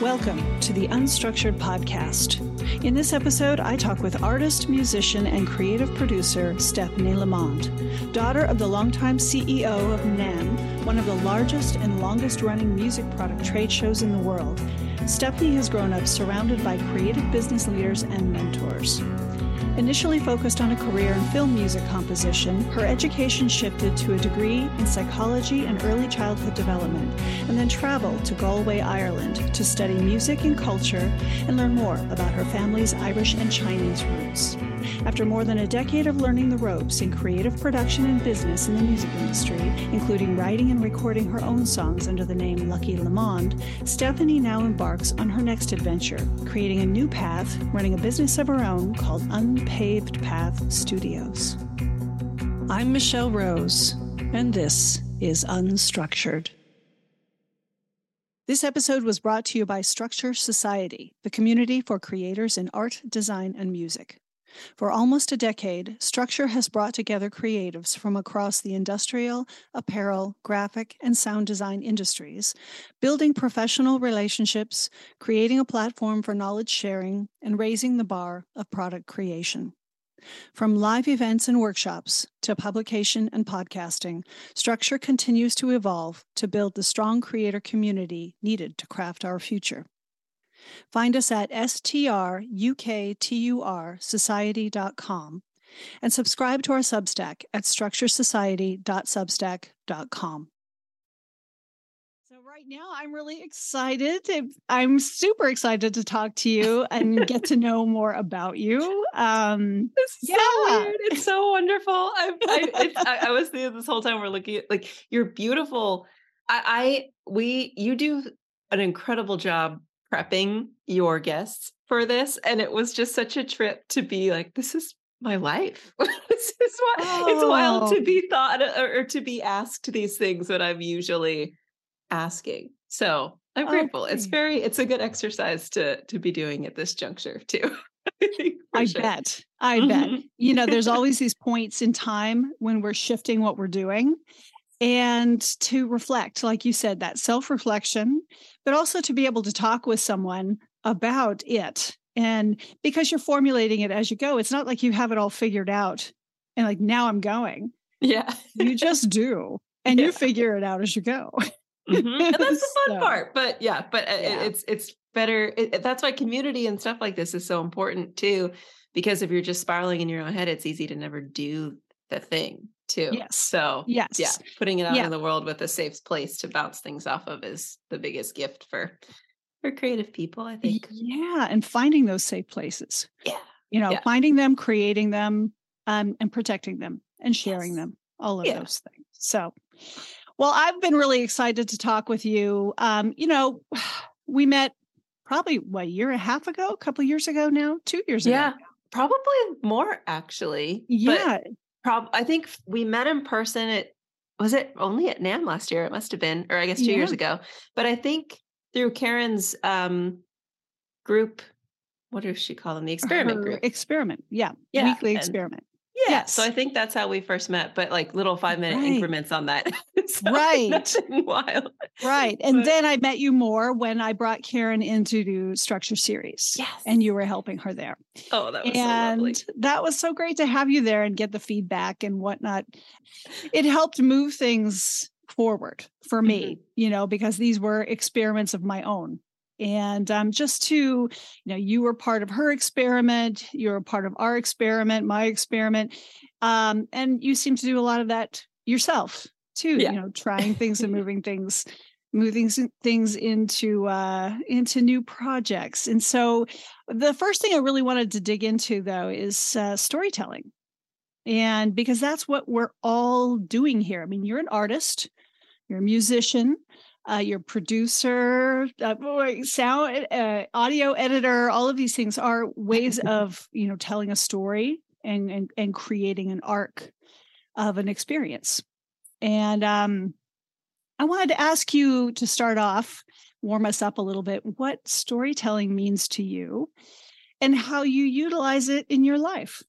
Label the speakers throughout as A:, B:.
A: Welcome to the Unstruktured Podcast. In this episode, I talk with artist, musician, and creative producer Stephanie Lamond, daughter of the longtime CEO of NAMM, one of the largest and longest running music product trade shows in the world. Stephanie has grown up surrounded by creative business leaders and mentors. Initially focused on a career in film music composition, her education shifted to a degree in psychology and early childhood development, and then traveled to Galway, Ireland to study music and culture and learn more about her family's Irish and Chinese roots. After more than a decade of learning the ropes in creative production and business in the music industry, including writing and recording her own songs under the name Lucky Lamond, Stephanie now embarks on her next adventure, creating a new path, running a business of her own called Unpaved Path Studios. I'm Michelle Rose, and this is Unstruktured. This episode was brought to you by Structure Society, the community for creators in art, design, and music. For almost a decade, Structure has brought together creatives from across the industrial, apparel, graphic, and sound design industries, building professional relationships, creating a platform for knowledge sharing, and raising the bar of product creation. From live events and workshops to publication and podcasting, Structure continues to evolve to build the strong creator community needed to craft our future. Find us at struktur society.com and subscribe to our Substack at structuresociety.substack.com. So, right now, I'm really excited. I'm super excited to talk to you and get to know more about you. Um,
B: it's yeah. so weird. It's so wonderful. I, I, I, I was thinking this whole time we're looking at like you're beautiful. I, I we you do an incredible job prepping your guests for this. And it was just such a trip to be like, this is my life. this is why oh. it's wild to oh. be thought or, or, to be asked these things that I'm usually asking. So I'm grateful. Okay. It's very, it's a good exercise to to be doing at this juncture too.
A: I, I sure. bet. I mm-hmm. bet. You know, there's always these points in time when we're shifting what we're doing and to reflect, like you said, that self reflection, but also to be able to talk with someone about it. And because you're formulating it as you go, it's not like you have it all figured out and like, now I'm going.
B: Yeah.
A: you just do. And yeah. you figure it out as you go.
B: Mm-hmm. And that's the fun so, part. But yeah, but uh, yeah. it's, it's better. It, that's why community and stuff like this is so important too. Because if you're just spiraling in your own head, it's easy to never do the thing too.
A: Yes.
B: So
A: yes,
B: yeah, putting it out yeah. in the world with a safe place to bounce things off of is the biggest gift for for creative people. I think.
A: Yeah, and finding those safe places.
B: Yeah.
A: You know,
B: yeah.
A: finding them, creating them, um, and protecting them and sharing yes. them. All of yeah. those things. So, well, I've been really excited to talk with you. Um, you know, we met probably what a year and a half ago, a couple years ago now, two years ago.
B: Yeah, probably more actually.
A: Yeah.
B: But prob I think we met in person at was it only at NAMM last year? It must have been, or I guess two yeah. years ago. But I think through Karen's um group, what does she call them? The experiment Her group.
A: Experiment. Yeah. yeah. Weekly and, experiment.
B: Yeah. Yes. So I think that's how we first met, but like little five minute right. increments on that.
A: so right.
B: Wild.
A: Right. And but, then I met you more when I brought Karen into the structure series.
B: Yes.
A: And you were helping her there.
B: Oh, that was
A: and
B: so
A: that was so great to have you there and get the feedback and whatnot. It helped move things forward for me, mm-hmm. you know, because these were experiments of my own and um, just to you know you were part of her experiment you're a part of our experiment my experiment um, and you seem to do a lot of that yourself too yeah. you know trying things and moving things moving things into uh, into new projects. And so the first thing i really wanted to dig into though is uh, storytelling. And because that's what we're all doing here. I mean you're an artist you're a musician uh, your producer, uh, sound, uh, audio editor, all of these things are ways of you know telling a story and and, and creating an arc of an experience. And um, I wanted to ask you to start off, warm us up a little bit, what storytelling means to you, and how you utilize it in your life.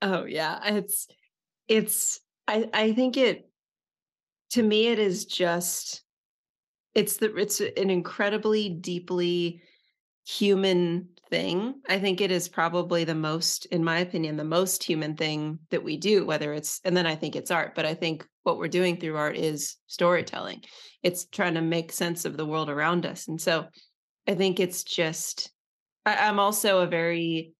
B: Oh yeah, it's it's I I think it to me it is just it's the it's an incredibly deeply human thing. I think it is probably the most, in my opinion, the most human thing that we do, whether it's, and then I think it's art, but I think what we're doing through art is storytelling. It's trying to make sense of the world around us. And so I think it's just, I, I'm also a very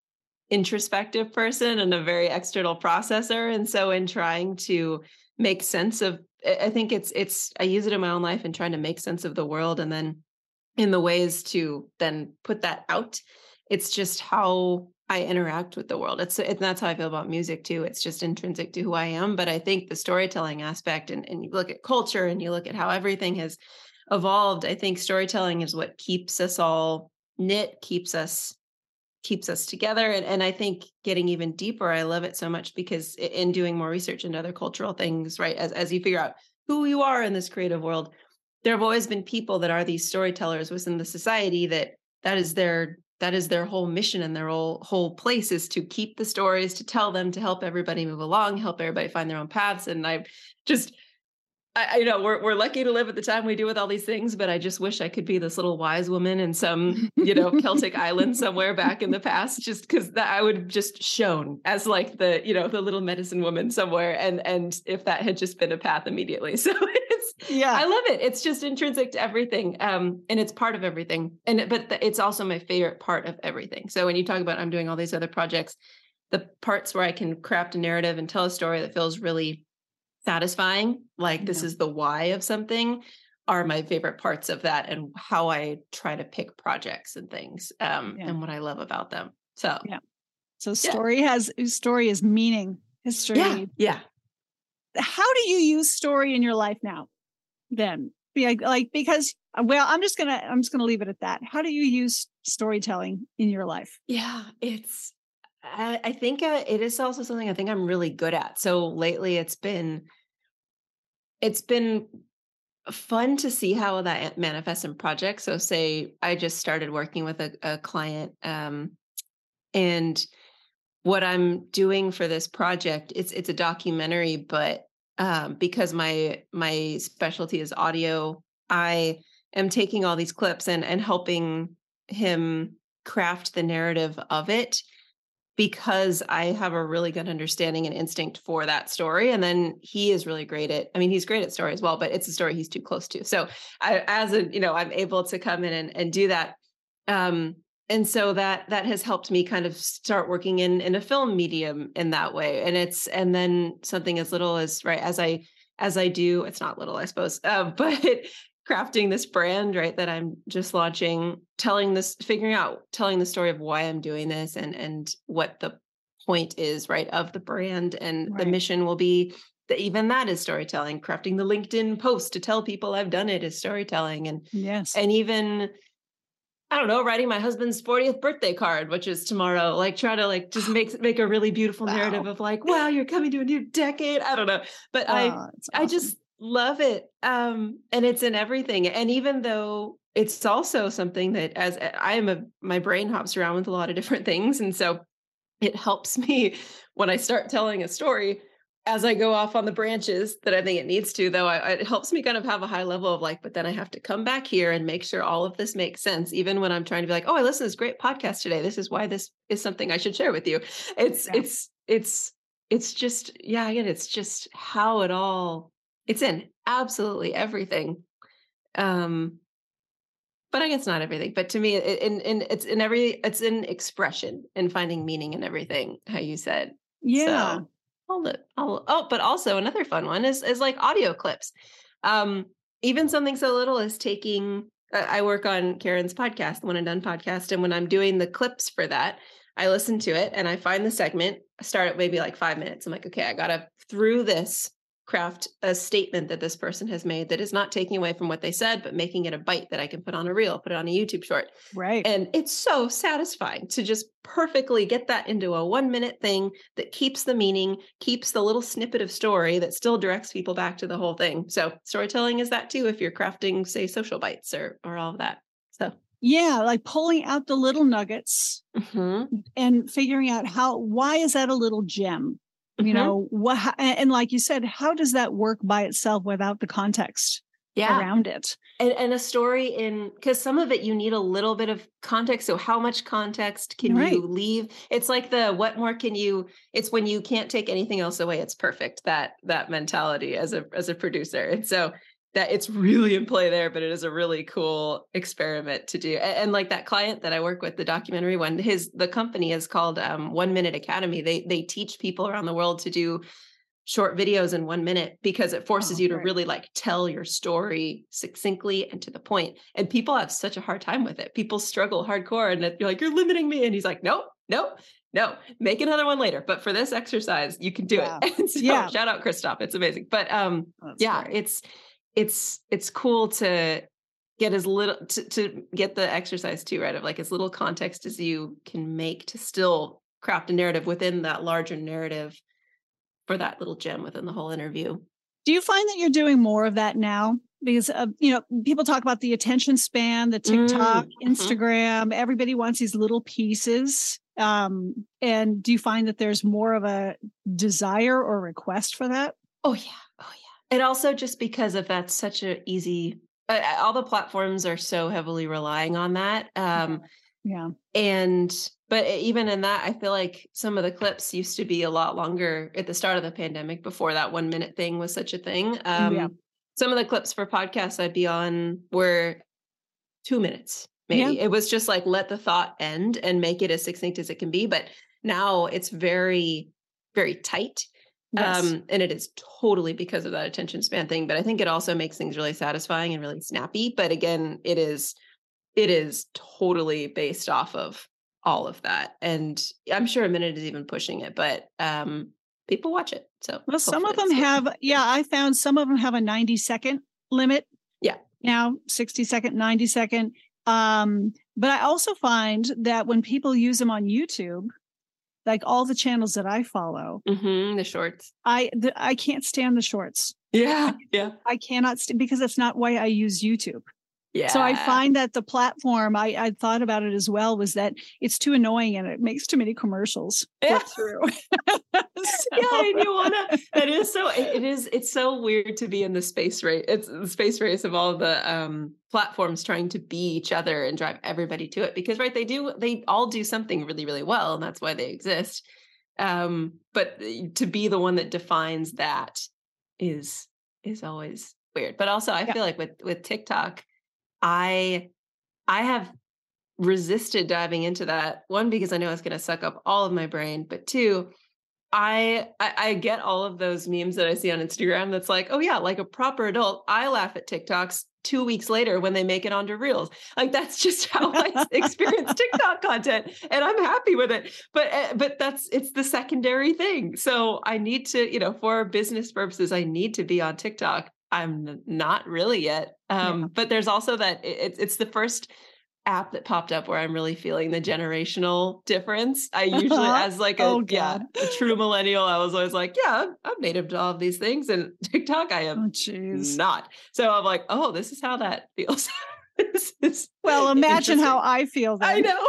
B: introspective person and a very external processor. And so in trying to make sense of, I think it's, it's, I use it in my own life and trying to make sense of the world and then in the ways to then put that out it's just how I interact with the world. It's, it, that's how I feel about music too. It's just intrinsic to who I am. But I think the storytelling aspect, and, and you look at culture and you look at how everything has evolved. I think storytelling is what keeps us all knit, keeps us keeps us together. And, and I think getting even deeper, I love it so much because in doing more research into other cultural things, right, as as you figure out who you are in this creative world, there have always been people that are these storytellers within the society that that is their that is their whole mission and their whole whole place is to keep the stories to tell them to help everybody move along help everybody find their own paths and i just I, I, know we're we're lucky to live at the time we do with all these things, but I just wish I could be this little wise woman in some, you know, Celtic island somewhere back in the past, just because that I would have just shone as like the, you know, the little medicine woman somewhere. And and if that had just been a path immediately. So it's yeah, I love it. It's just intrinsic to everything. Um, and it's part of everything. And but the, it's also my favorite part of everything. So when you talk about I'm doing all these other projects, the parts where I can craft a narrative and tell a story that feels really satisfying, like this is the why of something, are my favorite parts of that and how I try to pick projects and things um, yeah. and what I love about them. So,
A: yeah. So story yeah. has story is meaning, history.
B: Yeah. yeah.
A: How do you use story in your life now? Then, like, like because uh, well, I'm just gonna I'm just gonna leave it at that. How do you use storytelling in your life?
B: Yeah, it's I, I think uh, it is also something I think I'm really good at. So lately, it's been it's been fun to see how that manifests in projects. So, say I just started working with a, a client, um, and what I'm doing for this project it's it's a documentary, but um, because my my specialty is audio, I am taking all these clips and and helping him craft the narrative of it because I have a really good understanding and instinct for that story. And then he is really great at, I mean, he's great at story as well, but it's a story he's too close to. So I, as a, you know, I'm able to come in and, and do that. Um, and so that that has helped me kind of start working in in a film medium in that way and it's and then something as little as right as i as i do it's not little i suppose uh, but crafting this brand, right? That I'm just launching, telling this, figuring out, telling the story of why I'm doing this and and what the point is, right, of the brand. And right. the mission will be that even that is storytelling. Crafting the LinkedIn post to tell people I've done it is storytelling. And
A: yes,
B: and even I don't know, writing my husband's 40th birthday card, which is tomorrow, like try to like just make make a really beautiful wow. narrative of like, wow, you're coming to a new decade. I don't know. But oh, I awesome. I just Love it. Um, and it's in everything. And even though it's also something that as eh, I am a my brain hops around with a lot of different things. And so it helps me when I start telling a story as I go off on the branches that I think it needs to, though, I, it helps me kind of have a high level of like, but then I have to come back here and make sure all of this makes sense, even when I'm trying to be like, oh, I listened to this great podcast today. This is why this is something I should share with you. It's, yeah. it's, it's, it's just, yeah, again, it's just how it all it's in absolutely everything. Um, but I guess not everything. But to me, it, in in it's in every it's in expression and finding meaning in everything. How you said,
A: yeah. So,
B: I'll, I'll, oh, but also another fun one is is like audio clips. Um, even something so little as taking. I work on Karen's podcast, the One and Dunn podcast, and when I'm doing the clips for that, I listen to it and I find the segment. I start at maybe like five minutes. I'm like, okay, I gotta through this craft a statement that this person has made that is not taking away from what they said, but making it a bite that I can put on a reel, put it on a YouTube short.
A: Right.
B: And it's so satisfying to just perfectly get that into a one minute thing that keeps the meaning, keeps the little snippet of story that still directs people back to the whole thing. So storytelling is that too if you're crafting, say, social bites or or all of that. So
A: yeah, like pulling out the little nuggets mm-hmm. and figuring out how why is that a little gem? You mm-hmm. know what and like you said how does that work by itself without the context
B: yeah.
A: around it.
B: And, and a story in because some of it you need a little bit of context. So how much context can
A: Right.
B: you leave? It's like the what more can you? It's when you can't take anything else away. It's perfect that that mentality as a as a producer. And so that it's really in play there, but it is a really cool experiment to do. And, and like that client that I work with, the documentary one, his the company is called um, One Minute Academy. They they teach people around the world to do short videos in one minute because it forces
A: Oh,
B: you to
A: great.
B: really like tell your story succinctly and to the point. And people have such a hard time with it. People struggle hardcore and you're like, you're limiting me. And he's like, nope, nope, no, make another one later. But for this exercise, you can do it. And so
A: Yeah.
B: shout out Christoph. It's amazing. But um
A: That's
B: yeah,
A: great.
B: it's it's it's cool to get as little to, to get the exercise too, right? Of like as little context as you can make to still craft a narrative within that larger narrative for that little gem within the whole interview.
A: Do you find that you're doing more of that now? Because uh, you know, people talk about the attention span, the TikTok,
B: mhm.
A: Instagram. Everybody wants these little pieces. Um, and do you find that there's more of a desire or request for that?
B: Oh yeah. And also just because of that's such an easy. Uh, all the platforms are so heavily relying on that. Um,
A: Yeah.
B: and but even in that i feel like some of the clips used to be a lot longer at the start of the pandemic before that one minute thing was such a thing um
A: Yeah.
B: some of the clips for podcasts i'd be on were two minutes maybe it was just like let the thought end and make it as succinct as it can be but now it's very very tight
A: Yes.
B: um and it is totally because of that attention span thing but i think it also makes things really satisfying and really snappy but again it is it is totally based off of all of that and i'm sure a minute is even pushing it but um people watch it so
A: Well, some of them have, yeah, I found some of them have a 90 second limit.
B: Yeah.
A: Now 60 second, 90 second. Um, but I also find that when people use them on YouTube, like all the channels that I follow,
B: Mhm, the shorts
A: I the, I can't stand the shorts.
B: yeah yeah
A: I cannot st- because that's not why I use YouTube.
B: Yeah
A: So I find that the platform I I thought about it as well was that it's too annoying and it makes too many commercials
B: Yeah.
A: through.
B: yeah, and you wanna. That is so. It, is. It's so weird to be in the space race. It's the space race of all the um, platforms trying to be each other and drive everybody to it. Because right, they do. They all do something really, really well, and that's why they exist. Um, but uh, to be the one that defines that is is always weird. But also, I
A: Yeah.
B: feel like with with TikTok, I I have resisted diving into that one because I know it's going to suck up all of my brain, but two, I, I I get all of those memes that I see on Instagram. That's like, oh yeah, like a proper adult, I laugh at TikToks two weeks later when they make it onto Reels. Like that's just how I experience TikTok content, and I'm happy with it. But uh, but that's it's the secondary thing. So I need to, you know, for business purposes, I need to be on TikTok. I'm not really yet. Um,
A: Yeah.
B: But there's also that it, it's it's the first app that popped up where I'm really feeling the generational difference. I usually,
A: Uh-huh.
B: as like a
A: Oh,
B: yeah, a true millennial, I was always like, yeah, I'm, I'm native to all of these things, and TikTok, I
A: Oh
B: am
A: jeez.
B: not. So I'm like, oh, this is how that feels. this is
A: Well, imagine how. I feel then.
B: I know.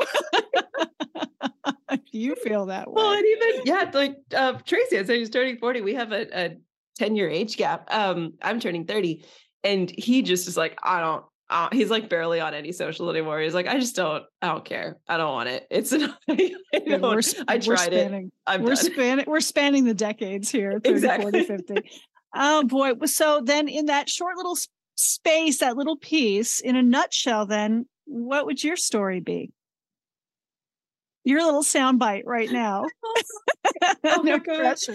A: you feel that way.
B: Well, and even yeah, like uh, Tracy, I said he's turning forty. We have a, a ten year age gap. Um, I'm turning thirty, and he just is like, I don't. Uh, he's like barely on any social anymore. He's like, I just don't. I don't care. I don't want it. It's an, I,
A: Yeah,
B: don't-
A: we're,
B: I tried it. I'm
A: we're
B: done.
A: spanning we're spanning the decades here 30
B: Exactly.
A: 40 50 oh boy so then in that short little space that little piece in a nutshell then what would your story be your little soundbite right now
B: Oh my
A: no
B: gosh.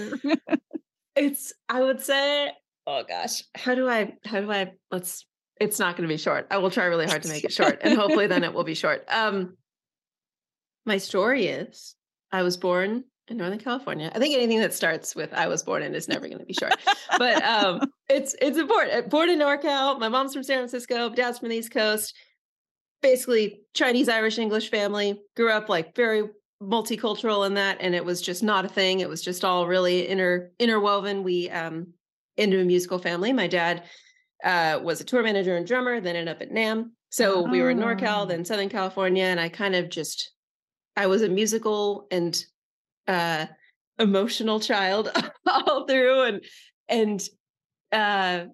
B: It's. I would say. Oh gosh, how do I? How do I? Let's. It's not going to be short. I will try really hard to make it short, and hopefully, then it will be short. Um, my story is: I was born in Northern California. I think anything that starts with "I was born in" is never going to be short, but um, it's it's important. Born in NorCal. My mom's from San Francisco. Dad's from the East Coast. Basically, Chinese, Irish, English family. Grew up like very multicultural in that, and it was just not a thing. It was just all really inter interwoven. We um into a musical family. My dad uh was a tour manager and drummer, then ended up at NAMM. So we were in
A: Oh.
B: NorCal, then Southern California, and I kind of just I was a musical and uh emotional child all through and and uh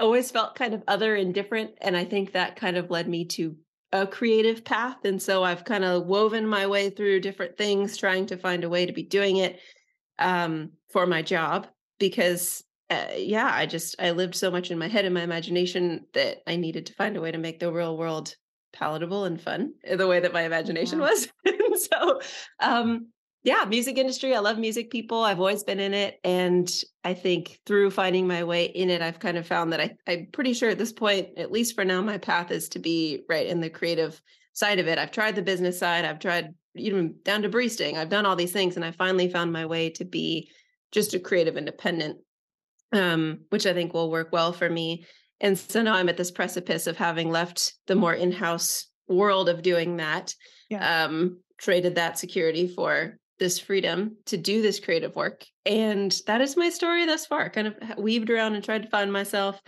B: always felt kind of other and different. And I think that kind of led me to a creative path. And so I've kind of woven my way through different things, trying to find a way to be doing it um, for my job because uh, yeah, I just I lived so much in my head and my imagination that I needed to find a way to make the real world palatable and fun eh, the way that my imagination yeah. was. so um yeah, music industry. I love music people. I've always been in it. And I think through finding my way in it, I've kind of found that I, I'm pretty sure at this point, at least for now, my path is to be right in the creative side of it. I've tried the business side. I've tried even down to breasting. I've done all these things. And I finally found my way to be just a creative independent, um, which I think will work well for me. And so now I'm at this precipice of having left the more in-house world of doing that. Yeah. Um, traded that security for this freedom to do this creative work. And that is my story thus far. Kind of weaved around and tried to find myself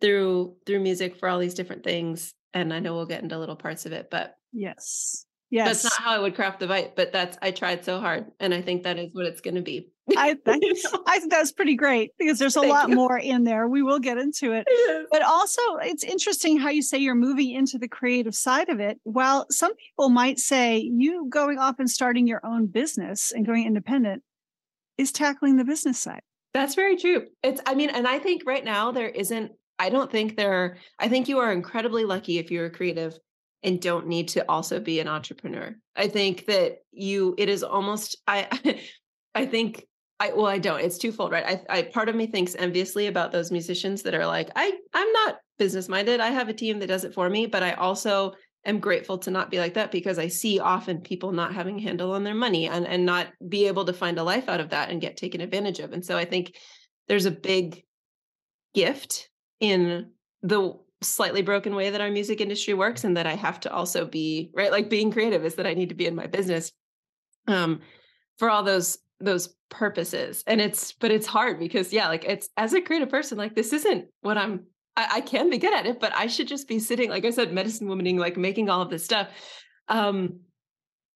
B: through through music for all these different things. And I know we'll get into little parts of it, but
A: yes. Yes.
B: That's not how I would craft the bite, but that's I tried so hard. And I think that is what it's gonna be.
A: I think I think that's pretty great because there's a Thank lot you. more in there. We will get into it. Yes. But also it's interesting how you say you're moving into the creative side of it. While some people might say you going off and starting your own business and going independent is tackling the business side.
B: That's very true. It's I mean, and I think right now there isn't I don't think there are, I think you are incredibly lucky if you're a creative and don't need to also be an entrepreneur. I think that you it is almost I I think I well, I don't. It's twofold, right? I, I part of me thinks enviously about those musicians that are like, I I'm not business minded. I have a team that does it for me, but I also am grateful to not be like that because I see often people not having a handle on their money and and not be able to find a life out of that and get taken advantage of. And so I think there's a big gift in the slightly broken way that our music industry works and that I have to also be right like being creative is that I need to be in my business um for all those those purposes. And it's but it's hard because yeah like it's as a creative person like this isn't what i'm I, I, can be good at it but i should just be sitting like i said medicine womaning like making all of this stuff. Um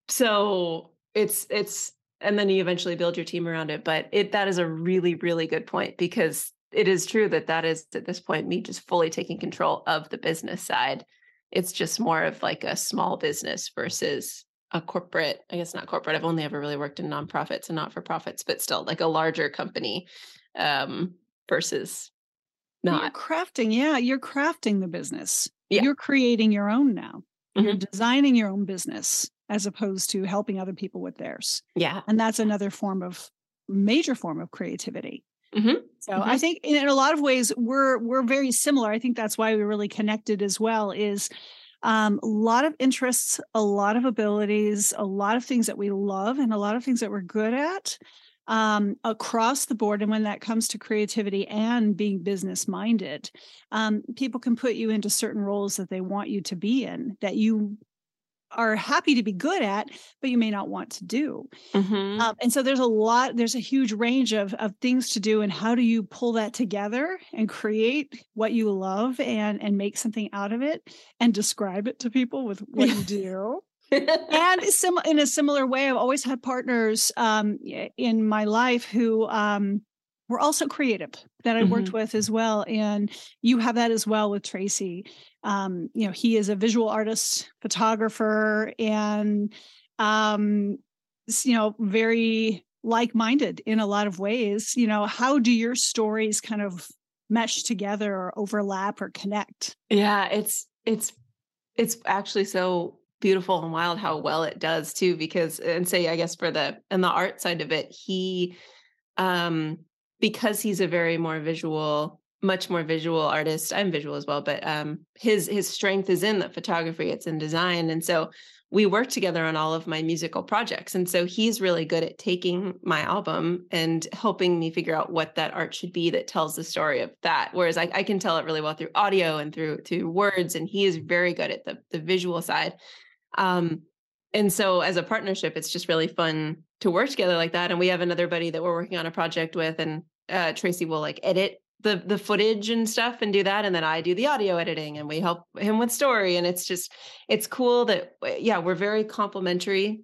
B: so it's it's and then you eventually build your team around it but it that is a really really good point because it is true that that is at this point me just fully taking control of the business side it's just more of like a small business versus a corporate, I guess not corporate. I've only ever really worked in nonprofits and not for profits, but still like a larger company um, versus not.
A: You're crafting, yeah, you're crafting the business. Yeah. You're creating your own now. Mm-hmm. You're designing your own business as opposed to helping other people with theirs.
B: Yeah.
A: And that's another form of major form of creativity.
B: Mm-hmm.
A: So
B: mm-hmm.
A: I think in a lot of ways we're we're very similar. I think that's why we really connected as well. Is um, a lot of interests, a lot of abilities, a lot of things that we love, and a lot of things that we're good at um, across the board. And when that comes to creativity and being business minded, um, people can put you into certain roles that they want you to be in that you are happy to be good at, but you may not want to do. Mm-hmm. Um, and so there's a lot, there's a huge range of of things to do, and how do you pull that together and create what you love and and make something out of it and describe it to people with what you do. and sim- in a similar way, I've always had partners um, in my life who um, were also creative that I worked mm-hmm. with as well. And you have that as well with Tracy um, you know he is a visual artist photographer and um, you know very like-minded in a lot of ways you know how do your stories kind of mesh together or overlap or connect
B: yeah it's it's it's actually so beautiful and wild how well it does too because and say i guess for the and the art side of it he um because he's a very more visual much more visual artist. I'm visual as well, but um, his his strength is in the photography. It's in design, and so we work together on all of my musical projects. And so he's really good at taking my album and helping me figure out what that art should be that tells the story of that. Whereas I, I can tell it really well through audio and through through words, and he is very good at the the visual side. Um, and so as a partnership, it's just really fun to work together like that. And we have another buddy that we're working on a project with, and uh, Tracy will like edit the the footage and stuff and do that and then I do the audio editing and we help him with story and it's just it's cool that yeah we're very complementary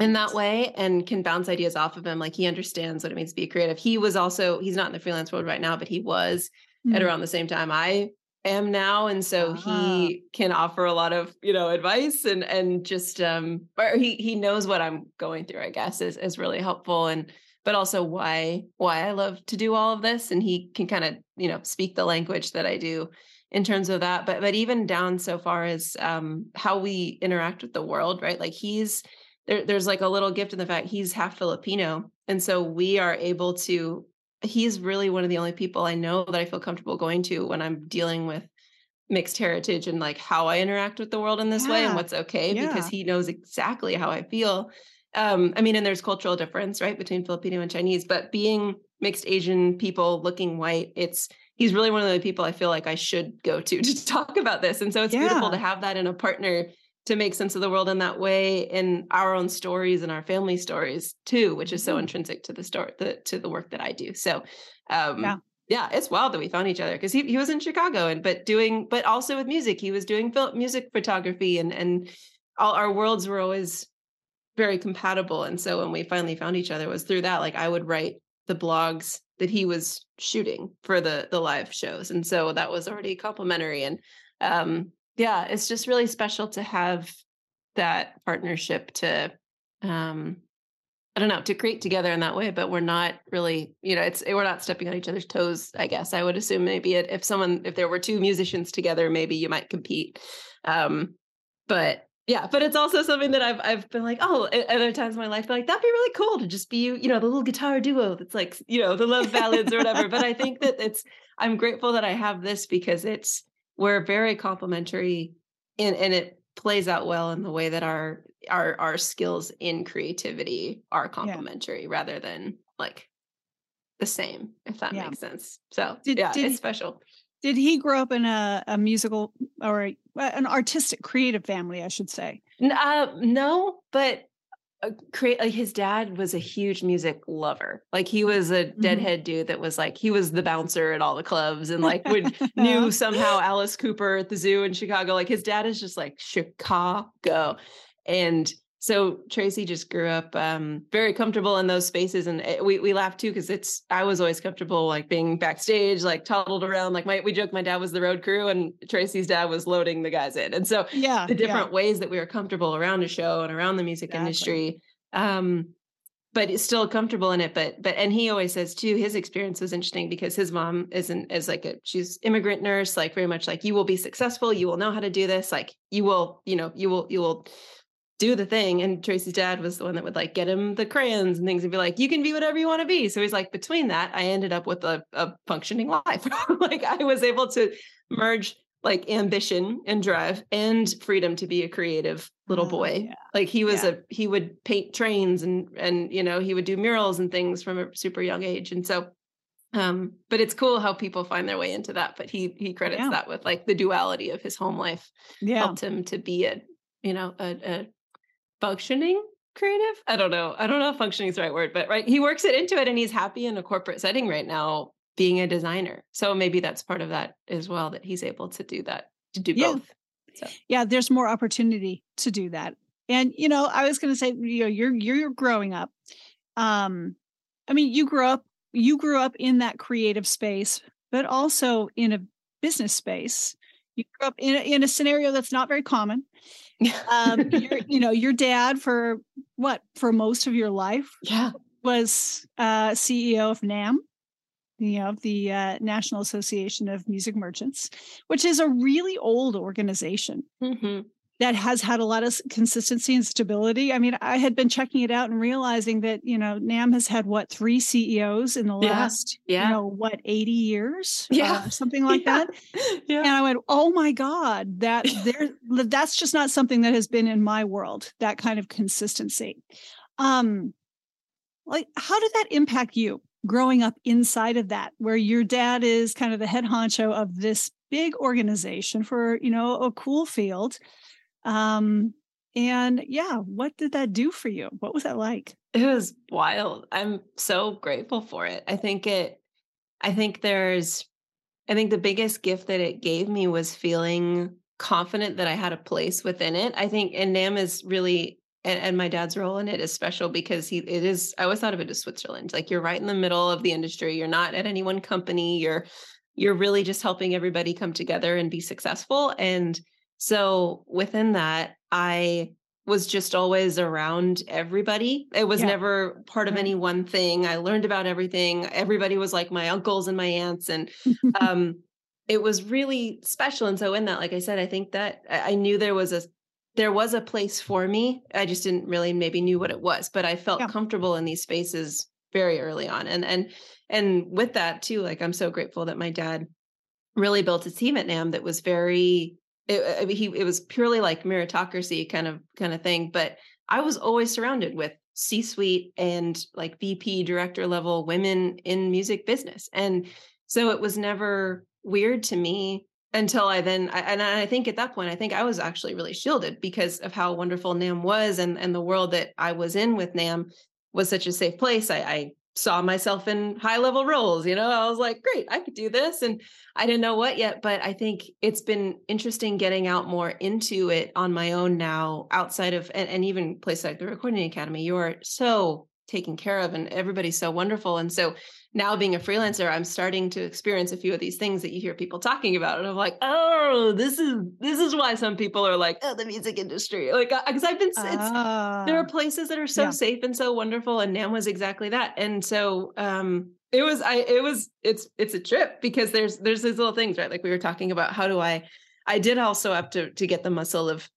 B: in that way and can bounce ideas off of him like he understands what it means to be creative he was also he's not in the freelance world right now but he was mm. at around the same time I am now and so uh-huh. he can offer a lot of you know advice and and just um or he he knows what i'm going through i guess is is really helpful and but also why why i love to do all of this and he can kind of you know speak the language that i do in terms of that but but even down so far as um how we interact with the world right like he's there, there's like a little gift in the fact he's half filipino and so we are able to he's really one of the only people I know that I feel comfortable going to when I'm dealing with mixed heritage and like how I interact with the world in this yeah. way and what's okay yeah. because he knows exactly how I feel. Um, I mean, and there's cultural difference, right, between Filipino and Chinese, but being mixed Asian people looking white, it's he's really one of the people I feel like I should go to to talk about this. And so it's yeah. beautiful to have that in a partner to make sense of the world in that way in our own stories and our family stories too which is so mm-hmm. intrinsic to the story the, to the work that i do so um yeah yeah it's wild that we found each other because he, he was in chicago and but doing but also with music he was doing film, music photography and and all our worlds were always very compatible and so when we finally found each other was through that like i would write the blogs that he was shooting for the the live shows and so that was already complementary and um yeah it's just really special to have that partnership to um i don't know to create together in that way but we're not really you know it's we're not stepping on each other's toes i guess. I would assume maybe it, if someone if there were two musicians together maybe you might compete um but yeah but it's also something that i've i've been like oh other times in my life like that'd be really cool to just be you you know the little guitar duo that's like you know the love ballads or whatever but i think that it's i'm grateful that i have this because it's we're very complementary and and it plays out well in the way that our our our skills in creativity are complementary yeah. rather than like the same if that yeah. makes sense so did, yeah did, it's special
A: did he grow up in a, a musical or a, an artistic creative family i should say
B: uh, no but create like his dad was a huge music lover. Like he was a mm-hmm. deadhead mm-hmm. dude that was like he was the bouncer at all the clubs and like would knew somehow Alice Cooper at the zoo in Chicago. Like his dad is just like Chicago. And so Tracy just grew up um, very comfortable in those spaces, and it, we we laugh too because it's I was always comfortable like being backstage, like toddled around. Like my we joke my dad was the road crew, and Tracy's dad was loading the guys in, and so yeah, the different yeah. ways that we were comfortable around a show and around the music exactly. industry. Um, but it's still comfortable in it. But but and he always says too, his experience was interesting because his mom isn't is like a she's immigrant nurse, like very much like you will be successful, you will know how to do this, like you will, you know, you will you will do the thing. And Tracy's dad was the one that would like get him the crayons and things and be like, you can be whatever you want to be. So he's like, between that, I ended up with a, a functioning life. like I was able to merge like ambition and drive and freedom to be a creative little oh, boy. Yeah. Like he was yeah. a he would paint trains and and you know, he would do murals and things from a super young age. And so um but it's cool how people find their way into that but he he credits yeah. that with like the duality of his home life yeah. helped him to be a you know a, a functioning creative. I don't know. I don't know if functioning is the right word, but right. He works it into it and he's happy in a corporate setting right now being a designer. So maybe that's part of that as well, that he's able to do that, to do yeah. both. So.
A: Yeah, there's more opportunity to do that. And you know, I was going to say, you know, you're you're growing up. Um, I mean, you grew up you grew up in that creative space, but also in a business space. You grew up in a, in a scenario that's not very common um, you know, your dad for what for most of your life,
B: yeah,
A: was uh, CEO of NAMM, you know, the uh, National Association of Music Merchants, which is a really old organization. Mm-hmm that has had a lot of consistency and stability. I mean, I had been checking it out and realizing that, you know, NAMM has had what, three CEOs in the yeah. last, yeah. you know, what, 80 years? Yeah. Uh, something like yeah. that. Yeah. And I went, oh my God, that there that's just not something that has been in my world, that kind of consistency. Um, like how did that impact you growing up inside of that, where your dad is kind of the head honcho of this big organization for, you know, a cool field? Um, and yeah, what did that do for you? What was that like?
B: It was wild. I'm so grateful for it. I think it, I think there's, I think the biggest gift that it gave me was feeling confident that I had a place within it. I think, and NAMM is really, and, and my dad's role in it is special because he, it is, I always thought of it as Switzerland. Like you're right in the middle of the industry. You're not at any one company. You're you're really just helping everybody come together and be successful. And so within that, I was just always around everybody. It was yeah. never part of any one thing. I learned about everything. Everybody was like my uncles and my aunts. And um, it was really special. And so in that, like I said, I think that I knew there was a there was a place for me. I just didn't really maybe knew what it was, but I felt yeah. comfortable in these spaces very early on. And and and with that too, like I'm so grateful that my dad really built a team at NAMM that was very it, uh, mean, he it was purely like meritocracy kind of kind of thing. But I was always surrounded with C-suite and like VP director level women in music business, and so it was never weird to me until I then and I think at that point I think I was actually really shielded because of how wonderful NAMM was and and the world that I was in with NAMM was such a safe place. I, I saw myself in high level roles. You know, I was like, great, I could do this. And I didn't know what yet, but I think it's been interesting getting out more into it on my own now, outside of, and, and even places like the Recording Academy. You are so taken care of and everybody's so wonderful. And so now being a freelancer, I'm starting to experience a few of these things that you hear people talking about. And I'm like, oh, this is this is why some people are like, oh, the music industry. Like, because uh, I've been, uh, there are ah. places that are so yeah. safe and so wonderful. And NAMM was exactly that. And so um it was I it was it's it's a trip because there's there's these little things, right? Like we were talking about how do I I did also have to to get the muscle of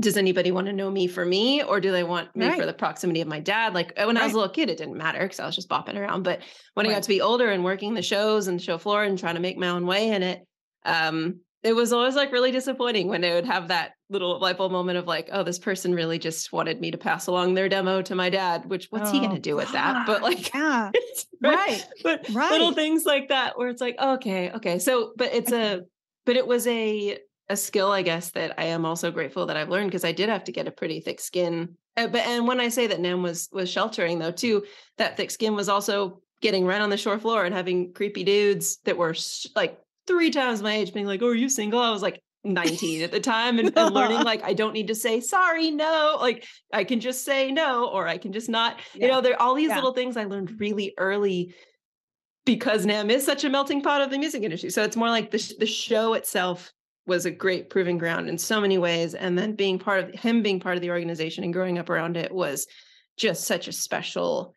B: does anybody want to know me for me or do they want me right. for the proximity of my dad like when right. i was a little kid it didn't matter because i was just bopping around but when right. i got to be older and working the shows and the show floor and trying to make my own way in it um it was always like really disappointing when they would have that little light bulb moment of like, oh, this person really just wanted me to pass along their demo to my dad, which what's oh, he going to do with that? But like,
A: yeah, right. right.
B: But right. little things like that where it's like, okay, okay. So, but it's a, but it was a, a skill, I guess, that I am also grateful that I've learned because I did have to get a pretty thick skin. Uh, but and when I say that NAMM was was sheltering though too, that thick skin was also getting right on the shore floor and having creepy dudes that were sh- like three times my age being like, "Oh, are you single?" I was like 19 at the time and, and learning like I don't need to say sorry, no. Like I can just say no or I can just not. Yeah. You know, there are all these yeah. little things I learned really early because NAMM is such a melting pot of the music industry. So it's more like the the show itself was a great proving ground in so many ways. And then being part of him being part of the organization and growing up around it was just such a special,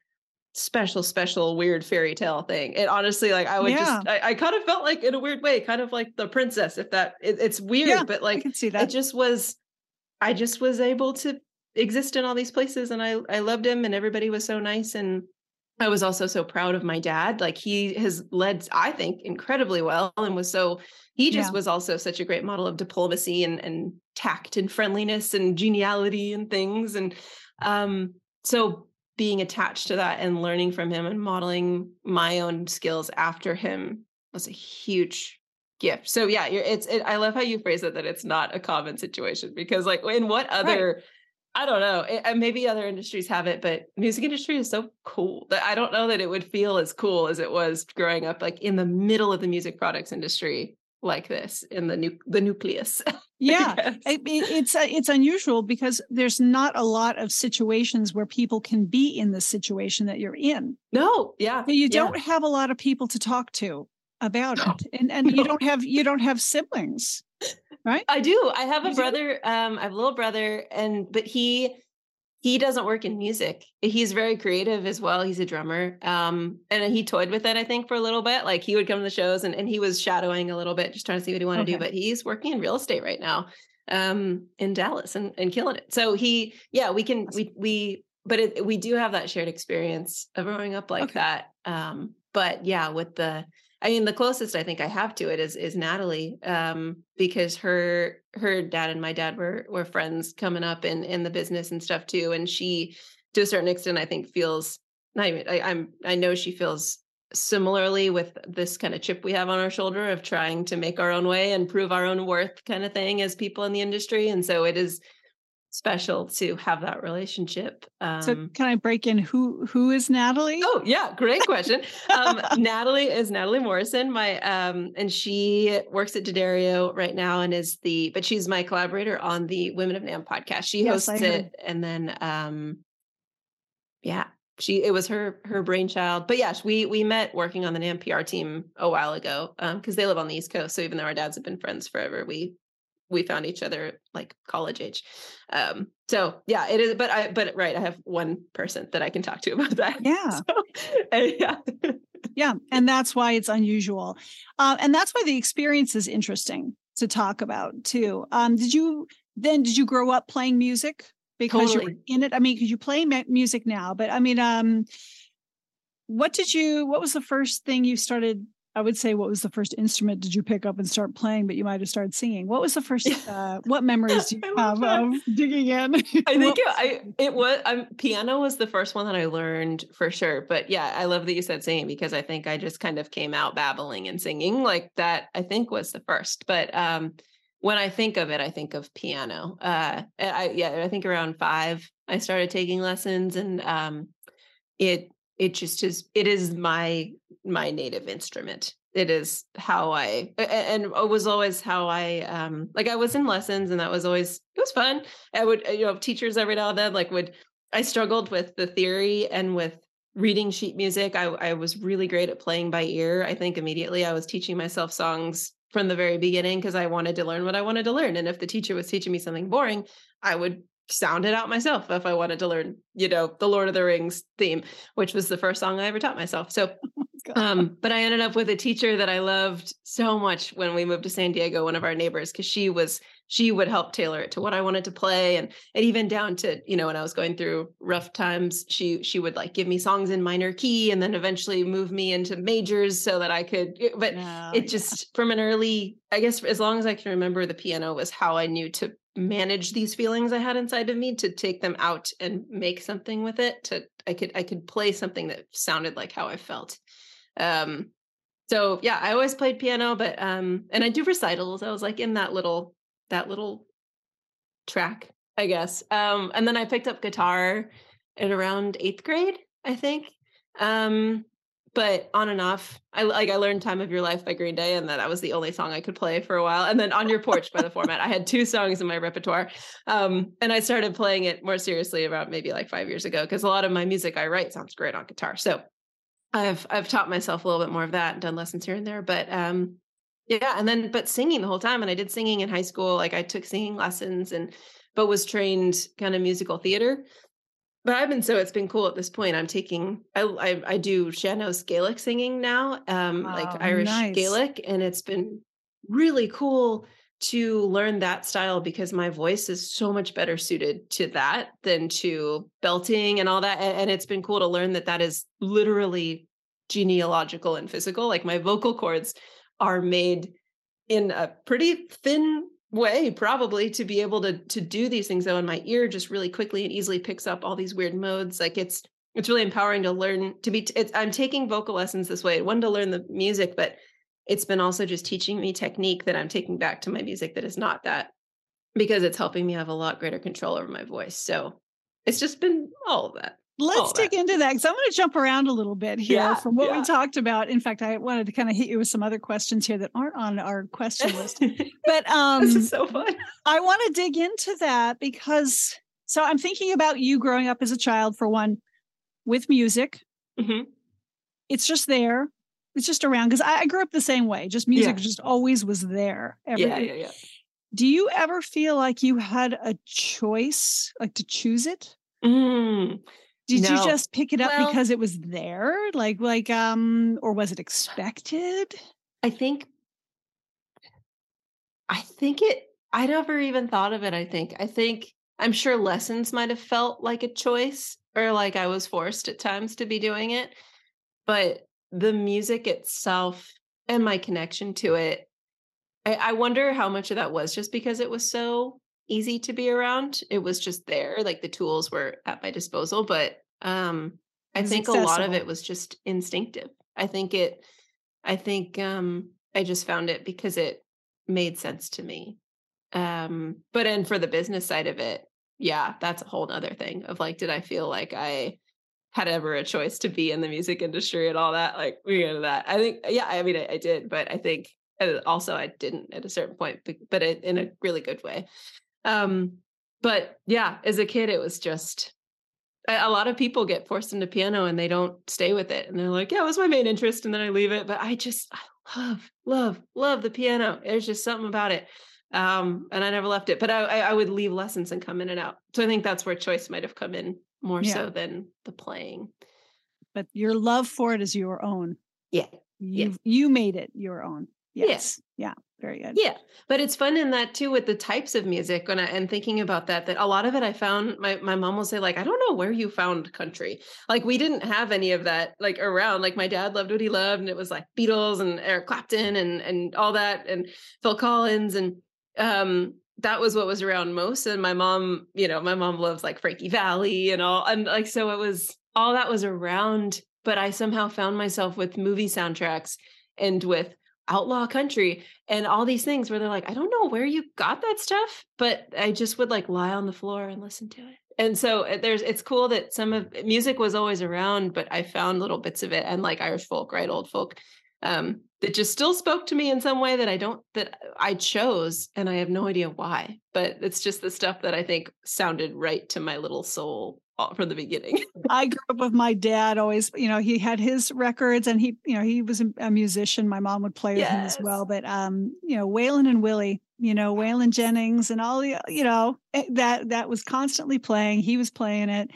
B: special, special weird fairy tale thing. It honestly, like I would yeah. just, I, I, kind of felt like in a weird way, kind of like the princess, if that it, it's weird, yeah, but like
A: see that.
B: It just was, I just was able to exist in all these places and I, I loved him and everybody was so nice. And I was also so proud of my dad. Like he has led, I think, incredibly well and was so he just yeah. was also such a great model of diplomacy and, and tact and friendliness and geniality and things. And um, so being attached to that and learning from him and modeling my own skills after him was a huge gift. So yeah, it's it, I love how you phrase it that it's not a common situation because like in what other right. I don't know. It, maybe other industries have it, but music industry is so cool that I don't know that it would feel as cool as it was growing up like in the middle of the music products industry like this in the nu- the nucleus.
A: yeah, it, it's uh, it's unusual because there's not a lot of situations where people can be in the situation that you're in.
B: No, yeah,
A: you don't have a lot of people to talk to about no. it, and and no. you don't have you don't have siblings, right?
B: I do. I have a brother. Um, I have a little brother, and but he he doesn't work in music. He's very creative as well. He's a drummer. Um, and he toyed with it, I think, for a little bit. Like he would come to the shows and, and he was shadowing a little bit, just trying to see what he wanted okay. to do. But he's working in real estate right now um, in Dallas and, and killing it. So he, yeah, we can, we, we, but it, we do have that shared experience of growing up like okay. that. Um, but yeah, with the, I mean, the closest I think I have to it is is Natalie, um, because her her dad and my dad were were friends coming up in in the business and stuff too, and she, to a certain extent, I think feels not even. I, I'm I know she feels similarly with this kind of chip we have on our shoulder of trying to make our own way and prove our own worth, kind of thing, as people in the industry, and so it is special to have that relationship.
A: Um, so can I break in who who is Natalie?
B: Oh yeah, great question. um, Natalie is Natalie Morrison, my um, and she works at D'Addario right now and is the but she's my collaborator on the Women of NAMM podcast. She yes, hosts it and then um, yeah, she it was her her brainchild. But yes, we we met working on the NAMM PR team a while ago because um, they live on the East Coast. So even though our dads have been friends forever, we we found each other like college age. Um, so yeah, it is. But I but right, I have one person that I can talk to about that.
A: Yeah,
B: so, uh, yeah,
A: yeah, and that's why it's unusual, uh, and that's why the experience is interesting to talk about too. Um, did you then? Did you grow up playing music because totally. you're in it? I mean, because you play music now, but I mean, um, what did you? What was the first thing you started I would say, what was the first instrument did you pick up and start playing? But you might have started singing. What was the first? Uh, what memories do you have that. of digging in?
B: I think it, I it was um, piano was the first one that I learned for sure. But yeah, I love that you said singing because I think I just kind of came out babbling and singing like that. I think was the first. But um, when I think of it, I think of piano. Uh, I yeah, I think around five I started taking lessons, and um, it it just is it is my my native instrument. It is how i and it was always how i um like i was in lessons and that was always it was fun. I would you know teachers every now and then like would i struggled with the theory and with reading sheet music. I i was really great at playing by ear. I think immediately i was teaching myself songs from the very beginning because i wanted to learn what i wanted to learn. And if the teacher was teaching me something boring i would sound it out myself if I wanted to learn, you know, the Lord of the Rings theme, which was the first song I ever taught myself. So, oh um, but I ended up with a teacher that I loved so much when we moved to San Diego, one of our neighbors, because she was, she would help tailor it to what I wanted to play. And, and even down to, you know, when I was going through rough times, she, she would like give me songs in minor key and then eventually move me into majors so that I could, but oh, it just yeah. from an early, I guess, as long as I can remember the piano was how I knew to manage these feelings I had inside of me to take them out and make something with it to I could I could play something that sounded like how I felt. Um so yeah, I always played piano but um and I do recitals. I was like in that little that little track, I guess. Um and then I picked up guitar in around 8th grade, I think. Um but on and off. I like I learned "Time of Your Life" by Green Day, and that, was the only song I could play for a while. And then "On Your Porch" by the Format. I had two songs in my repertoire, um, and I started playing it more seriously about maybe like five years ago because a lot of my music I write sounds great on guitar. So I've I've taught myself a little bit more of that and done lessons here and there. But um, yeah, and then but singing the whole time, and I did singing in high school. Like I took singing lessons and but was trained kind of musical theater but I've been so it's been cool at this point. I'm taking I I, I do Sean-Nós Gaelic singing now, um, oh, like Irish nice. Gaelic, and it's been really cool to learn that style because my voice is so much better suited to that than to belting and all that. And, and it's been cool to learn that that is literally genealogical and physical. Like my vocal cords are made in a pretty thin way probably to be able to to do these things though and my ear just really quickly and easily picks up all these weird modes like it's it's really empowering to learn to be i'm taking vocal lessons this way one to learn the music but it's been also just teaching me technique that i'm taking back to my music that is not that because it's helping me have a lot greater control over my voice so it's just been all of that
A: Let's dig into that because I'm going to jump around a little bit here yeah, from what yeah. we talked about. In fact, I wanted to kind of hit you with some other questions here that aren't on our question list. but um,
B: this is so fun.
A: I want to dig into that because so I'm thinking about you growing up as a child, for one, with music. Mm-hmm. It's just there. It's just around because I, I, grew up the same way. Just music yeah. just always was there.
B: Every, yeah, yeah, yeah.
A: Do you ever feel like you had a choice, like to choose it?
B: Mm.
A: Did no. you just pick it up well, because it was there? Like like um or was it expected?
B: I think I think it I never even thought of it, I think. I think I'm sure lessons might have felt like a choice or like I was forced at times to be doing it. But the music itself and my connection to it, I, I wonder how much of that was just because it was so easy to be around. It was just there, like the tools were at my disposal. But um, I think accessible. a lot of it was just instinctive. I think it, I think um, I just found it because it made sense to me. Um, but and for the business side of it, yeah, that's a whole other thing of like, did I feel like I had ever a choice to be in the music industry and all that? Like, we get into that. I think, yeah, I mean, I, I did, but I think also I didn't at a certain point, but it, in a really good way. Um, but yeah, as a kid, it was just a lot of people get forced into piano and they don't stay with it. And they're like yeah it was my main interest and then i leave it. But i just i love love love the piano. There's just something about it. Um, and i never left it. But I, I would leave lessons and come in and out. So i think that's where choice might have come in more yeah. so than the playing.
A: But your love for it is your own.
B: Yeah.
A: You yeah. you made it your own. Yes. Yeah. yeah very good.
B: Yeah. But it's fun in that too with the types of music when I and thinking about that, that a lot of it I found my, my mom will say, like, I don't know where you found country. Like we didn't have any of that like around. Like my dad loved what he loved, and it was like Beatles and Eric Clapton and and all that and Phil Collins. And um that was what was around most. And my mom, you know, my mom loves like Frankie Valli and all and like so it was all that was around, but I somehow found myself with movie soundtracks and with outlaw country and all these things where they're like, I don't know where you got that stuff, but I just would like lie on the floor and listen to it. And so uh, there's it's cool that some of music was always around, but I found little bits of it and like Irish folk, right? Old folk um, that just still spoke to me in some way that I don't that I chose and I have no idea why. But it's just the stuff that I think sounded right to my little soul from the beginning.
A: I grew up with my dad always, you know, he had his records and he, you know, he was a musician. My mom would play with yes. him as well. But um, you know, Waylon and Willie, you know, Waylon Jennings and all the, you know, eh, that that was constantly playing. He was playing it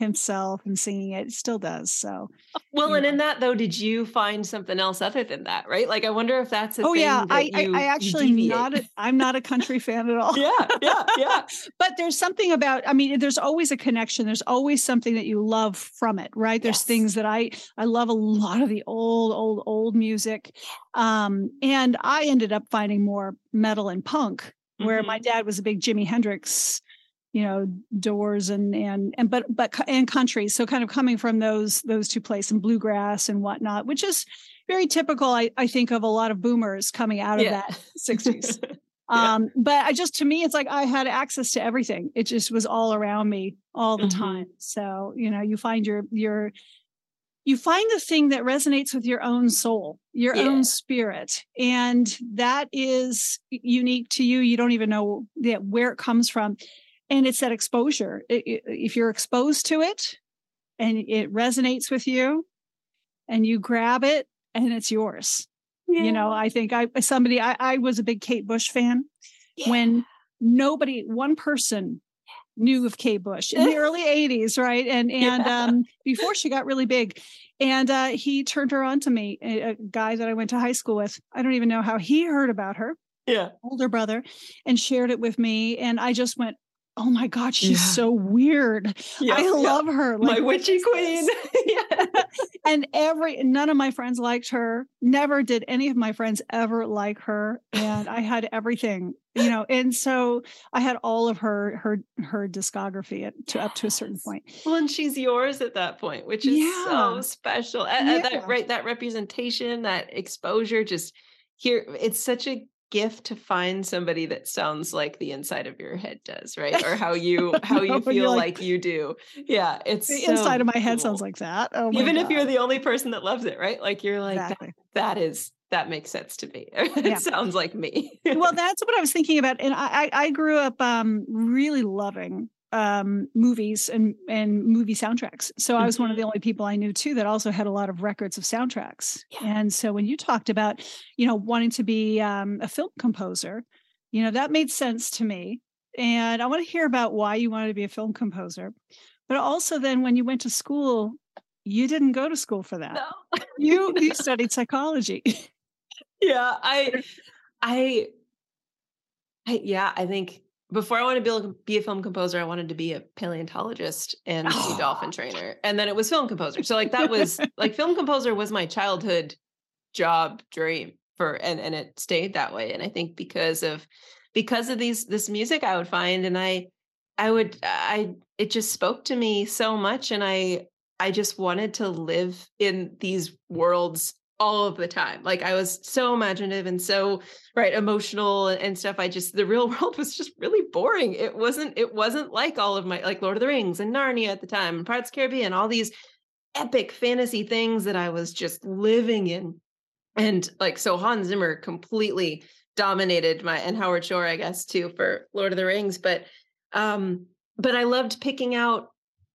A: himself and singing it. it still does. So,
B: well, and know. in that though, did you find something else other than that? Right? Like, I wonder if that's.
A: oh yeah, I, I, I actually not. A, I'm not a country fan at all.
B: yeah, yeah, yeah.
A: but there's something about. I mean, there's always a connection. There's always something that you love from it, right? There's yes. things that I I love a lot of the old, old, old music, um, and I ended up finding more metal and punk. Where mm-hmm. my dad was a big Jimi Hendrix you know doors and and and but but and countries so kind of coming from those those two places and bluegrass and whatnot which is very typical i, I think of a lot of boomers coming out of yeah. that 60s yeah. um but i just to me it's like i had access to everything it just was all around me all the mm-hmm. time so you know you find your your you find the thing that resonates with your own soul your yeah. own spirit and that is unique to you you don't even know where it comes from and it's that exposure. If you're exposed to it and it resonates with you and you grab it and it's yours. Yeah. you know i think i somebody i, I was a big kate bush fan yeah. when nobody one person knew of kate bush in the early 80s right? And and yeah. um before she got really big. And uh he turned her on to me a, a guy that i went to high school with. I don't even know how he heard about her.
B: Yeah.
A: Older brother and shared it with me. And i just went oh my god she's yeah. so weird. Yeah, i love yeah. her
B: like, my witchy queen.
A: and every none of my friends liked her never did any of my friends ever like her and i had everything you know and so i had all of her her her discography at, to yes. up to a certain point.
B: Well and she's yours at that point which is so special that right that representation that exposure just here it's such a gift to find somebody that sounds like the inside of your head does, right? Or how you how you feel like, like, you do. Yeah, it's
A: the so inside of my head sounds like that. Oh
B: Even
A: God.
B: if you're the only person that loves it, right? Like you're like exactly. that, that is that makes sense to me. it yeah. sounds like me.
A: well, that's what I was thinking about, and I I grew up um, really loving um, movies and and movie soundtracks. So I was mm-hmm. one of the mm-hmm. only people I knew too that also had a lot of records of soundtracks. Yeah. And so when you talked about, you know, wanting to be um, a film composer, you know, that made sense to me. And I want to hear about why you wanted to be a film composer. But also then when you went to school, you didn't go to school for that. No. you you studied psychology.
B: Yeah, I I I yeah, I think before I wanted to be a film composer, I wanted to be a paleontologist and oh. a dolphin trainer. And then it was film composer. So like that was like film composer was my childhood job dream for and and it stayed that way. And I think because of because of these this music I would find and I I would I it just spoke to me so much and I I just wanted to live in these worlds all of the time. Like I was so imaginative and so right emotional and stuff. I just the real world was just really boring. It wasn't it wasn't like all of my like Lord of the Rings and Narnia at the time and Pirates Caribbean, all these epic fantasy things that I was just living in. And like so Hans Zimmer completely dominated my and Howard Shore, I guess, too, for Lord of the Rings. But um, but I loved picking out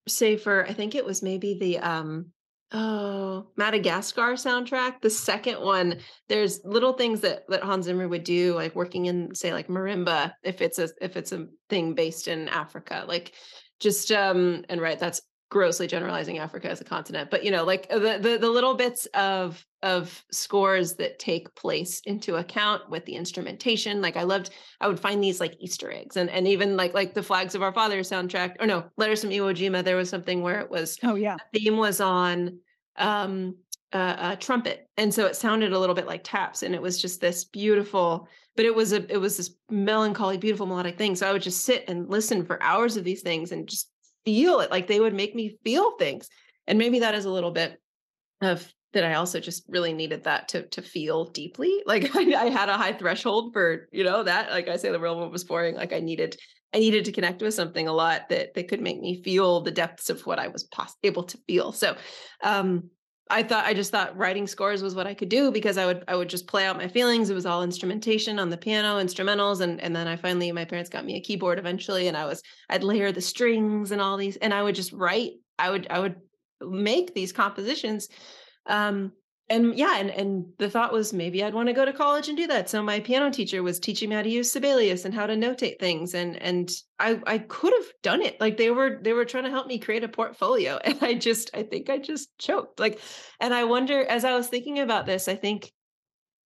B: say for I think it was maybe the um oh Madagascar soundtrack. The second one, there's little things that that Hans Zimmer would do, like working in say like marimba, if it's a if it's a thing based in Africa, like just um and right that's grossly generalizing Africa as a continent, but you know, like the, the the little bits of of scores that take place into account with the instrumentation. Like I loved, I would find these like Easter eggs, and and even like like the Flags of Our Fathers soundtrack, or no, Letters from Iwo Jima. There was something where it was
A: oh yeah,
B: the theme was on um a trumpet, and so it sounded a little bit like taps, and it was just this beautiful. But it was a it was this melancholy, beautiful melodic thing. So I would just sit and listen for hours of these things and just feel it like they would make me feel things and maybe that is a little bit of that I also just really needed that to to feel deeply. Like I, I, had a high threshold for you know that. Like I say, the real world was boring. Like I needed I needed to connect with something a lot that that could make me feel the depths of what I was pos- able to feel. So um, I thought I just thought writing scores was what I could do because I would I would just play out my feelings. It was all instrumentation on the piano, instrumentals, and and then I finally my parents got me a keyboard eventually, and I was I'd layer the strings and all these, and I would just write. I would I would make these compositions um, and yeah, and and the thought was maybe I'd want to go to college and do that. So my piano teacher was teaching me how to use Sibelius and how to notate things, and and I I could have done it. Like they were they were trying to help me create a portfolio, and I just I think I just choked. Like, and I wonder as I was thinking about this, I think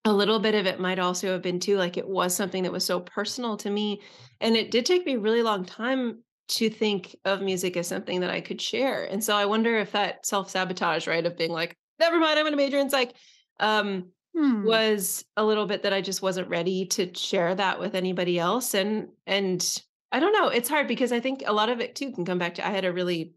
B: a little bit of it might also have been too like it was something that was so personal to me, and it did take me a really long time to think of music as something that I could share. And so I wonder if that self sabotage, right, of being like, never mind, I'm going to major in psych. Um, hmm. was a little bit that I just wasn't ready to share that with anybody else. And, and I don't know, it's hard because I think a lot of it too can come back to, I had a really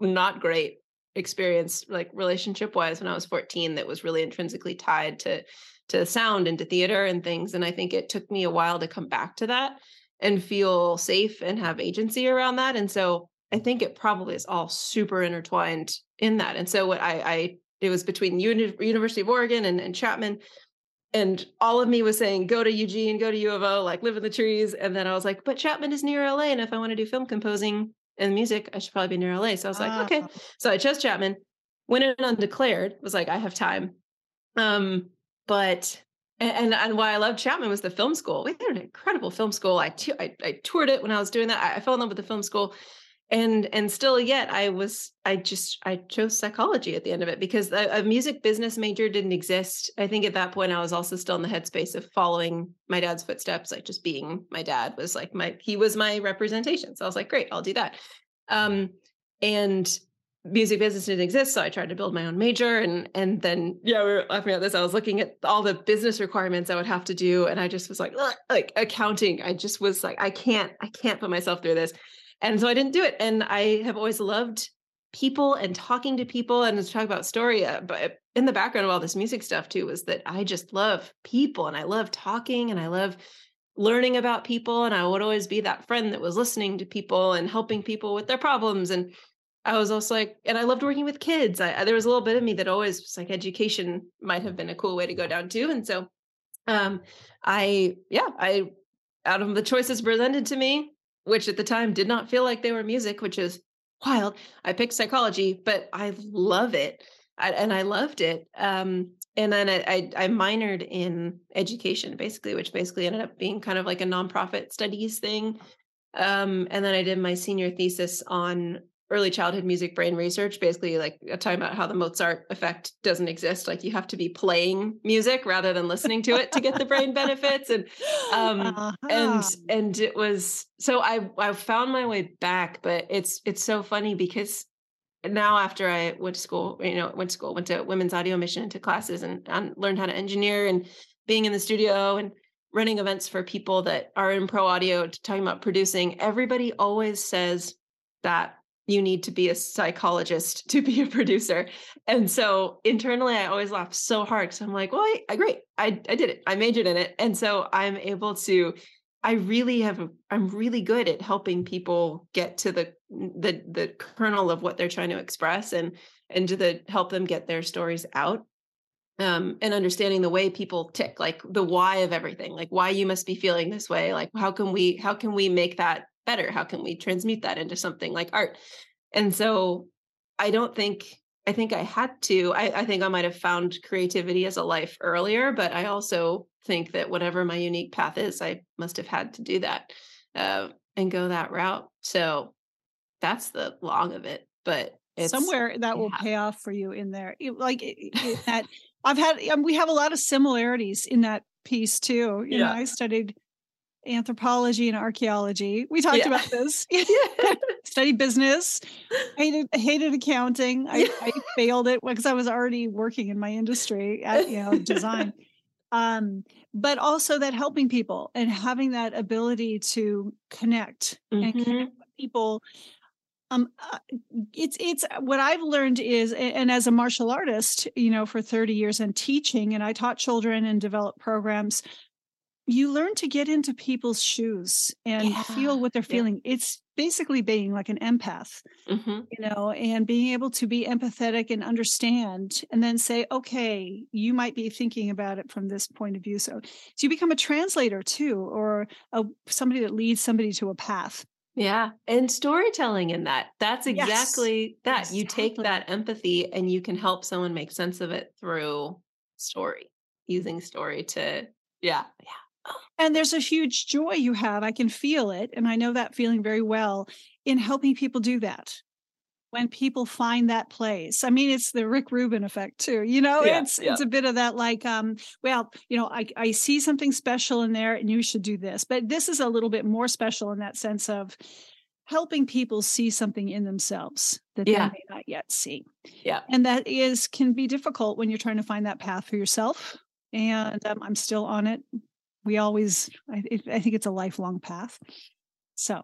B: not great experience, like relationship wise when I was 14, that was really intrinsically tied to, to sound and to theater and things. And I think it took me a while to come back to that and feel safe and have agency around that. And so I think it probably is all super intertwined in that. And so what I, I it was between Uni- University of Oregon and, and Chapman. And all of me was saying, go to Eugene, go to U of O, like live in the trees. And then I was like, but Chapman is near LA. And if I want to do film composing and music, I should probably be near LA. So I was like, okay. Ah. So I chose Chapman, went in undeclared, was like, I have time. Um, but and, and why I loved Chapman was the film school. We had an incredible film school. I, t- I, I toured it when I was doing that. I, I fell in love with the film school and and still yet i was i just i chose psychology at the end of it because a, a, music business major didn't exist. I think at that point i was also still in the headspace of following my dad's footsteps like just being my dad was like my he was my representation. So i was like great i'll do that. Um and music business didn't exist so i tried to build my own major and and then yeah we were laughing at this. I was looking at all the business requirements i would have to do and i just was like like accounting. I just was like i can't i can't put myself through this and so I didn't do it. And I have always loved people and talking to people and to talk about story. Uh, but in the background of all this music stuff too was that I just love people and I love talking and I love learning about people. And I would always be that friend that was listening to people and helping people with their problems. And I was also like, and I loved working with kids. I, there was a little bit of me that always was like education might have been a cool way to go down too. And so, um, I, yeah, I, out of the choices presented to me, which at the time did not feel like they were music, which is wild. I picked psychology, but I love it. I, and I loved it. Um, and then I, I, I, minored in education, basically, which basically ended up being kind of like a nonprofit studies thing. Um, and then I did my senior thesis on early childhood music brain research basically like talking about how the mozart effect doesn't exist like you have to be playing music rather than listening to it to get the brain benefits and um uh-huh. and and it was so i i found my way back but it's it's so funny because now after i went to school you know went to school went to women's audio mission into classes and, and learned how to engineer and being in the studio and running events for people that are in pro audio talking about producing everybody always says that you need to be a psychologist to be a producer. And so internally, I always laugh so hard because I'm like, well, I, I great. I, I did it. I majored in it. And so I'm able to, I really have, I'm really good at helping people get to the, the, the kernel of what they're trying to express and, and to the, help them get their stories out. Um, and understanding the way people tick, like the why of everything, like why you must be feeling this way. Like, how can we, how can we make that better? How can we transmute that into something like art? And so I don't think I think I had to. I, I think I might have found creativity as a life earlier, but I also think that whatever my unique path is, I must have had to do that uh, and go that route. So that's the long of it. But
A: somewhere that yeah. will pay off for you in there. It, like it, that, I've had. Um, we have a lot of similarities in that piece too. You yeah. know, I studied anthropology and archaeology. We talked yeah. about this. Studied business. Hated hated accounting. I, I failed it because I was already working in my industry at you know design. Um, but also that helping people and having that ability to connect mm-hmm. and connect mm-hmm. with people um uh, it's it's what i've learned is and as a martial artist you know for 30 years and teaching and i taught children and developed programs you learn to get into people's shoes and yeah. feel what they're feeling. Yeah. It's basically being like an empath, mm-hmm. you know, and being able to be empathetic and understand and then say, okay, you might be thinking about it from this point of view. So, so you become a translator too, or a, somebody that leads somebody to a path.
B: Yeah. And storytelling in that. That's exactly yes. that. Exactly. You take that empathy and you can help someone make sense of it through story, using story to, yeah, yeah
A: and there's a huge joy you have. I can feel it. And I know that feeling very well in helping people do that. When people find that place. I mean, it's the Rick Rubin effect too. You know, yeah, it's yeah. it's a bit of that like, um, well, you know, I, I see something special in there and you should do this. But this is a little bit more special in that sense of helping people see something in themselves that yeah. they may not yet see.
B: Yeah.
A: And that is can be difficult when you're trying to find that path for yourself. And um, I'm still on it we always I, I think it's a lifelong path so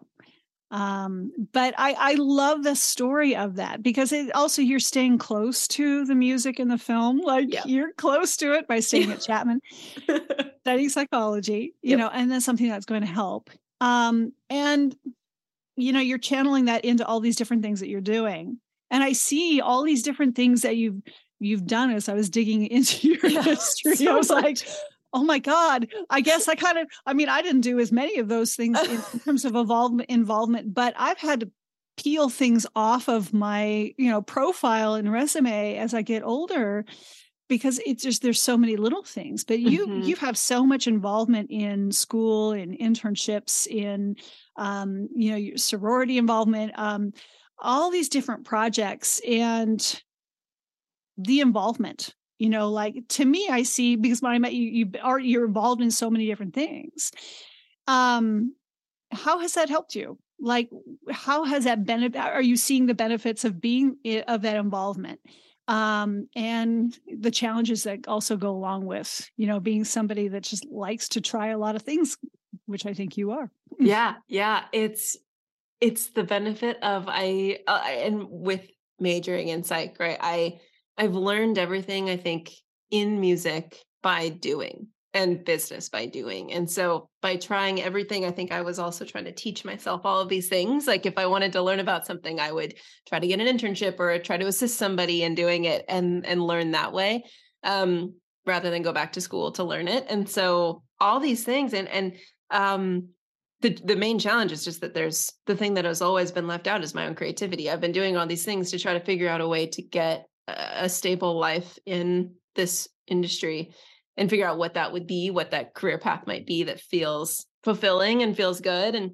A: um but i i love the story of that because it also you're staying close to the music in the film like yeah. you're close to it by staying at chapman studying psychology you yep. know and that's something that's going to help um and you know you're channeling that into all these different things that you're doing and i see all these different things that you've you've done as i was digging into your yeah, history so i was much. like oh my god i guess i kind of i mean i didn't do as many of those things in, in terms of involvement involvement but i've had to peel things off of my you know profile and resume as i get older because it's just there's so many little things but you mm-hmm. you have so much involvement in school in internships in um, you know your sorority involvement um, all these different projects and the involvement you know like to me i see because when i met you you are you're involved in so many different things. Um how has that helped you? Like how has that benefit are you seeing the benefits of being of that involvement? Um and the challenges that also go along with you know being somebody that just likes to try a lot of things which i think you are.
B: Yeah yeah it's it's the benefit of i uh, and with majoring in psych right i I've learned everything I think in music by doing and business by doing. And so by trying everything, I think I was also trying to teach myself all of these things. Like if I wanted to learn about something, I would try to get an internship or try to assist somebody in doing it and and learn that way. Um, rather than go back to school to learn it. And so all these things and and um the the main challenge is just that there's the thing that has always been left out is my own creativity. I've been doing all these things to try to figure out a way to get a stable life in this industry and figure out what that would be, what that career path might be that feels fulfilling and feels good and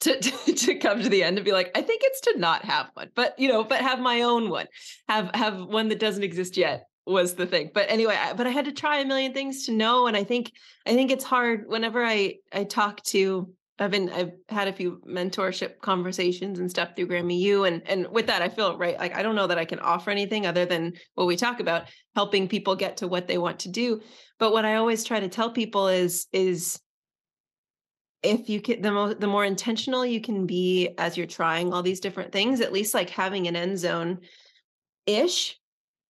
B: to, to, to come to the end and be like, I think it's to not have one, but you know, but have my own one, have have one that doesn't exist yet was the thing. But anyway, I, but I had to try a million things to know, and I think I think it's hard whenever I I talk to I've been I've had a few mentorship conversations and stuff through Grammy U and and with that I feel right like I don't know that I can offer anything other than what we talk about helping people get to what they want to do. But what I always try to tell people is is if you can the more the more intentional you can be as you're trying all these different things at least like having an end zone ish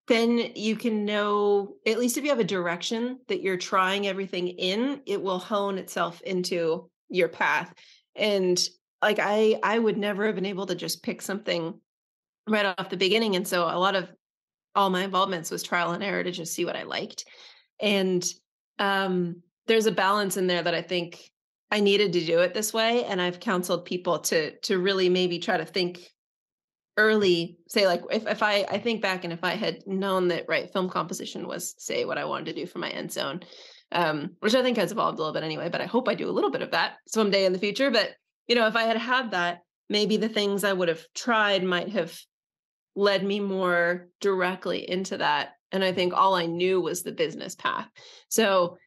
B: then you can know at least if you have a direction that you're trying everything in it will hone itself into your path and like i i would never have been able to just pick something right off the beginning and so a lot of all my involvements was trial and error to just see what i liked and um there's a balance in there that i think i needed to do it this way and i've counseled people to to really maybe try to think early say like if, if i i think back and if i had known that right film composition was say what i wanted to do for my end zone um which i think has evolved a little bit anyway but i hope i do a little bit of that someday in the future. But you know if i had had that maybe the things i would have tried might have led me more directly into that. And i think all i knew was the business path. So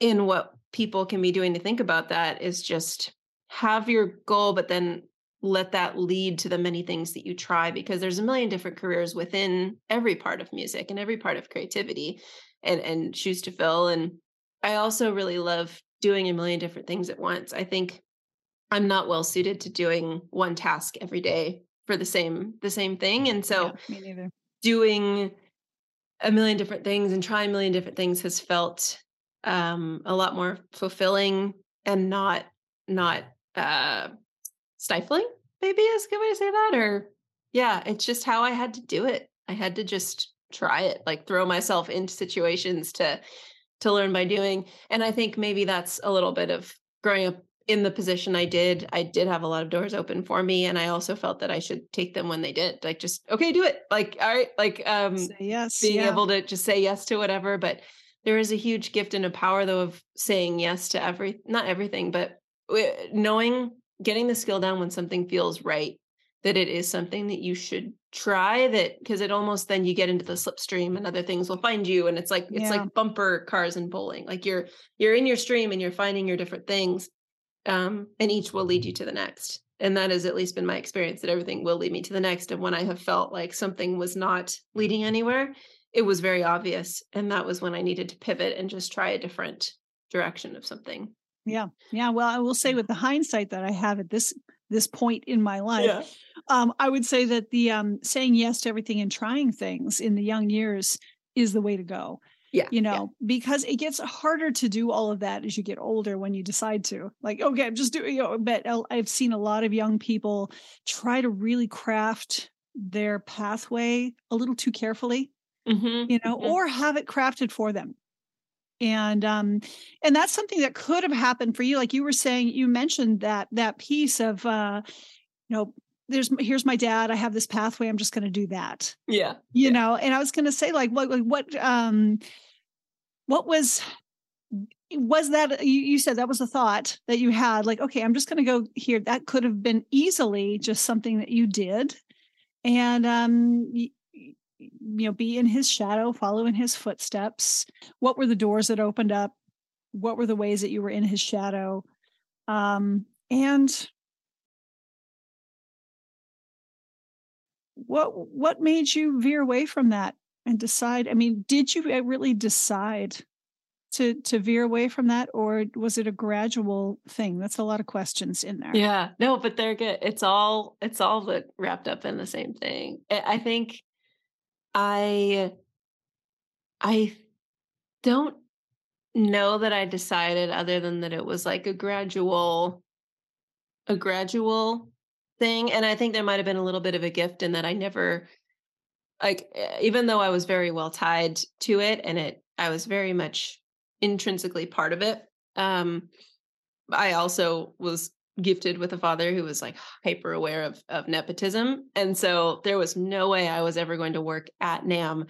B: in what people can be doing to think about that is just have your goal but then let that lead to the many things that you try because there's a million different careers within every part of music and every part of creativity and and shoes to fill and i also really love doing a million different things at once. I think i'm not well suited to doing one task every day for the same the same thing and so
A: yeah,
B: doing a million different things and trying a million different things has felt um a lot more fulfilling and not not uh stifling maybe is a good way to say that or yeah it's just how i had to do it. I had to just try it like throw myself into situations to to learn by doing and i think maybe that's a little bit of growing up in the position i did i did have a lot of doors open for me and i also felt that i should take them when they did like just okay do it like all right like um
A: say yes
B: being
A: yeah.
B: able to just say yes to whatever but there is a huge gift and a power though of saying yes to every not everything but knowing getting the skill down when something feels right that it is something that you should try that because it almost then you get into the slipstream and other things will find you and it's like it's
A: Yeah.
B: like bumper cars and bowling like you're you're in your stream and you're finding your different things um and each will lead you to the next and that has at least been my experience that everything will lead me to the next and when i have felt like something was not leading anywhere it was very obvious and that was when i needed to pivot and just try a different direction of something
A: Yeah. Yeah. Well, I will say with the hindsight that I have at this this point in my life, um, I would say that the um saying yes to everything and trying things in the young years is the way to go.
B: yeah
A: You
B: yeah.
A: know, because it gets harder to do all of that as you get older when you decide to. Like, okay, I'm just doing. You know, but I've seen a lot of young people try to really craft their pathway a little too carefully
B: Mhm,
A: you know,
B: mhm.
A: or have it crafted for them. And um and that's something that could have happened for you like you were saying you mentioned that that piece of uh you know there's here's my dad I have this pathway I'm just going to do that
B: yeah
A: you
B: Yeah.
A: know and I was going to say like what what um what was was that you, you said that was a thought that you had like okay I'm just going to go here that could have been easily just something that you did and um you know be in his shadow follow in his footsteps. What were the doors that opened up? What were the ways that you were in his shadow? Um and what what made you veer away from that and decide i mean did you really decide to to veer away from that or was it a gradual thing? That's a lot of questions in there.
B: Yeah, no, but they're good. It's all it's all wrapped up in the same thing. I think I I don't know that I decided other than that it was like a gradual a gradual thing and I think there might have been a little bit of a gift in that I never like even though I was very well tied to it and it I was very much intrinsically part of it. Um I also was gifted with a father who was like hyper aware of of nepotism and so there was no way I was ever going to work at NAMM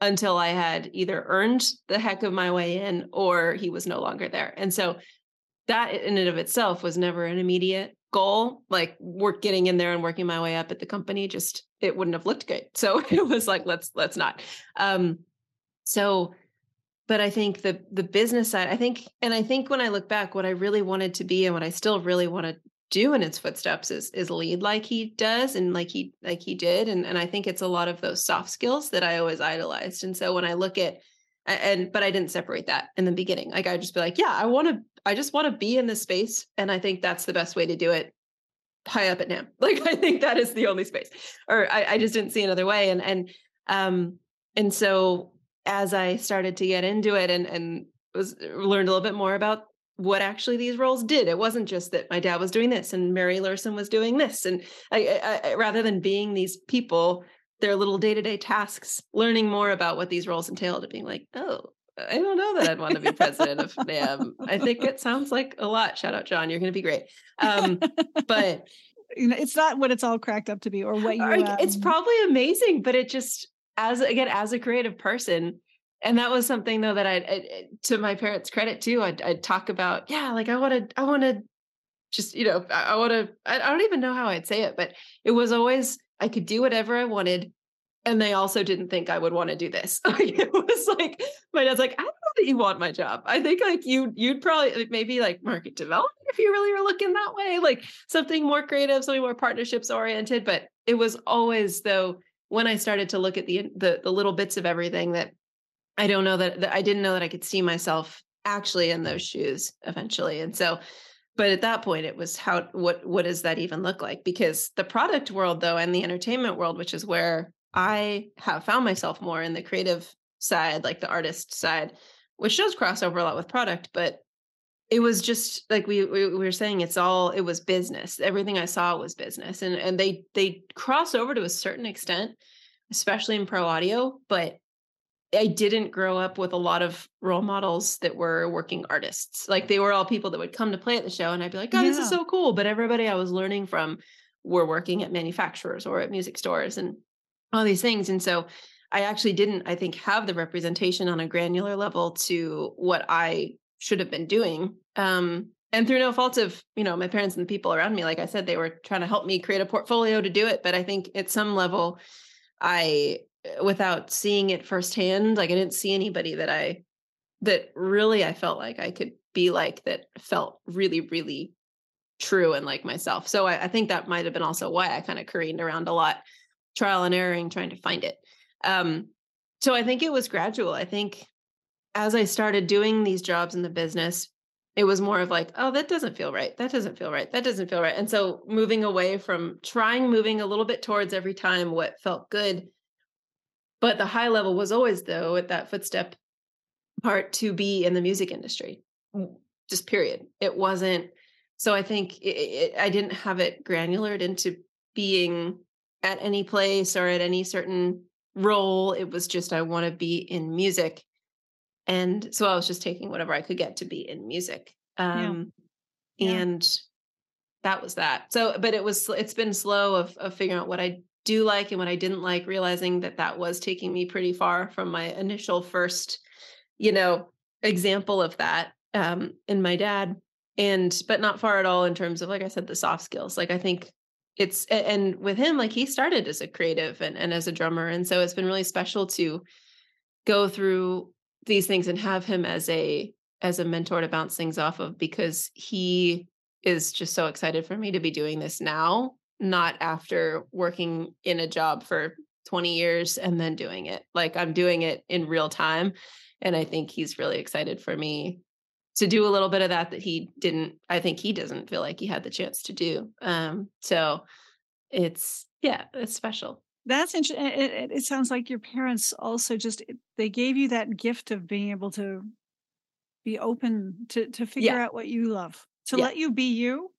B: until I had either earned the heck of my way in or he was no longer there. And so that in and of itself was never an immediate goal like work getting in there and working my way up at the company just it wouldn't have looked good so it was like let's let's not um so but i think the the business side i think and i think when i look back what i really wanted to be and what i still really want to do in its footsteps is is lead like he does and like he like he did. And and i think it's a lot of those soft skills that i always idolized. And so when i look at and but i didn't separate that in the beginning. Like i just be like yeah i want to i just want to be in this space. And i think that's the best way to do it high up at NAMM like i think that is the only space. Or i, I just didn't see another way. And and um and so as i started to get into it and and was learned a little bit more about what actually these roles did. It wasn't just that my dad was doing this and mary Luehrsen was doing this and I, I, I rather than being these people their little day-to-day tasks learning more about what these roles entailed and being like oh i don't know that i'd want to be president of NAMM i think it sounds like a lot. Shout out john you're going to be great. Um, but
A: you know, it's not what it's all cracked up to be or what you. Um,
B: it's probably amazing, but it just as again as a creative person, and that was something though that I, I to my parents' credit too. I'd, I'd talk about yeah, like I want to, I want to just you know, I, I want to. I, I don't even know how I'd say it, but it was always I could do whatever I wanted and they also didn't think I would want to do this. it was like my dad's like, I don't know that you want my job. I think like you you'd probably maybe like market development if you really were looking that way, like something more creative, something more partnerships oriented. But it was always though when I started to look at the the, the little bits of everything that I don't know that, that I didn't know that I could see myself actually in those shoes eventually. And so but at that point it was how what what does that even look like because the product world though and the entertainment world which is where I have found myself more in the creative side, like the artist side, which does cross over a lot with product, but it was just like we, we, we were saying it's all it was business everything i saw was business and and they they cross over to a certain extent especially in pro audio but i didn't grow up with a lot of role models that were working artists like they were all people that would come to play at the show and i'd be like oh yeah. this is so cool but everybody i was learning from were working at manufacturers or at music stores and all these things. And so I actually didn't, I think, have the representation on a granular level to what I should have been doing. Um, and through no fault of, you know, my parents and the people around me, like I said, they were trying to help me create a portfolio to do it. But I think at some level, I, without seeing it firsthand, like I didn't see anybody that I, that really I felt like I could be like that felt really, really true and like myself. So I, I think that might have been also why I kind of careened around a lot trial and erroring trying to find it. Um, so I think it was gradual. I think as I started doing these jobs in the business, it was more of like, oh, that doesn't feel right. That doesn't feel right. That doesn't feel right. And so moving away from trying, moving a little bit towards every time what felt good. But the high level was always, though, at that footstep part to be in the music industry, just period. It wasn't. So I think it, it, I didn't have it granulared into being at any place or at any certain role. It was just, I want to be in music. And so I was just taking whatever I could get to be in music. Um, yeah. Yeah. And that was that. So, but it was, it's been slow of, of figuring out what I do like and what I didn't like, realizing that that was taking me pretty far from my initial first, you know, example of that um, in my dad. And, but not far at all in terms of, like I said, the soft skills. Like I think it's and with him like he started as a creative and, and as a drummer and so it's been really special to go through these things and have him as a as a mentor to bounce things off of because he is just so excited for me to be doing this now not after working in a job for 20 years and then doing it. Like i'm doing it in real time and i think he's really excited for me to do a little bit of that that he didn't i think he doesn't feel like he had the chance to do. Um so it's yeah it's special
A: that's interesting it, it, it, sounds like your parents also just they gave you that gift of being able to be open to to figure yeah. out what you love to yeah. let you be you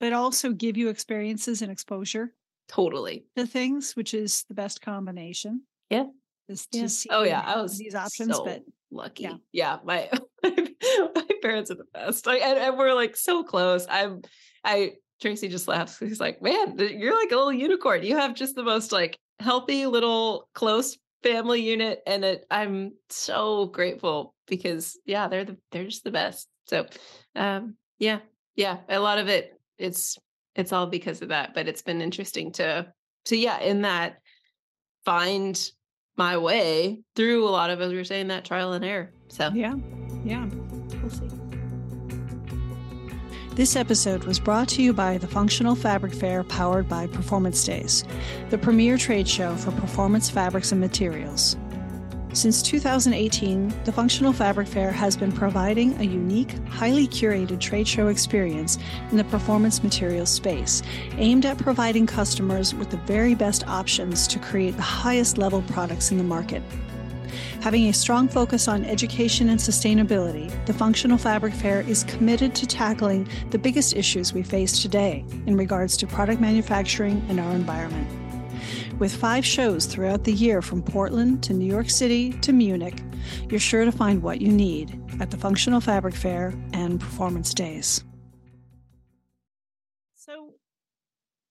A: but also give you experiences and exposure
B: totally
A: to things which is the best combination
B: yeah
A: is to see
B: oh yeah i was
A: these options
B: so
A: but
B: lucky yeah, yeah my my parents are the best. Like, and, and, we're like so close. I'm, I, Tracy just laughs. He's like, man, you're like a little unicorn. You have just the most like healthy little close family unit. And it, I'm so grateful because yeah, they're the, they're just the best. So, um, yeah, yeah, a lot of it, it's, it's all because of that, but it's been interesting to, to, yeah, in that find my way through a lot of, as we were saying, that trial and error. So,
A: yeah, yeah. This episode was brought to you by the Functional Fabric Fair powered by Performance Days, the premier trade show for performance fabrics and materials. Since 2018, the Functional Fabric Fair has been providing a unique, highly curated trade show experience in the performance materials space, aimed at providing customers with the very best options to create the highest level products in the market. Having a strong focus on education and sustainability, the Functional Fabric Fair is committed to tackling the biggest issues we face today in regards to product manufacturing and our environment. With five shows throughout the year from Portland to New York City to Munich, you're sure to find what you need at the Functional Fabric Fair and Performance Days. So,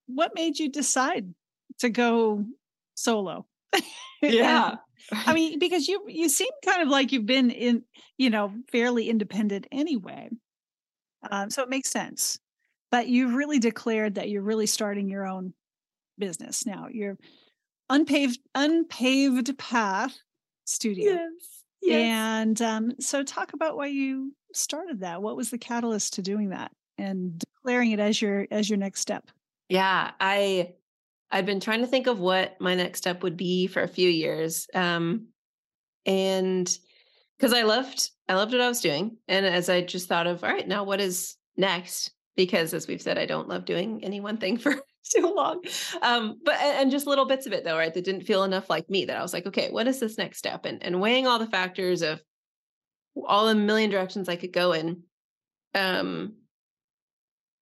A: what made you decide to go solo?
B: Yeah.
A: I mean, because you you seem kind of like you've been in, you know, fairly independent anyway. Um, so it makes sense. But you've really declared that you're really starting your own business now. You're unpaved unpaved path studio.
B: Yes. yes.
A: And um, so talk about why you started that. What was the catalyst to doing that and declaring it as your as your next step?
B: Yeah, I I've been trying to think of what my next step would be for a few years. Um, and because I loved I loved what I was doing. And as I just thought of, all right, now what is next? Because as we've said, I don't love doing any one thing for too long. Um, but and just little bits of it though, right? That didn't feel enough like me that I was like, okay, what is this next step? And and weighing all the factors of all the million directions I could go in. Um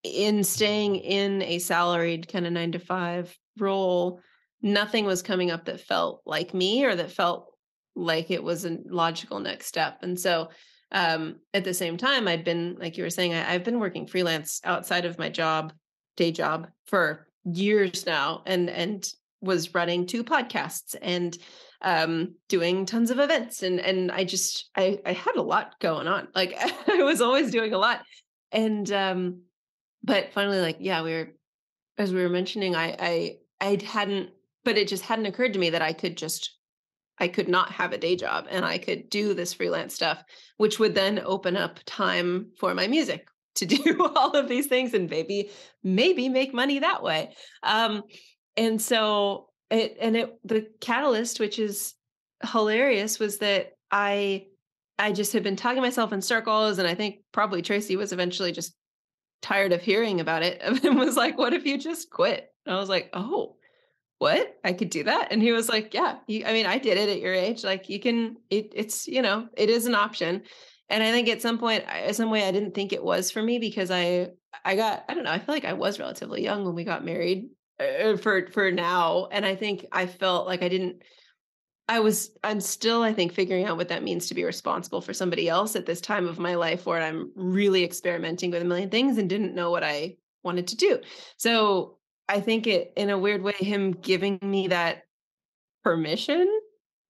B: in staying in a salaried kind of nine to five role, nothing was coming up that felt like me or that felt like it was a logical next step. And so um, at the same time, I'd been, like you were saying, I, I've been working freelance outside of my job, day job for years now and and was running two podcasts and um doing tons of events and and I just I I had a lot going on. Like I was always doing a lot. And um but finally like yeah, we were as we were mentioning I I I hadn't but it just hadn't occurred to me that I could just I could not have a day job and I could do this freelance stuff, which would then open up time for my music to do all of these things and maybe, maybe make money that way. Um, and so it, and it, the catalyst, which is hilarious, was that I, I just had been talking myself in circles. And I think probably Tracy was eventually just tired of hearing about it and was like, what if you just quit? And I was like, oh, what? I could do that? And he was like yeah you, i mean i did it at your age like you can it, it's you know it is an option. And i think at some point some way i didn't think it was for me because i i got i don't know i feel like i was relatively young when we got married uh, for for now and i think i felt like i didn't i was i'm still i think figuring out what that means to be responsible for somebody else at this time of my life where i'm really experimenting with a million things and didn't know what i wanted to do so I think it in a weird way, him giving me that permission,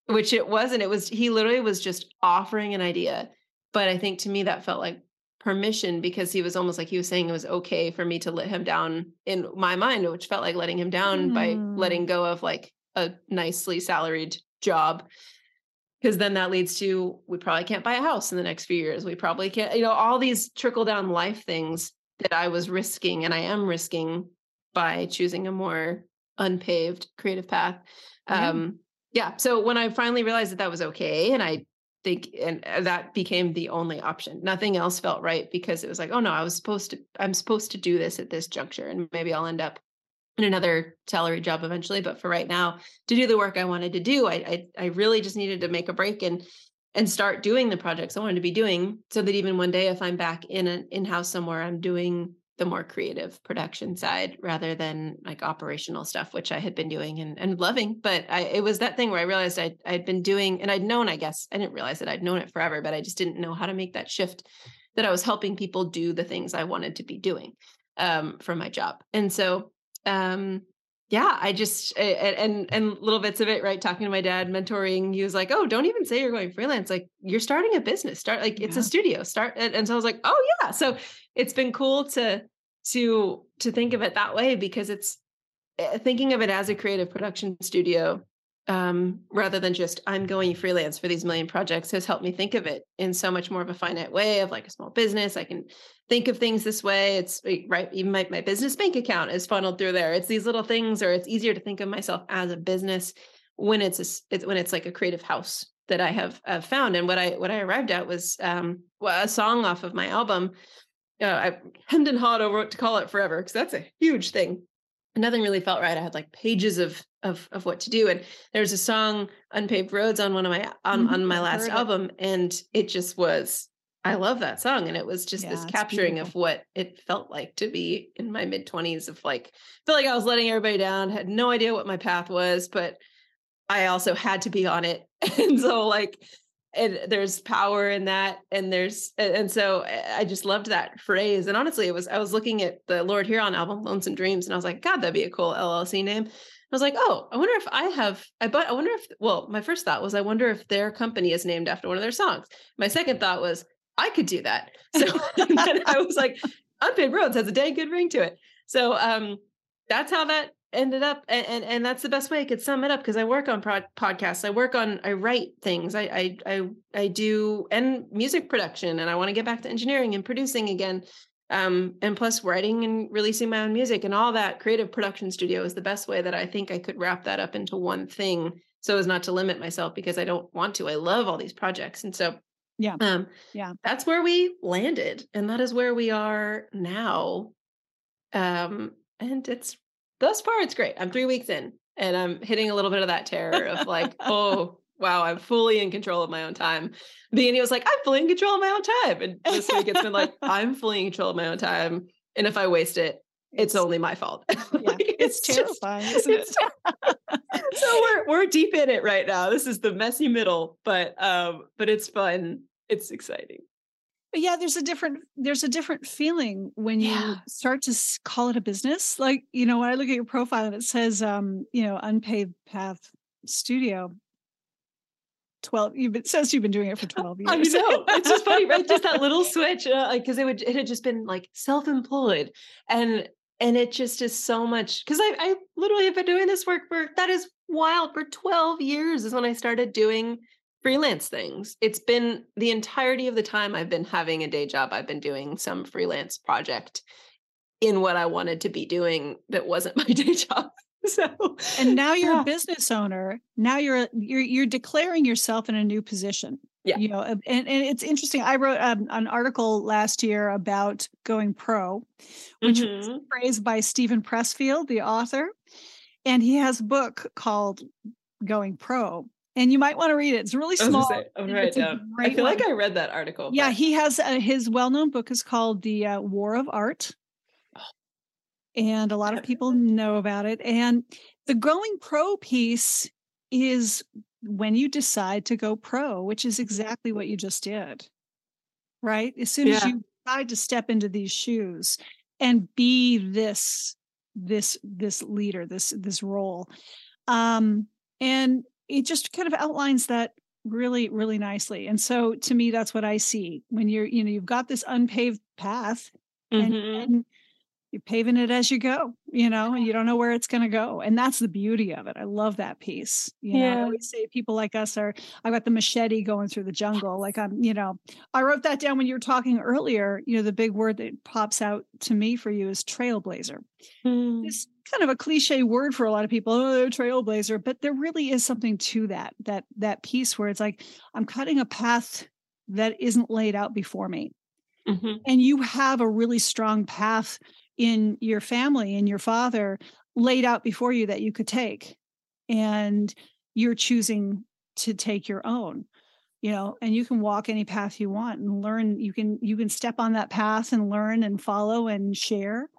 B: which it wasn't. It was he literally was just offering an idea. But I think to me that felt like permission because he was almost like he was saying it was okay for me to let him down in my mind, which felt like letting him down mm. by letting go of like a nicely salaried job. Because then that leads to we probably can't buy a house in the next few years. We probably can't, you know, all these trickle down life things that I was risking and I am risking by choosing a more unpaved creative path. Yeah. Um, yeah. So when I finally realized that that was okay, and I think, and uh, that became the only option. Nothing else felt right because it was like, oh no, I was supposed to, I'm supposed to do this at this juncture, and maybe I'll end up in another salary job eventually. But for right now, to do the work I wanted to do, I, I, I really just needed to make a break and and start doing the projects I wanted to be doing, so that even one day, if I'm back in an in house somewhere, I'm doing the more creative production side rather than like operational stuff, which I had been doing and, and loving. But I, it was that thing where I realized I'd, I'd been doing, and I'd known, I guess, I didn't realize that I'd known it forever, but I just didn't know how to make that shift that I was helping people do the things I wanted to be doing um, for my job. And so, um, yeah, I just and and little bits of it, right? Talking to my dad, mentoring. He was like, "Oh, don't even say you're going freelance. Like you're starting a business. Start like it's yeah. a studio. Start." And so I was like, "Oh yeah." So it's been cool to to to think of it that way because it's eh, thinking of it as a creative production studio um, rather than just I'm going freelance for these million projects has helped me think of it in so much more of a finite way of like a small business. I can think of things this way. It's right. Even my, my business bank account is funneled through there. It's these little things, or it's easier to think of myself as a business when it's a, when it's like a creative house that I have uh, found. And what I what I arrived at was um, a song off of my album uh, I hemmed and hawed over what to call it forever because that's a huge thing. Nothing really felt right. I had like pages of of of what to do. And there's a song "Unpaved Roads" on one of my on mm-hmm. on my last album, it. and it just was. I love that song, and it was just yeah, this capturing of what it felt like to be in my mid twenties. Of like, felt like I was letting everybody down. Had no idea what my path was, but I also had to be on it, and so like and there's power in that and there's and so i just loved that phrase and honestly it was i was looking at the lord huron album lonesome dreams and i was like god that'd be a cool llc name I was like, oh, I wonder if I have I but I wonder if well, my first thought was I wonder if their company is named after one of their songs. My second thought was I could do that. So I was like, Unpaved Roads has a dang good ring to it. So um that's how that ended up and, and, and that's the best way I could sum it up because I work on pro- podcasts. I work on I write things. I I I I do and music production and I want to get back to engineering and producing again. Um, and plus writing and releasing my own music and all that creative production studio is the best way that I think I could wrap that up into one thing so as not to limit myself because I don't want to. I love all these projects. And so
A: yeah.
B: Um
A: yeah.
B: That's where we landed and that is where we are now. Um and it's thus far it's great. I'm 3 weeks in and I'm hitting a little bit of that terror of like, oh, wow, I'm fully in control of my own time. Beginning was like, I'm fully in control of my own time. And this week it's been like, I'm fully in control of my own time. And if I waste it, it's, it's only my fault.
A: Yeah, like, it's, it's, terrifying, just, isn't
B: it's it? so we're we're deep in it right now. This is the messy middle, but um, but it's fun. It's exciting.
A: But yeah, there's a different there's a different feeling when you yeah. start to call it a business. Like, you know, when I look at your profile and it says um, you know, unpaved path studio, 12 you've been says you've been doing it for 12 years
B: i know it's just funny right just that little switch uh, like because it would it had just been like self-employed and and it just is so much because I, I literally have been doing this work for that is wild for 12 years is when i started doing freelance things. It's been the entirety of the time i've been having a day job i've been doing some freelance project in what i wanted to be doing that wasn't my day job. So
A: and now you're yeah. a business owner. Now you're you're you're declaring yourself in a new position
B: yeah.
A: you know and, and it's interesting i wrote um, an article last year about going pro which mm-hmm. was praised by Steven Pressfield the author and he has a book called going pro and you might want to read it. It's really small.
B: I, I'm right down. I feel one. like I read that article.
A: Yeah, but... he has uh, his well-known book is called The uh, War of Art, and a lot of people know about it. And the going pro piece is when you decide to go pro, which is exactly what you just did. Right? As soon yeah. as you decide to step into these shoes and be this this this leader, this this role. Um and it just kind of outlines that really really nicely. And so to me that's what I see when you're you know you've got this unpaved path mm-hmm. and, and you're paving it as you go, you know, and you don't know where it's going to go. And that's the beauty of it. I love that piece. You yeah. Know, I always say people like us are, I got the machete going through the jungle. Like I'm, you know, I wrote that down when you were talking earlier. You know, the big word that pops out to me for you is trailblazer. Mm. It's kind of a cliche word for a lot of people. Oh, trailblazer, but there really is something to that, that, that piece where it's like, I'm cutting a path that isn't laid out before me. Mm-hmm. And you have a really strong path in your family and your father laid out before you that you could take and you're choosing to take your own you know and you can walk any path you want and learn you can you can step on that path and learn and follow and share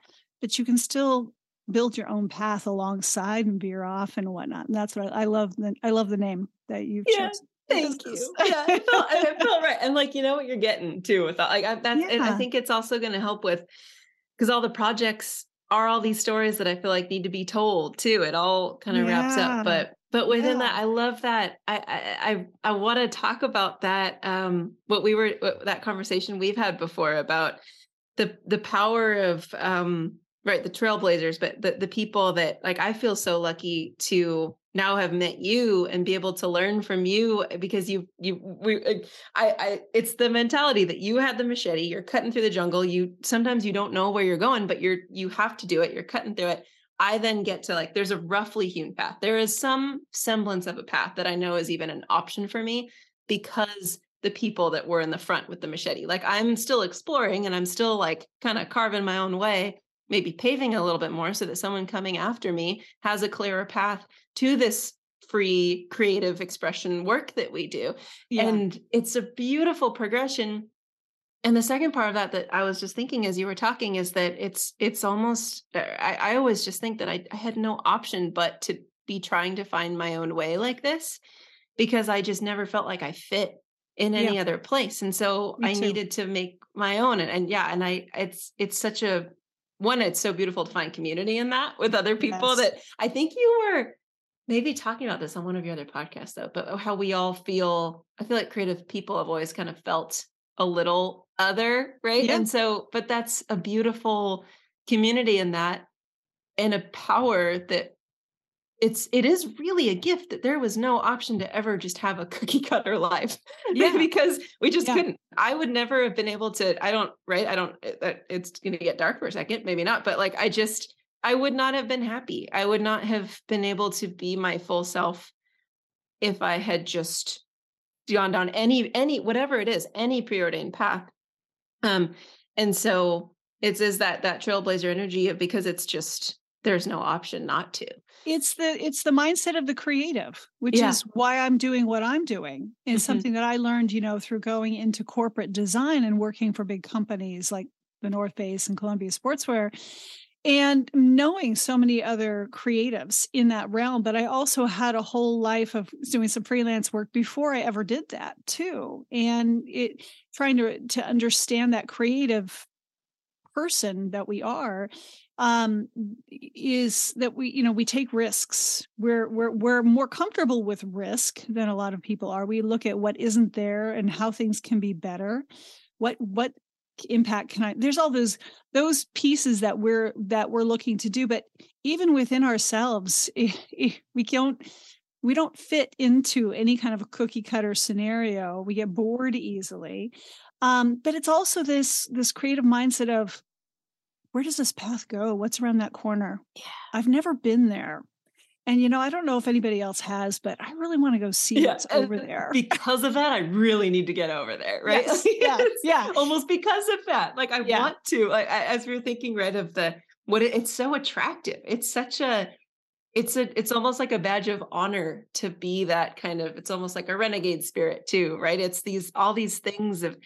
A: but you can still build your own path alongside and veer off and whatnot and that's what i, I love the i love the name that you've yeah. chosen
B: Thank you. Yeah, I felt, I felt right, and like you know what you're getting too with that. Like I, that's, yeah. I think it's also going to help with because all the projects are all these stories that I feel like need to be told too. It all kind of yeah. wraps up. But but within yeah. that, I love that. I I I, I want to talk about that. Um, what we were what, that conversation we've had before about the the power of um right the trailblazers, but the the people that like I feel so lucky to now have met you and be able to learn from you eh, because you you we I I it's the mentality that you had the machete you're cutting through the jungle you sometimes you don't know where you're going but you're you have to do it you're cutting through it. I then get to like there's a roughly hewn path. There is some semblance of a path that I know is even an option for me because the people that were in the front with the machete. Like I'm still exploring and I'm still like kind of carving my own way maybe paving a little bit more so that someone coming after me has a clearer path to this free creative expression work that we do. Yeah. And it's a beautiful progression. And the second part of that that I was just thinking as you were talking is that it's it's almost uh, I, I always just think that I, I had no option but to be trying to find my own way like this because I just never felt like I fit in any yeah. other place. And so Me I too. needed to make my own. And, and yeah, and I it's it's such a one, it's so beautiful to find community in that with other people yes. that I think you were maybe talking about this on one of your other podcasts though, but how we all feel, I feel like creative people have always kind of felt a little other, right? Yeah. And so, but that's a beautiful community in that and a power that it's it is really a gift that there was no option to ever just have a cookie cutter life yeah. because we just yeah. couldn't i would never have been able to i don't right i don't it, it's going to get dark for a second maybe not but like i just i would not have been happy i would not have been able to be my full self if i had just gone down any any whatever it is any preordained path um and so it's is that that trailblazer energy of because it's just there's no option not to
A: it's the it's the mindset of the creative which yeah. is why i'm doing what i'm doing is mm-hmm. something that i learned you know through going into corporate design and working for big companies like the north face and columbia sportswear and knowing so many other creatives in that realm but i also had a whole life of doing some freelance work before i ever did that too and it trying to to understand that creative person that we are um, is that we you know we take risks. We're we're we're more comfortable with risk than a lot of people are. We look at what isn't there and how things can be better. What what impact can i there's all those those pieces that we're that we're looking to do but even within ourselves we don't we don't fit into any kind of a cookie cutter scenario. We get bored easily um, but it's also this this creative mindset of where does this path go? What's around that corner? Yeah. I've never been there. And you know, I don't know if anybody else has, but I really want to go see yeah. what's over there.
B: Because of that, I really need to get over there, right? Yes. yes. Yeah. Almost because of that. Like I yeah. want to. Like as we are thinking, right, of the what it, it's so attractive. It's such a it's a it's almost like a badge of honor to be that kind of it's almost like a renegade spirit too, right? It's these all these things of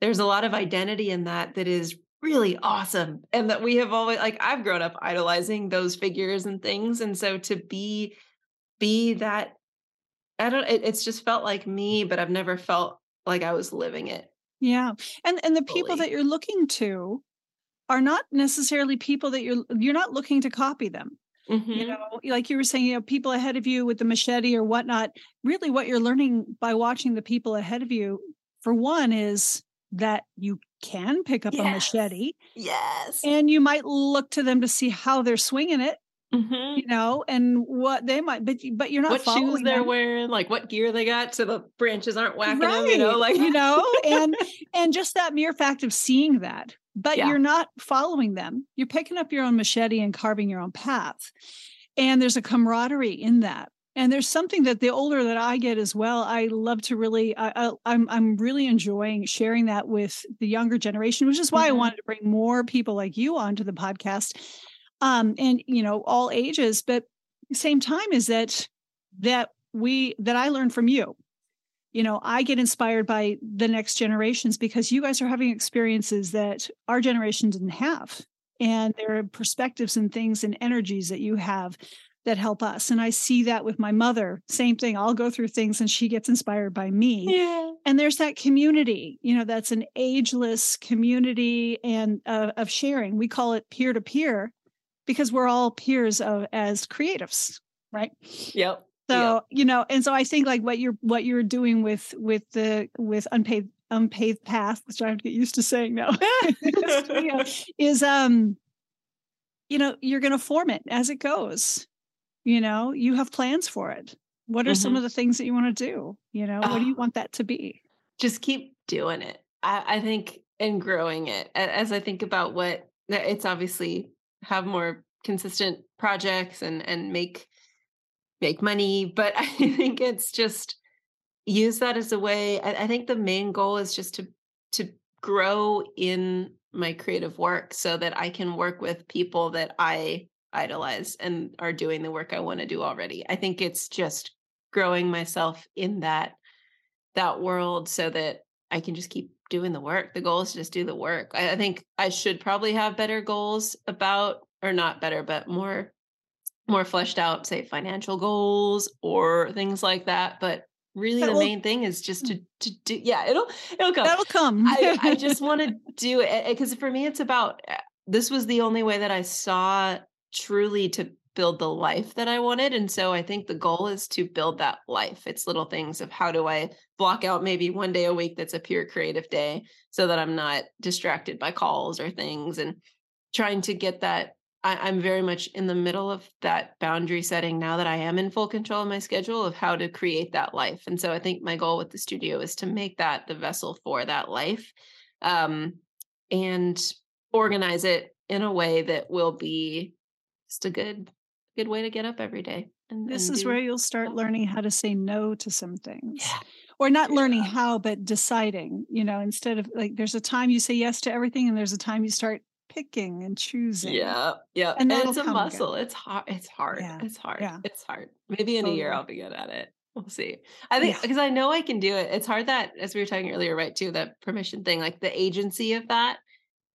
B: there's a lot of identity in that that is really awesome and that we have always like I've grown up idolizing those figures and things and so to be be that I don't it, it's just felt like me but I've never felt like I was living it.
A: Yeah. And and the people fully. that you're looking to are not necessarily people that you're you're not looking to copy them. Mm-hmm. You know, like you were saying, you know, people ahead of you with the machete or whatnot. Really, what you're learning by watching the people ahead of you, for one, is that you can pick up yes. a machete.
B: Yes.
A: And you might look to them to see how they're swinging it. Mm-hmm. You know, and what they might, but but you're not
B: what shoes they're
A: them.
B: wearing, like what gear they got, so the branches aren't whacking right. them. You know, like
A: you know, and and just that mere fact of seeing that, but yeah. you're not following them. You're picking up your own machete and carving your own path, and there's a camaraderie in that and there's something that the older that I get as well, I love to really, I, am I'm, I'm really enjoying sharing that with the younger generation, which is why mm-hmm. I wanted to bring more people like you onto the podcast, um, and you know all ages. But same time is that that we that I learn from you. You know, I get inspired by the next generations because you guys are having experiences that our generation didn't have, and there are perspectives and things and energies that you have that help us. And I see that with my mother. Same thing. I'll go through things and she gets inspired by me. Yeah. And there's that community, you know, that's an ageless community and uh, of sharing. We call it peer to peer because we're all peers of as creatives, right?
B: Yep.
A: So,
B: yep.
A: you know, and so I think like what you're what you're doing with with the with unpaid unpaved path, which I have to get used to saying now, is um you know, you're going to form it as it goes you know you have plans for it. What are mm-hmm. some of the things that you want to do? You know what do you want that to be?
B: Just keep doing it. I, I think and growing it. As i think about what it's obviously have more consistent projects and and make make money but i think it's just use that as a way I, I think the main goal is just to to grow in my creative work so that i can work with people that i idolize and are doing the work I want to do already. I think it's just growing myself in that that world so that I can just keep doing the work. The goal is to just do the work. I, I think I should probably have better goals about or not better, but more more fleshed out, say financial goals or things like that. But really
A: That
B: the
A: will-
B: main thing is just to to do. Yeah, it'll it'll come.
A: That'll come.
B: I, I just want to do it because for me, it's about uh, this was the only way that I saw truly to build the life that I wanted. And so I think the goal is to build that life. It's little things of how do I block out maybe one day a week that's a pure creative day so that I'm not distracted by calls or things and trying to get that. I, I'm very much in the middle of that boundary setting now that I am in full control of my schedule of how to create that life. And so I think my goal with the studio is to make that the vessel for that life um, and organize it in a way that will be just a good good way to get up every day. And,
A: this
B: and
A: is where you'll start learning how to say no to some things.
B: Yeah.
A: Or not learning how, but deciding, you know, instead of like there's a time you say yes to everything and there's a time you start picking and choosing.
B: Yeah, yeah,
A: And
B: and, it's a
A: come again.
B: muscle. It's hard. It's hard.
A: Yeah,
B: It's hard.
A: yeah.
B: It's hard. Maybe in a year I'll be good at it. We'll see. I think
A: Yeah.
B: because I know I can do it. It's hard that, as we were talking earlier, right? Too that permission thing, like the agency of that,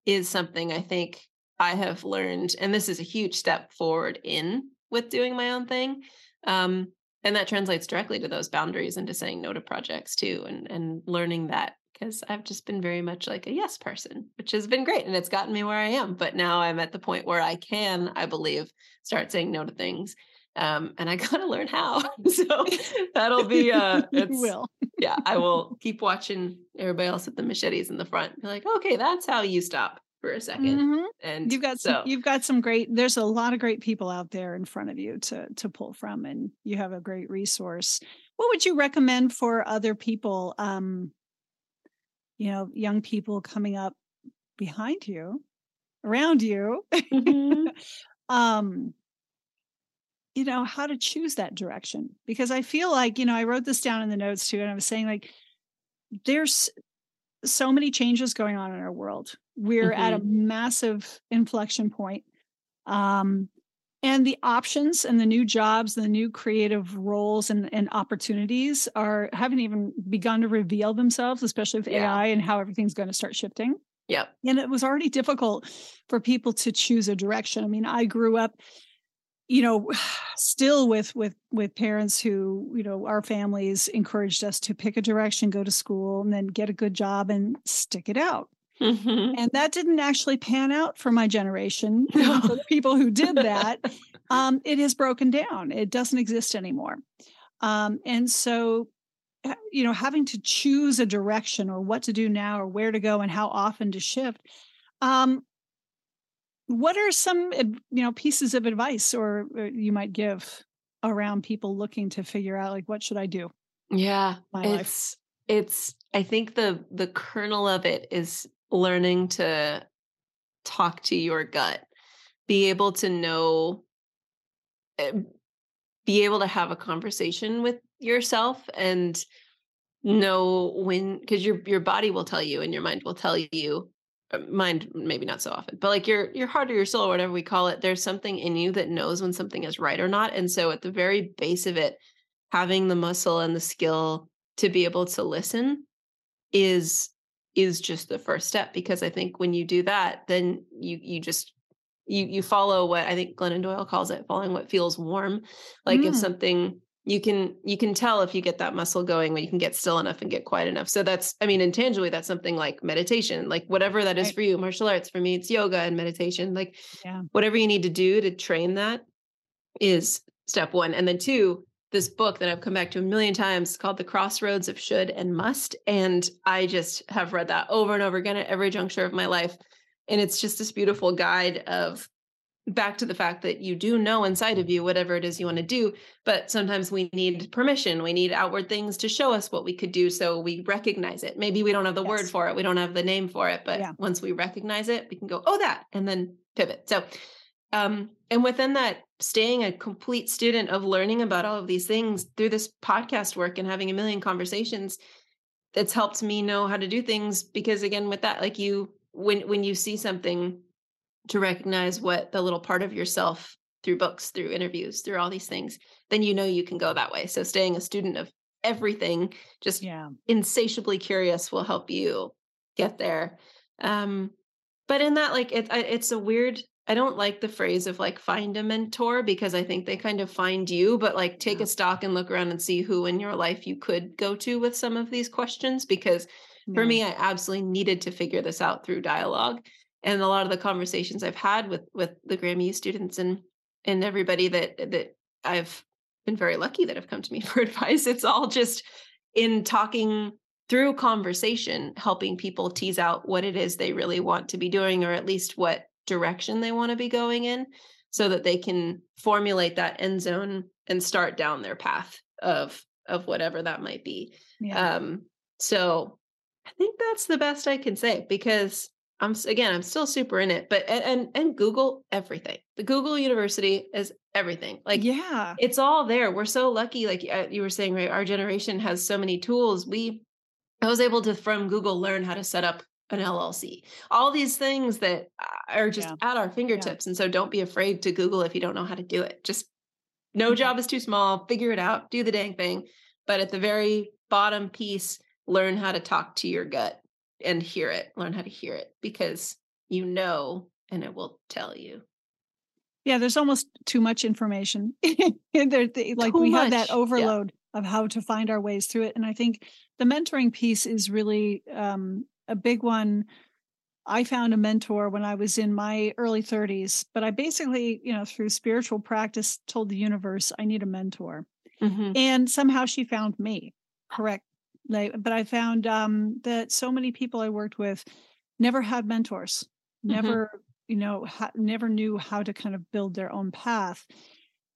B: is something I think I have learned, and this is a huge step forward in with doing my own thing. Um, and that translates directly to those boundaries and to saying no to projects too, and and learning that because I've just been very much like a yes person, which has been great and it's gotten me where I am. But now I'm at the point where I can, I believe, start saying no to things. Um, and I gotta learn how. so that'll be uh it's
A: will.
B: yeah, I will keep watching everybody else with the machetes in the front. Be like, okay, that's how you stop for a 2nd
A: Mhm.
B: And
A: You've got
B: so
A: some you've got some great there's a lot of great people out there in front of you to to pull from and you have a great resource. What would you recommend for other people um you know, young people coming up behind you, around you?
B: Mhm.
A: um you know how to choose that direction because i feel like you know i wrote this down in the notes too and i was saying like there's so many changes going on in our world we're at a massive inflection point um and the options and the new jobs the new creative roles and, and opportunities are haven't even begun to reveal themselves especially with
B: Yeah.
A: ai and how everything's going to start shifting
B: Yep.
A: and it was already difficult for people to choose a direction i mean i grew up you know still with with with parents who you know our families encouraged us to pick a direction go to school and then get a good job and stick it out
B: Mhm.
A: and that didn't actually pan out for my generation even for the people who did that um, it has broken down it doesn't exist anymore um, and so uh, you know having to choose a direction or what to do now or where to go and how often to shift um, what are some you know pieces of advice or, or you might give around people looking to figure out like what should i do
B: Yeah,
A: my life.
B: it's it's. I think the the kernel of it is learning to talk to your gut, be able to know, eh, be able to have a conversation with yourself and know when because your your body will tell you and your mind will tell you uh, mind maybe not so often but like your your heart or your soul or whatever we call it there's something in you that knows when something is right or not and so at the very base of it having the muscle and the skill to be able to listen is is just the first step because i think when you do that then you you just you you follow what i think glennon doyle calls it following what feels warm like if
A: Mm.
B: something you can you can tell if you get that muscle going when you can get still enough and get quiet enough so that's i mean intangibly that's something like meditation like whatever that is
A: Right.
B: for you martial arts for me it's yoga and meditation like
A: Yeah.
B: whatever you need to do to train that is step one and then two this book that i've come back to a million times. Called the crossroads of should and must. And i just have read that over and over again at every juncture of my life. And it's just this beautiful guide of back to the fact that you do know inside of you whatever it is you want to do but sometimes we need permission. We need outward things to show us what we could do so we recognize it. Maybe we don't have the word for it. We don't have the name for it but
A: Yeah.
B: once we recognize it we can go oh that and then pivot. So um and within that staying a complete student of learning about all of these things through this podcast work and having a million conversations it's helped me know how to do things because again with that like you when when you see something to recognize what the little part of yourself through books through interviews through all these things then you know you can go that way. So staying a student of everything just
A: yeah.
B: insatiably curious will help you get there. Um but in that like it it's a weird I don't like the phrase of like find a mentor because I think they kind of find you, but like take
A: Yeah.
B: a stock and look around and see who in your life you could go to with some of these questions because for me I absolutely needed to figure this out through dialogue and a lot of the conversations I've had with with the Grammy students and and everybody that that I've been very lucky that have come to me for advice it's all just in talking through conversation helping people tease out what it is they really want to be doing or at least what direction they want to be going in so that they can formulate that end zone and start down their path of of whatever that might be
A: Yeah.
B: um so i think that's the best i can say because i'm again i'm still super in it but and and, and google everything the google university is everything like
A: yeah.
B: it's all there. We're so lucky. Like uh, you were saying, right? Our generation has so many tools. We, I was able to from Google learn how to set up an LLC. All these things that uh, are just
A: Yeah.
B: at our fingertips. And so don't be afraid to Google if you don't know how to do it. Just no
A: Yeah.
B: job is too small. Figure it out. Do the dang thing. But at the very bottom piece, learn how to talk to your gut and hear it. Learn how to hear it because you know, and it will tell you.
A: Yeah, there's almost too much information. There, the- like
B: Too
A: we
B: much,
A: have that
B: yeah.
A: overload of how to find our ways through it. And I think the mentoring piece is really um, a big one. I found a mentor when I was in my early 30s, but I basically, you know, through spiritual practice, told the universe I need a mentor.
B: Mhm.
A: And somehow she found me. Correct. Like, but I found um, that so many people I worked with never had mentors,
B: Mhm.
A: never, you know, ha- never knew how to kind of build their own path.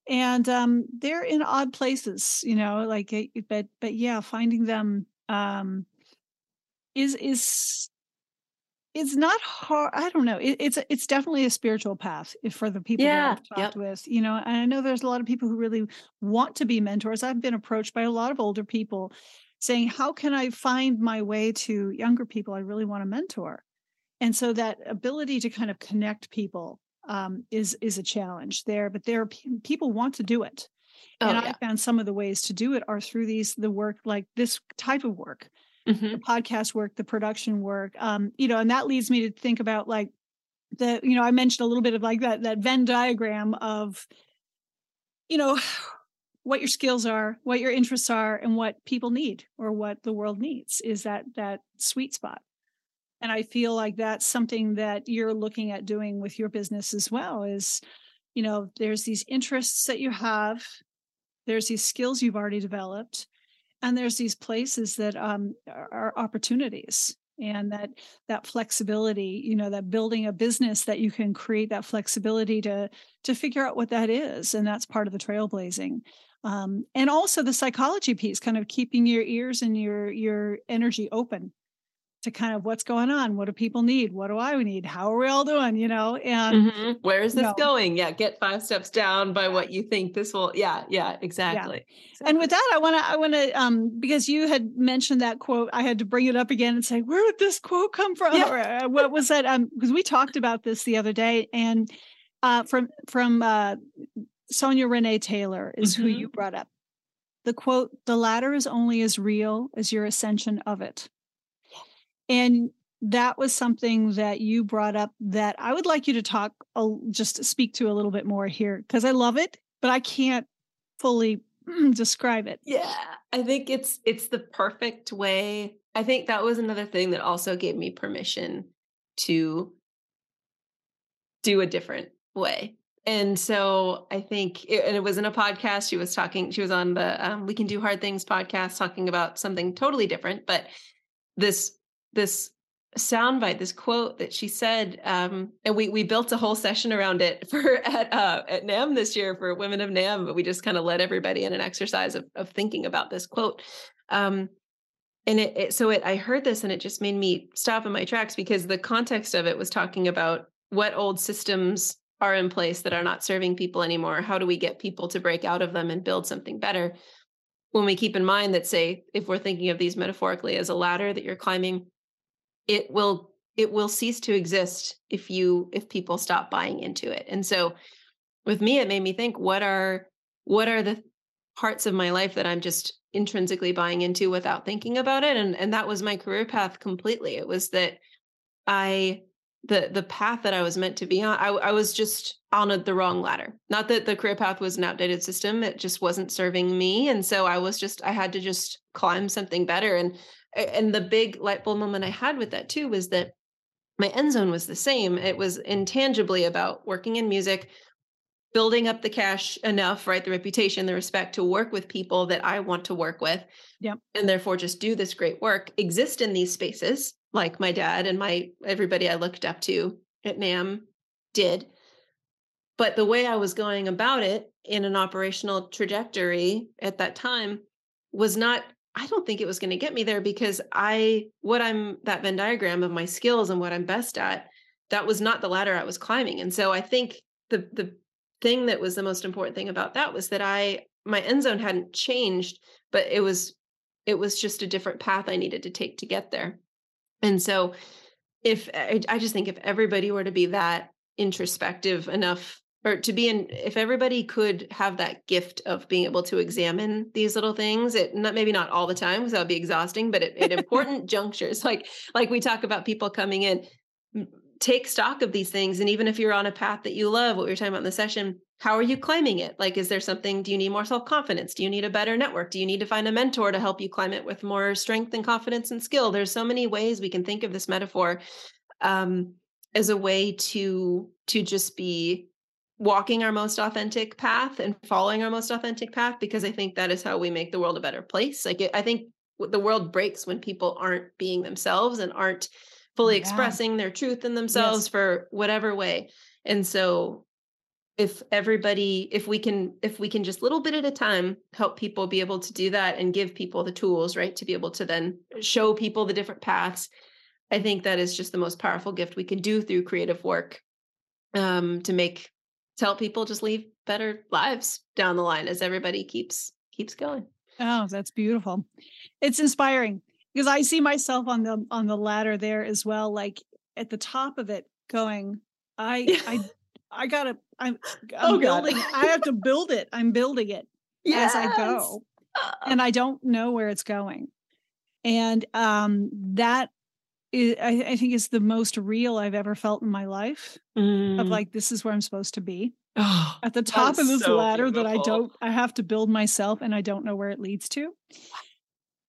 A: And um, they're in odd places, you know, like, eh, but, but yeah, finding them um, is, is, it's not hard. I don't know. It, it's, it's definitely a spiritual path if- for the people that I've talked
B: yep.
A: with, you know, and I know there's a lot of people who really want to be mentors. I've been approached by a lot of older people saying, How can I find my way to younger people I really want to mentor? And so that ability to kind of connect people um, is is a challenge there, but there are pe- people want to do it.
B: Oh,
A: and
B: yeah.
A: I found some of the ways to do it are through these the work like this type of work,
B: Mhm.
A: the podcast work, the production work. Um, you know, and that leads me to think about like the, you know, I mentioned a little bit of like that that Venn diagram of, you know, what your skills are, what your interests are, and what people need or what the world needs is that that sweet spot. And I feel like that's something that you're looking at doing with your business as well is, you know, there's these interests that you have, there's these skills you've already developed, and there's these places that um, are, opportunities and that that flexibility you know that building a business that you can create that flexibility to to figure out what that is and that's part of the trailblazing. Um, and also the psychology piece kind of keeping your ears and your your energy open to kind of what's going on what do people need what do i need how are we all doing you know and
B: Mhm. Where is this
A: no.
B: going? Yeah, get five steps down by what you think this will. Yeah, yeah, exactly.
A: And with that, I want to, I want to, um, because you had mentioned that quote, I had to bring it up again and say, where did this quote come from?
B: Yeah.
A: Or uh, what was that? Um, because we talked about this the other day, and uh, from from uh, Sonya Renee Taylor is who
B: Mhm.
A: you brought up. The quote: "The ladder is only as real as your ascension of it," and that was something that you brought up that I would like you to talk, just speak to a little bit more here because I love it, but I can't fully describe it.
B: Yeah, I think it's it's the perfect way. I think that was another thing that also gave me permission to do a different way. And so I think, it, and it was in a podcast. She was talking. She was on the um, "We Can Do Hard Things" podcast, talking about something totally different. But this this soundbite, this quote that she said, um, and we we built a whole session around it for at uh, at NAMM this year for Women of NAMM. But we just kind of led everybody in an exercise of of thinking about this quote. Um, and it, it so it I heard this and it just made me stop in my tracks because the context of it was talking about what old systems are in place that are not serving people anymore. How do we get people to break out of them and build something better? When we keep in mind that, say, if we're thinking of these metaphorically as a ladder that you're climbing, it will it will cease to exist if you if people stop buying into it. And so with me, it made me think, what are what are the parts of my life that I'm just intrinsically buying into without thinking about it? And and that was my career path completely. It was that I the the path that I was meant to be on. I, I was just on a, the wrong ladder. Not that the career path was an outdated system; it just wasn't serving me, and so I was just I had to just climb something better. And and the big light bulb moment I had with that too was that my end zone was the same. It was intangibly about working in music, building up the cash enough, right? The reputation, the respect to work with people that I want to work with.
A: Yep.
B: And therefore just do this great work, exist in these spaces like my dad and my everybody I looked up to at NAMM did. But the way I was going about it in an operational trajectory at that time was not I don't think it was going to get me there because I, what I'm, that Venn diagram of my skills and what I'm best at, that was not the ladder I was climbing. And so I think the, the thing that was the most important thing about that was that I, my end zone hadn't changed, but it was, it was just a different path I needed to take to get there. And so if I just think if everybody were to be that introspective enough or to be in if everybody could have that gift of being able to examine these little things it not maybe not all the time because that would be exhausting but at, at important junctures like like we talk about people coming in take stock of these things and even if you're on a path that you love what we were talking about in the session how are you climbing it? Like is there something do you need more self-confidence? Do you need a better network? Do you need to find a mentor to help you climb it with more strength and confidence and skill? There's so many ways we can think of this metaphor um, as a way to to just be walking our most authentic path and following our most authentic path because I think that is how we make the world a better place. Like I think the world breaks when people aren't being themselves and aren't fully yeah. expressing their truth in themselves yes. for whatever way. And so if everybody if we can if we can just little bit at a time help people be able to do that and give people the tools right to be able to then show people the different paths i think that is just the most powerful gift we can do through creative work um, to make to help people just leave better lives down the line as everybody keeps keeps going.
A: Oh, that's beautiful. It's inspiring because I see myself on the on the ladder there as well, like at the top of it going, I I I gotta I'm, I'm oh, building I have to build it. I'm building it yes. as I go. Uh. And I don't know where it's going. And um that I, I, think is the most real I've ever felt in my life. Mm. Of like, this is where I'm supposed to be. Oh, At the top of this so ladder beautiful. that I don't, I have to build myself, and I don't know where it leads to.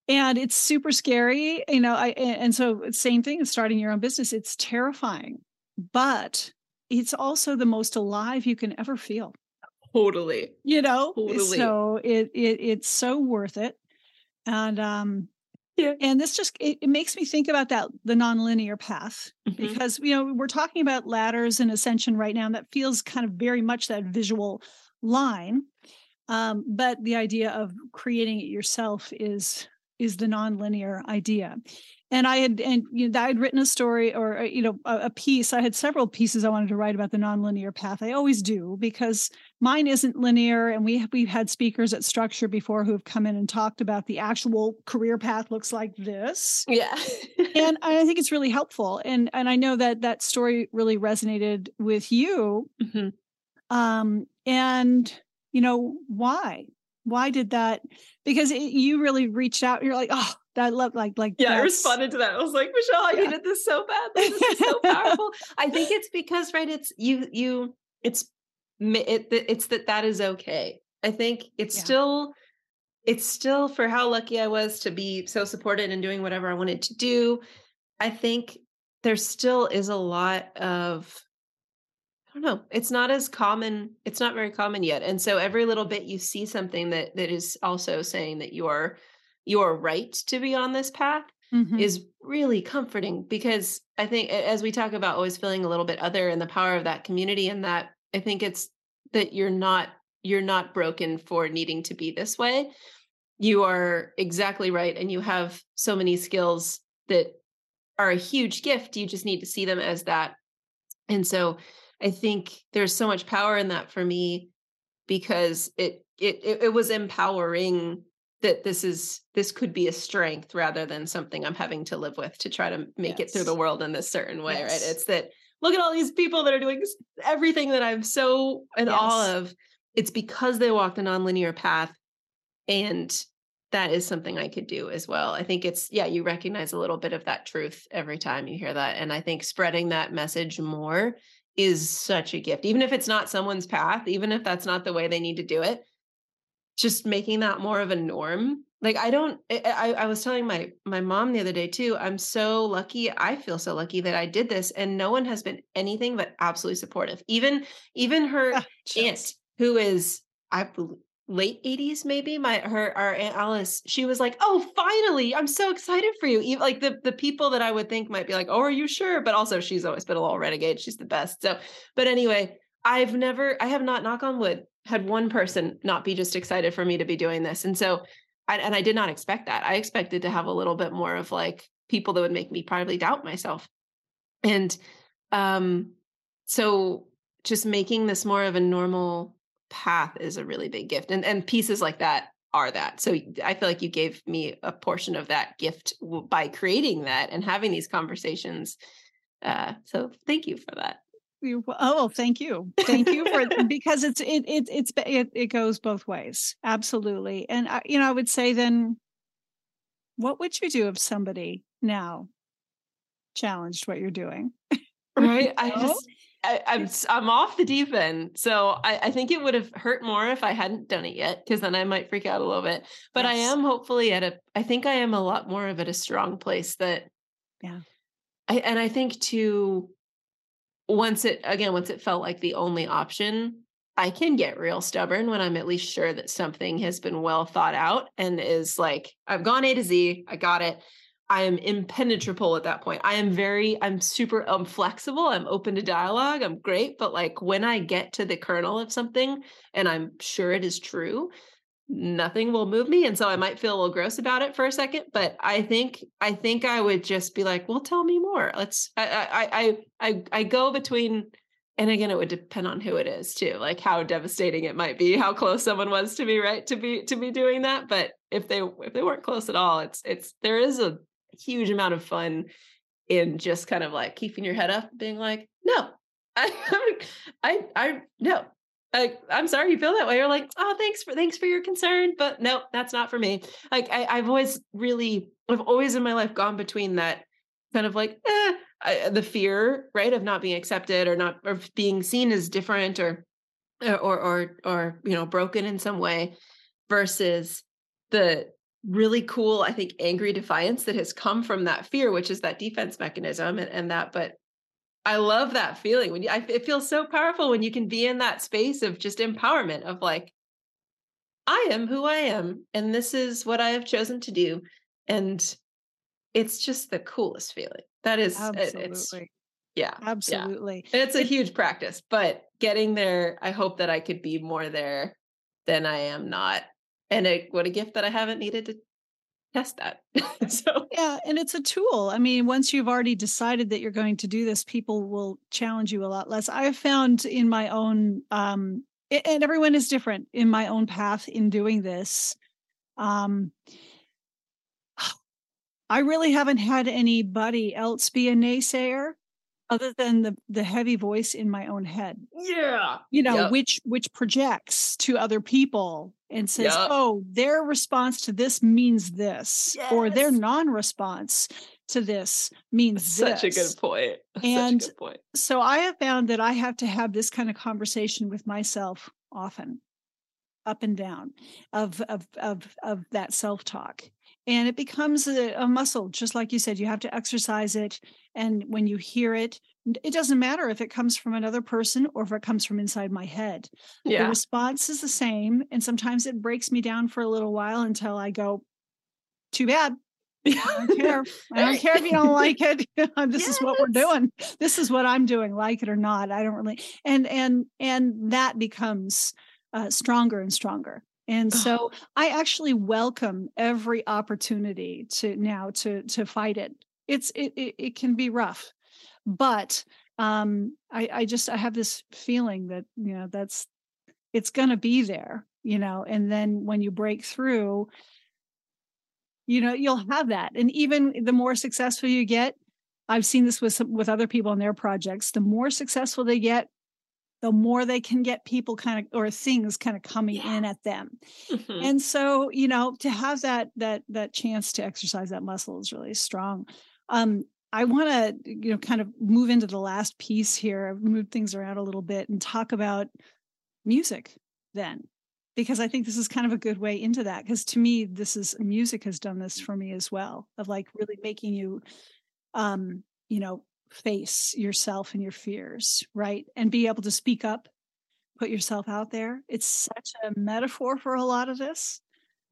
A: And it's super scary, you know. I and so same thing as starting your own business. It's terrifying, but it's also the most alive you can ever feel.
B: Totally,
A: you know. Totally. So it it it's so worth it. And um, yeah. And this just it, it, makes me think about that the nonlinear path mm-hmm. because you know we're talking about ladders and ascension right now and that feels kind of very much that visual line. Um, but the idea of creating it yourself is is the nonlinear idea and I had and you know I had written a story or uh, you know a, a, piece. I had several pieces I wanted to write about the nonlinear path. I always do because mine isn't linear, and we we've had speakers at Structure before who have come in and talked about the actual career path looks like this.
B: Yeah,
A: and I think it's really helpful. And and I know that that story really resonated with you. Mm-hmm. Um, and you know why? Why did that? Because it, you really reached out. You're like, oh, that love like like
B: yeah i responded to that i was like michelle i yeah. needed this so bad this is so powerful i think it's because right it's you you it's it, it's that that is okay i think it's yeah. still it's still for how lucky i was to be so supported and doing whatever i wanted to do i think there still is a lot of I don't know. It's not as common. It's not very common yet. And so every little bit you see something that that is also saying that you're your right to be on this path mm-hmm. is really comforting because I think as we talk about always feeling a little bit other and the power of that community and that I think it's that you're not you're not broken for needing to be this way. You are exactly right and you have so many skills that are a huge gift. You just need to see them as that. And so I think there's so much power in that for me because it it it, was empowering that this is this could be a strength rather than something I'm having to live with to try to make yes. it through the world in this certain way, yes. right? It's that look at all these people that are doing everything that I'm so in yes. awe of. It's because they walked a nonlinear path and that is something I could do as well. I think it's, yeah, you recognize a little bit of that truth every time you hear that. And I think spreading that message more is such a gift, even if it's not someone's path, even if that's not the way they need to do it, just making that more of a norm. Like I don't, I, I was telling my my mom the other day too. I'm so lucky. I feel so lucky that I did this, and no one has been anything but absolutely supportive. Even even her ah, aunt, who is I believe late 80s maybe my her our aunt alice she was like oh finally i'm so excited for you Even, like the the people that i would think might be like oh are you sure but also she's always been a little renegade she's the best so but anyway i've never i have not knock on wood had one person not be just excited for me to be doing this. And so I, and i did not expect that. I expected to have a little bit more of like people that would make me probably doubt myself. And um so just making this more of a normal path is a really big gift. And and pieces like that are that. So i feel like you gave me a portion of that gift by creating that and having these conversations. Uh so thank you for that
A: oh thank you thank you for because it's it, it it's it, it goes both ways absolutely and I, you know i would say then what would you do if somebody now challenged what you're doing
B: right i just I, am I'm, I'm off the deep end, so I, I think it would have hurt more if I hadn't done it yet, because then I might freak out a little bit. But yes. I am hopefully at a. I think I am a lot more of at a strong place that.
A: Yeah.
B: I and I think too. Once it again, once it felt like the only option, I can get real stubborn when I'm at least sure that something has been well thought out and is like I've gone A to Z, I got it. I am impenetrable at that point. I am very, I'm super I'm flexible. I'm open to dialogue. I'm great. But like when I get to the kernel of something and I'm sure it is true, nothing will move me. And so I might feel a little gross about it for a second. But I think, I think I would just be like, well, tell me more. Let's, I, I, I, I, go between, and again, it would depend on who it is too, like how devastating it might be, how close someone was to me, right? To be, to be doing that. But if they, if they weren't close at all, it's, it's, there is a, huge amount of fun in just kind of like keeping your head up, being like, no, I, I, I, no, I, I'm sorry you feel that way. You're like, oh, thanks for, thanks for your concern, but no, that's not for me. Like I, I've always really, I've always in my life gone between that kind of like, eh, I, the fear, right, of not being accepted or not, or being seen as different or, or, or, or, you know, broken in some way versus the really cool, I think, angry defiance that has come from that fear, which is that defense mechanism and, and that. But I love that feeling when you, I, it feels so powerful when you can be in that space of just empowerment of like, I am who I am, and this is what I have chosen to do. And it's just the coolest feeling. That is, Absolutely. it's, yeah.
A: Absolutely.
B: Yeah. it's a huge practice, but getting there, I hope that I could be more there than I am not and it, what a gift that I haven't needed to test that. so
A: yeah, and it's a tool. I mean, once you've already decided that you're going to do this, people will challenge you a lot less. I've found in my own um and everyone is different in my own path in doing this. Um I really haven't had anybody else be a naysayer other than the the heavy voice in my own head.
B: Yeah.
A: You know, yep. which which projects to other people and says, yep. "Oh, their response to this means this," yes. or their non-response to this means this
B: such this. a good point.
A: And
B: good point.
A: so I have found that I have to have this kind of conversation with myself often, up and down, of of of of that self-talk. And it becomes a, a muscle, just like you said. You have to exercise it, and when you hear it, it doesn't matter if it comes from another person or if it comes from inside my head. Yeah. The response is the same. And sometimes it breaks me down for a little while until I go, too bad. I don't care. I don't care if you don't like it. this yes. is what we're doing. This is what I'm doing, like it or not. I don't really and and and that becomes uh, stronger and stronger. And so I actually welcome every opportunity to now to to fight it. It's it it, it can be rough but um i i just i have this feeling that you know that's it's going to be there you know and then when you break through you know you'll have that and even the more successful you get i've seen this with some, with other people in their projects the more successful they get the more they can get people kind of or things kind of coming
B: Yeah.
A: in at them.
B: Mhm.
A: And so, you know, to have that that that chance to exercise that muscle is really strong. Um, I want to, you know, kind of move into the last piece here, move things around a little bit and talk about music then. Because I think this is kind of a good way into that. Because to me, this is music has done this for me as well, of like really making you um, you know, face yourself and your fears, right? And be able to speak up, put yourself out there. It's such a metaphor for a lot of this.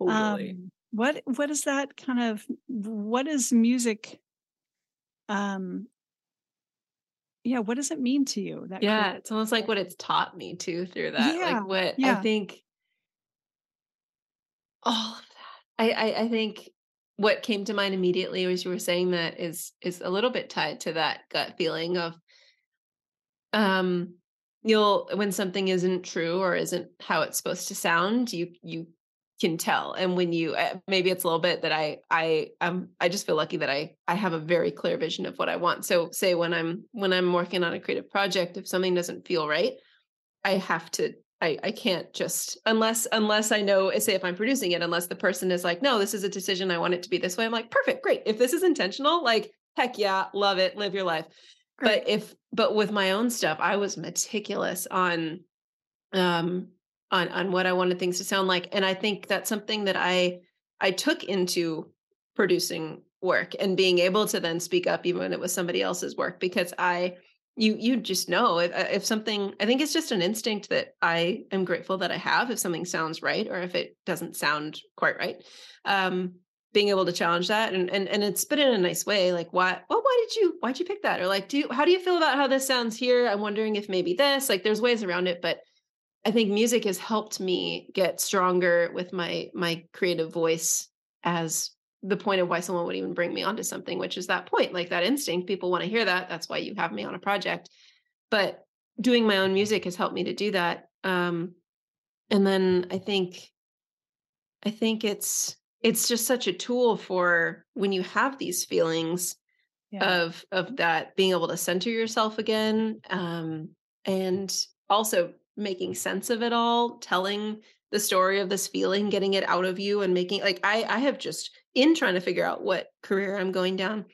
B: Totally.
A: Um, what what is that kind of what is music um yeah, what does it mean to you? That
B: yeah,
A: creative
B: it's almost like what it's taught me too through that.
A: Yeah,
B: Like what I think all of that. I, I I think what came to mind immediately as you were saying that is is a little bit tied to that gut feeling of um you'll when something isn't true or isn't how it's supposed to sound you you can tell. And when you uh, maybe it's a little bit that i i um i just feel lucky that i i have a very clear vision of what i want. So say when i'm when i'm working on a creative project if something doesn't feel right i have to i i can't just unless unless i know say if i'm producing it unless the person is like no this is a decision i want it to be this way i'm like perfect great if this is intentional like heck yeah love it live your life
A: Great.
B: but if but with my own stuff i was meticulous on um on on what i wanted things to sound like and i think that's something that i i took into producing work and being able to then speak up even when it was somebody else's work because i you you just know if, uh, if something i think it's just an instinct that i am grateful that i have if something sounds right or if it doesn't sound quite right um being able to challenge that and and and it's been in a nice way like why well why did you why'd you pick that? or like do you how do you feel about how this sounds here? I'm wondering if maybe this like there's ways around it but i think music has helped me get stronger with my my creative voice as the point of why someone would even bring me onto something which is that point like that instinct people want to hear that that's why you have me on a project but doing my own music has helped me to do that um and then i think i think it's it's just such a tool for when you have these feelings
A: yeah.
B: of of that being able to center yourself again um and also making sense of it all telling the story of this feeling getting it out of you and making like i i have just in trying to figure out what career i'm going down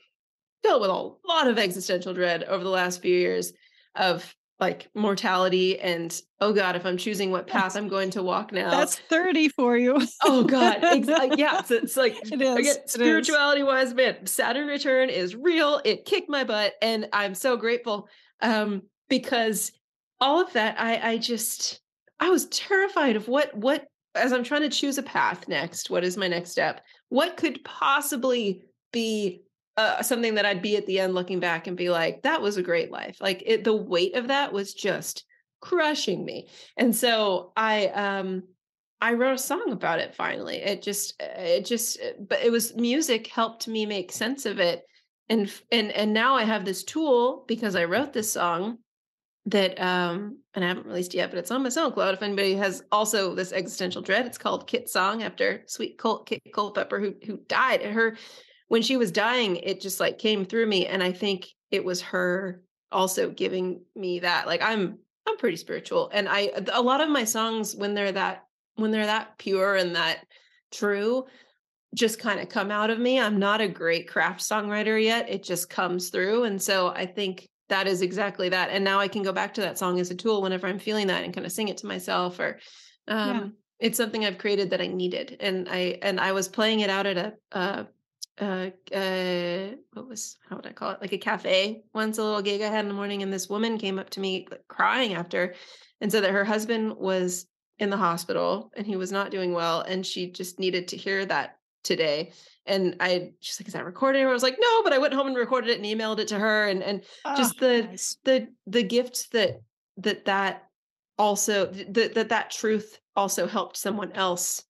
B: dealt with a lot of existential dread over the last few years of like mortality and oh god if i'm choosing what path i'm going to walk now
A: That's 30 for you.
B: oh god ex- like, yeah it's, it's like
A: It is.
B: Again, spirituality wise, man, Saturn return is real. It kicked my butt, and I'm so grateful um, because all of that. I I just I was terrified of what what as I'm trying to choose a path next. What is my next step? What could possibly be uh, something that I'd be at the end looking back and be like, that was a great life. Like it, the weight of that was just crushing me, and so I um I wrote a song about it finally. It just it just but it was music helped me make sense of it. And and and now I have this tool because I wrote this song that um and I haven't released yet, but it's on my SoundCloud. If anybody has also this existential dread, it's called Kit Song after Sweet Col- Kit Culpepper who who died. And her when she was dying, it just like came through me. And I think it was her also giving me that. Like I'm I'm pretty spiritual. And I a lot of my songs when they're that when they're that pure and that true just kind of come out of me. I'm not a great craft songwriter yet. It just comes through. And so I think that is exactly that. And now I can go back to that song as a tool whenever I'm feeling that and kind of sing it to myself or um
A: Yeah.
B: it's something I've created that I needed. And I and I was playing it out at a uh uh, uh what was how would I call it like a cafe once a little gig I had in the morning and this woman came up to me like, crying after and said that her husband was in the hospital and he was not doing well and she just needed to hear that today and I she's like is that recorded I was like no but I went home and recorded it and emailed it to her and and just
A: Oh,
B: the
A: nice.
B: the the gift that that that also that that that truth also helped someone else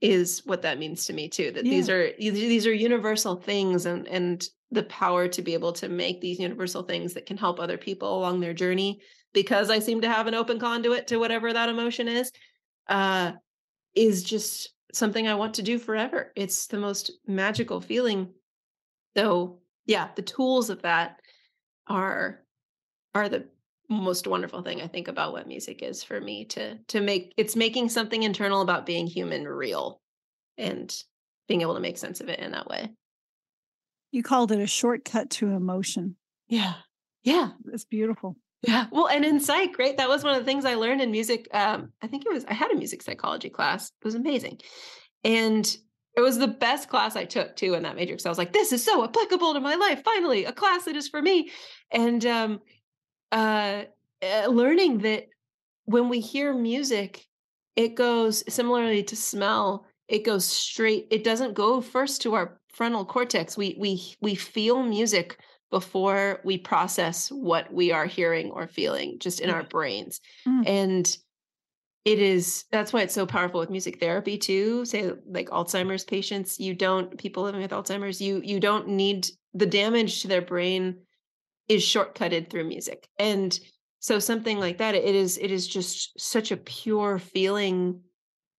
B: is what that means to me too that these are these are universal things and and the power to be able to make these universal things that can help other people along their journey because I seem to have an open conduit to whatever that emotion is uh is just something I want to do forever it's the most magical feeling so yeah the tools of that are are the most wonderful thing I think about what music is for me to to make it's making something internal about being human real and being able to make sense of it in that way.
A: You called it a shortcut to emotion.
B: Yeah. Yeah.
A: It's beautiful.
B: Yeah. Well, and in psych, right? That was one of the things I learned in music. Um, I think it was I had a music psychology class. It was amazing. And it was the best class I took too in that major because I was like, this is so applicable to my life. Finally, a class that is for me. And um, uh, uh, learning that when we hear music, it goes similarly to smell. It goes straight. It doesn't go first to our frontal cortex. We we we feel music before we process what we are hearing or feeling, just in our brains, mm. and it is that's why it's so powerful with music therapy too say like alzheimer's patients you don't people living with alzheimer's you you don't need the damage to their brain is shortcutted through music. And so something like that it is it is just such a pure feeling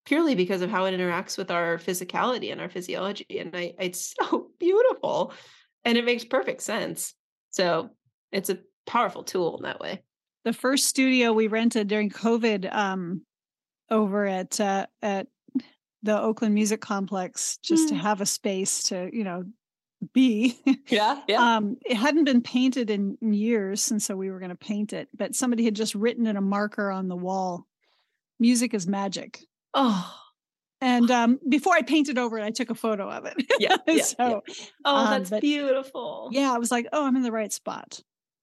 B: purely because of how it interacts with our physicality and our physiology and I, it's so beautiful and it makes perfect sense so it's a powerful tool in that way
A: the first studio we rented during covid um over at uh, at the Oakland Music Complex just mm. to have a space to you know be.
B: Yeah, yeah.
A: Um, it hadn't been painted in years, and so we were going to paint it. But somebody had just written in a marker on the wall, "Music is magic."
B: Oh.
A: And um, before I painted over it, I took a photo of it.
B: Yeah. yeah
A: so,
B: yeah. oh, um, that's but, beautiful.
A: Yeah, I was like, oh, I'm in the right spot.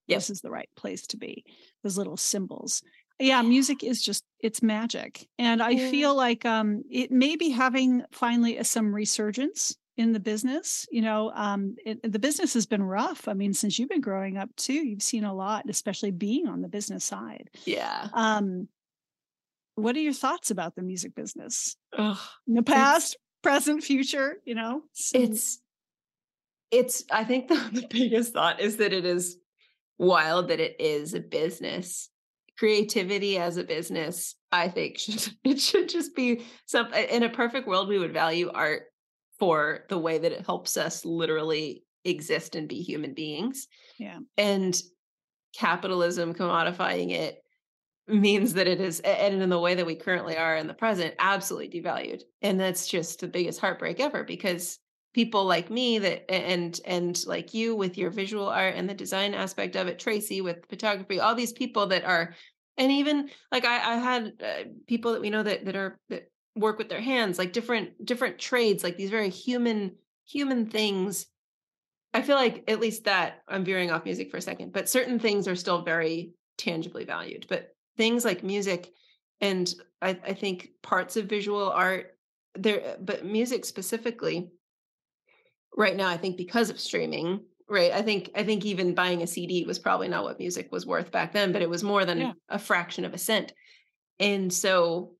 A: Yep. This is the right place to be. Those little symbols yeah music is just it's magic and i yeah. feel like um it may be having finally some resurgence in the business you know um it, the business has been rough i mean since you've been growing up too you've seen a lot especially being on the business side
B: yeah
A: um what are your thoughts about the music business? Ugh, the past present future you know
B: so. it's it's i think the, the biggest thought is that it is wild that it is a business. Creativity as a business i think should it should just be some in a perfect world we would value art for the way that it helps us literally exist and be human beings.
A: Yeah.
B: And capitalism commodifying it means that it is and in the way that we currently are in the present absolutely devalued. And that's just the biggest heartbreak ever because people like me that and and like you with your visual art and the design aspect of it tracy with photography all these people that are and even like i, I had uh, people that we know that that are that work with their hands like different different trades like these very human human things. I feel like at least that i'm veering off music for a second but certain things are still very tangibly valued but things like music and i, I think parts of visual art there but music specifically right now i think because of streaming right? I think i think even buying a cd was probably not what music was worth back then but it was more than yeah. a fraction of a cent. And so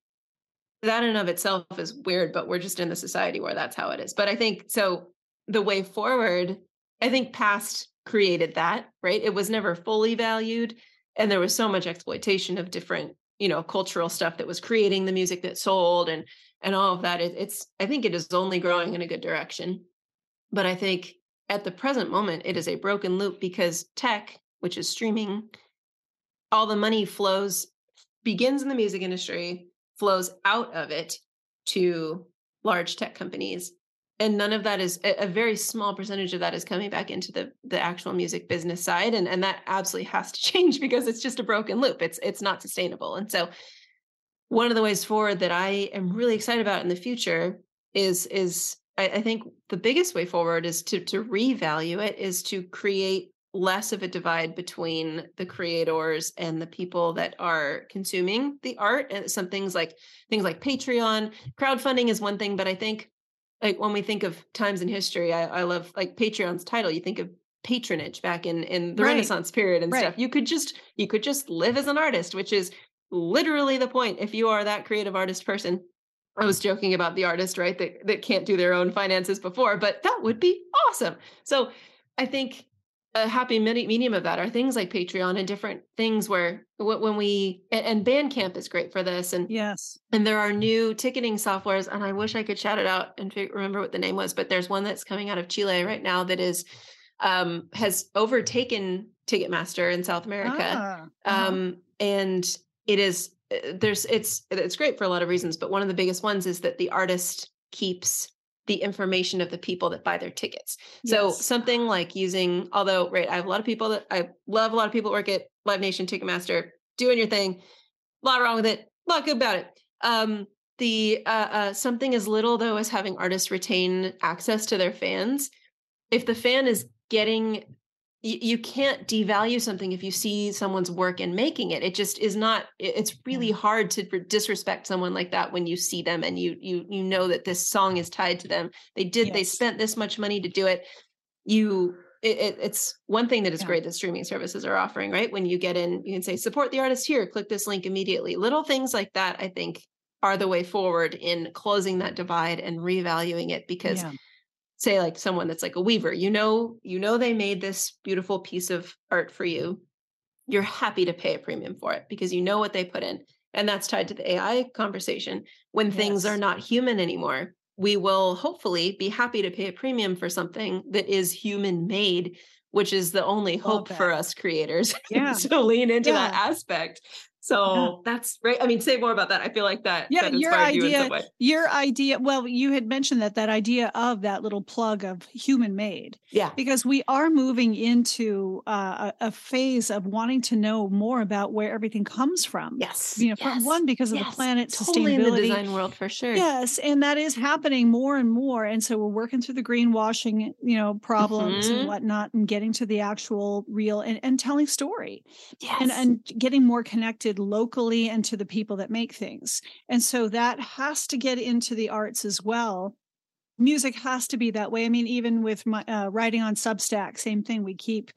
B: that in of itself is weird but we're just in the society where that's how it is. But i think so the way forward i think past created that right? It was never fully valued and there was so much exploitation of different you know cultural stuff that was creating the music that sold and and all of that it, it's i think it is only growing in a good direction but I think at the present moment, it is a broken loop because tech, which is streaming, all the money flows, begins in the music industry, flows out of it to large tech companies. And none of that is a very small percentage of that is coming back into the the actual music business side. And, and that absolutely has to change because it's just a broken loop. It's it's not sustainable. And so one of the ways forward that I am really excited about in the future is is I, I think the biggest way forward is to to revalue it is to create less of a divide between the creators and the people that are consuming the art and some things like things like patreon crowdfunding is one thing but i think like when we think of times in history i, I love like patreon's title you think of patronage back in in the right. renaissance period and right. stuff you could just you could just live as an artist which is literally the point if you are that creative artist person I was joking about the artist, right? That that can't do their own finances before, but that would be awesome. So I think a happy medium of that are things like Patreon and different things where when we and Bandcamp is great for this. And
A: yes,
B: and there are new ticketing softwares, and I wish I could shout it out and remember what the name was, but there's one that's coming out of Chile right now that is um, has overtaken Ticketmaster in South America.
A: Ah, uh-huh.
B: Um, and it is uh, there's it's it's great for a lot of reasons, but one of the biggest ones is that the artist keeps the information of the people that buy their tickets. So something like using, although right, I have a lot of people that I love a lot of people work at Live Nation, Ticketmaster, doing your thing. A lot wrong with it, a lot good about it. Um, the uh, uh, something as little though as having artists retain access to their fans. If the fan is getting you, you can't devalue something if you see someone's work and making it. It just is not it's really mm-hmm. hard to disrespect someone like that when you see them and you you you know that this song is tied to them. They did they spent this much money to do it. You it, it, it's one thing that is
A: Yeah.
B: great that streaming services are offering right? When you get in you can say support the artist here click this link immediately. Little things like that i think are the way forward in closing that divide and revaluing it because
A: Yeah.
B: Say like someone that's like a weaver you know you know they made this beautiful piece of art for you you're happy to pay a premium for it because you know what they put in and that's tied to the ai conversation. When things are not human anymore we will hopefully be happy to pay a premium for something that is human made which is the only hope for us creators
A: Yeah.
B: to lean into that aspect so that's great i mean say more about that i feel like that
A: Yeah,
B: that
A: your
B: inspired you
A: idea, your idea. Well, you had mentioned that that idea of that little plug of human made,
B: yeah
A: because we are moving into uh, a, a phase of wanting to know more about where everything comes from.
B: yes
A: You know, from
B: yes.
A: one because of
B: Yes,
A: the planet
B: totally in the
A: sustainability.
B: design world for sure.
A: Yes, and that is happening more and more. And so we're working through the greenwashing, you know, problems
B: Mhm.
A: and whatnot, and getting to the actual real and, and telling story
B: Yes.
A: and and getting more connected locally and to the people that make things. And so that has to get into the arts as well. Music has to be that way. I mean, even with my uh, writing on Substack, same thing. We keep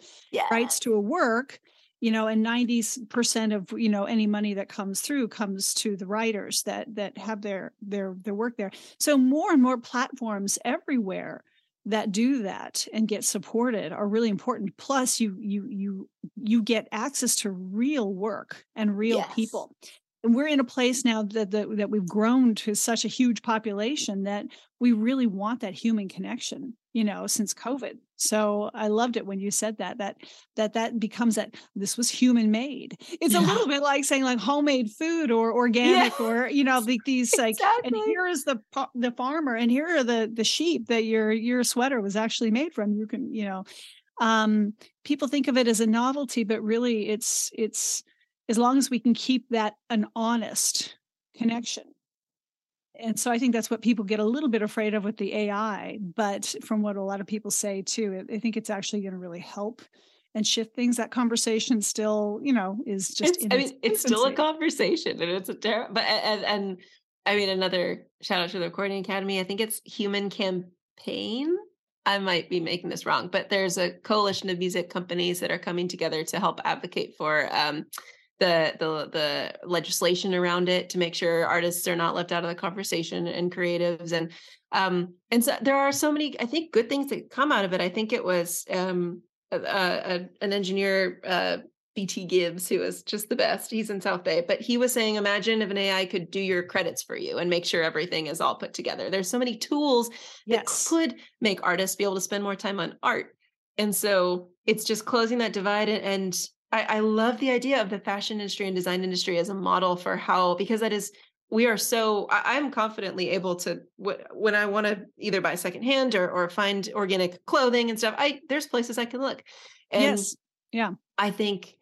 A: rights to a work you know and 90% of you know any money that comes through comes to the writers that that have their their their work there so more and more platforms everywhere that do that and get supported are really important plus you you you you get access to real work and real
B: Yes.
A: people and we're in a place now that, that that we've grown to such a huge population that we really want that human connection you know since covid. So i loved it when you said that that that that becomes that this was human made. It's a little bit like saying like homemade food or organic or you know like these like and here is the the farmer and here are the the sheep that your your sweater was actually made from. You can you know um people think of it as a novelty but really it's it's as long as we can keep that an honest connection and so i think that's what people get a little bit afraid of with the ai but from what a lot of people say too i think it's actually going to really help and shift things that conversation still you know is just
B: it's, I mean, it's still a conversation, and it's a terrible. But and, and I mean, another shout out to the Recording Academy. I think it's Human Campaign. I might be making this wrong, but there's a coalition of music companies that are coming together to help advocate for um, the the the legislation around it to make sure artists are not left out of the conversation and creatives and um and so there are so many I think good things that come out of it. I think it was um a, a, an engineer uh BT Gibbs, who is just the best. He's in South Bay, but he was saying, imagine if an AI could do your credits for you and make sure everything is all put together. There's so many tools that could make artists be able to spend more time on art. And so it's just closing that divide. And I, I love the idea of the fashion industry and design industry as a model for how, because that is, we are so, I, I'm confidently able to, wh- when I want to either buy secondhand or, or find organic clothing and stuff, I, there's places I can look. And
A: yes yeah
B: I think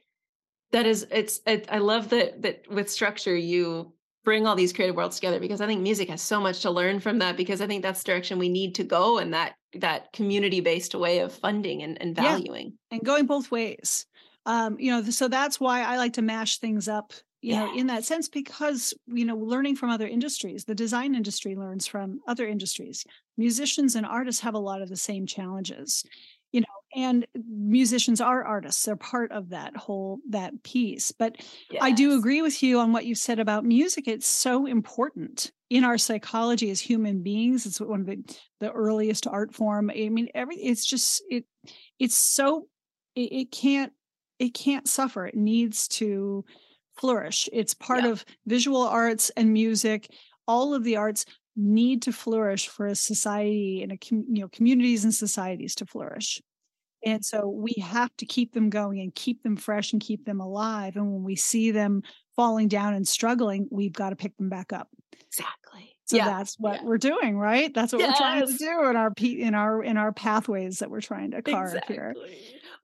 B: that is it's it, I love that that with structure you bring all these creative worlds together because I think music has so much to learn from that because I think that's the direction we need to go and that that community based way of funding and, and
A: Yeah.
B: valuing.
A: and going both ways um you know so that's why i like to mash things up you know in that sense because you know learning from other industries the design industry learns from other industries musicians and artists have a lot of the same challenges you know and musicians are artists they're part of that whole that piece but I do agree with you on what you said about music. It's so important in our psychology as human beings. It's one of the, the earliest art form. I mean, every it's just it it's so it, it can't it can't suffer. It needs to flourish. It's part
B: Yeah.
A: of visual arts and music. All of the arts need to flourish for a society and a you know communities and societies to flourish. And so we have to keep them going and keep them fresh and keep them alive. And when we see them falling down and struggling, we've got to pick them back up.
B: Exactly.
A: So yeah. that's what yeah. we're doing, right? That's what yes. we're trying to do in our in our in our pathways that we're trying to carve exactly. here.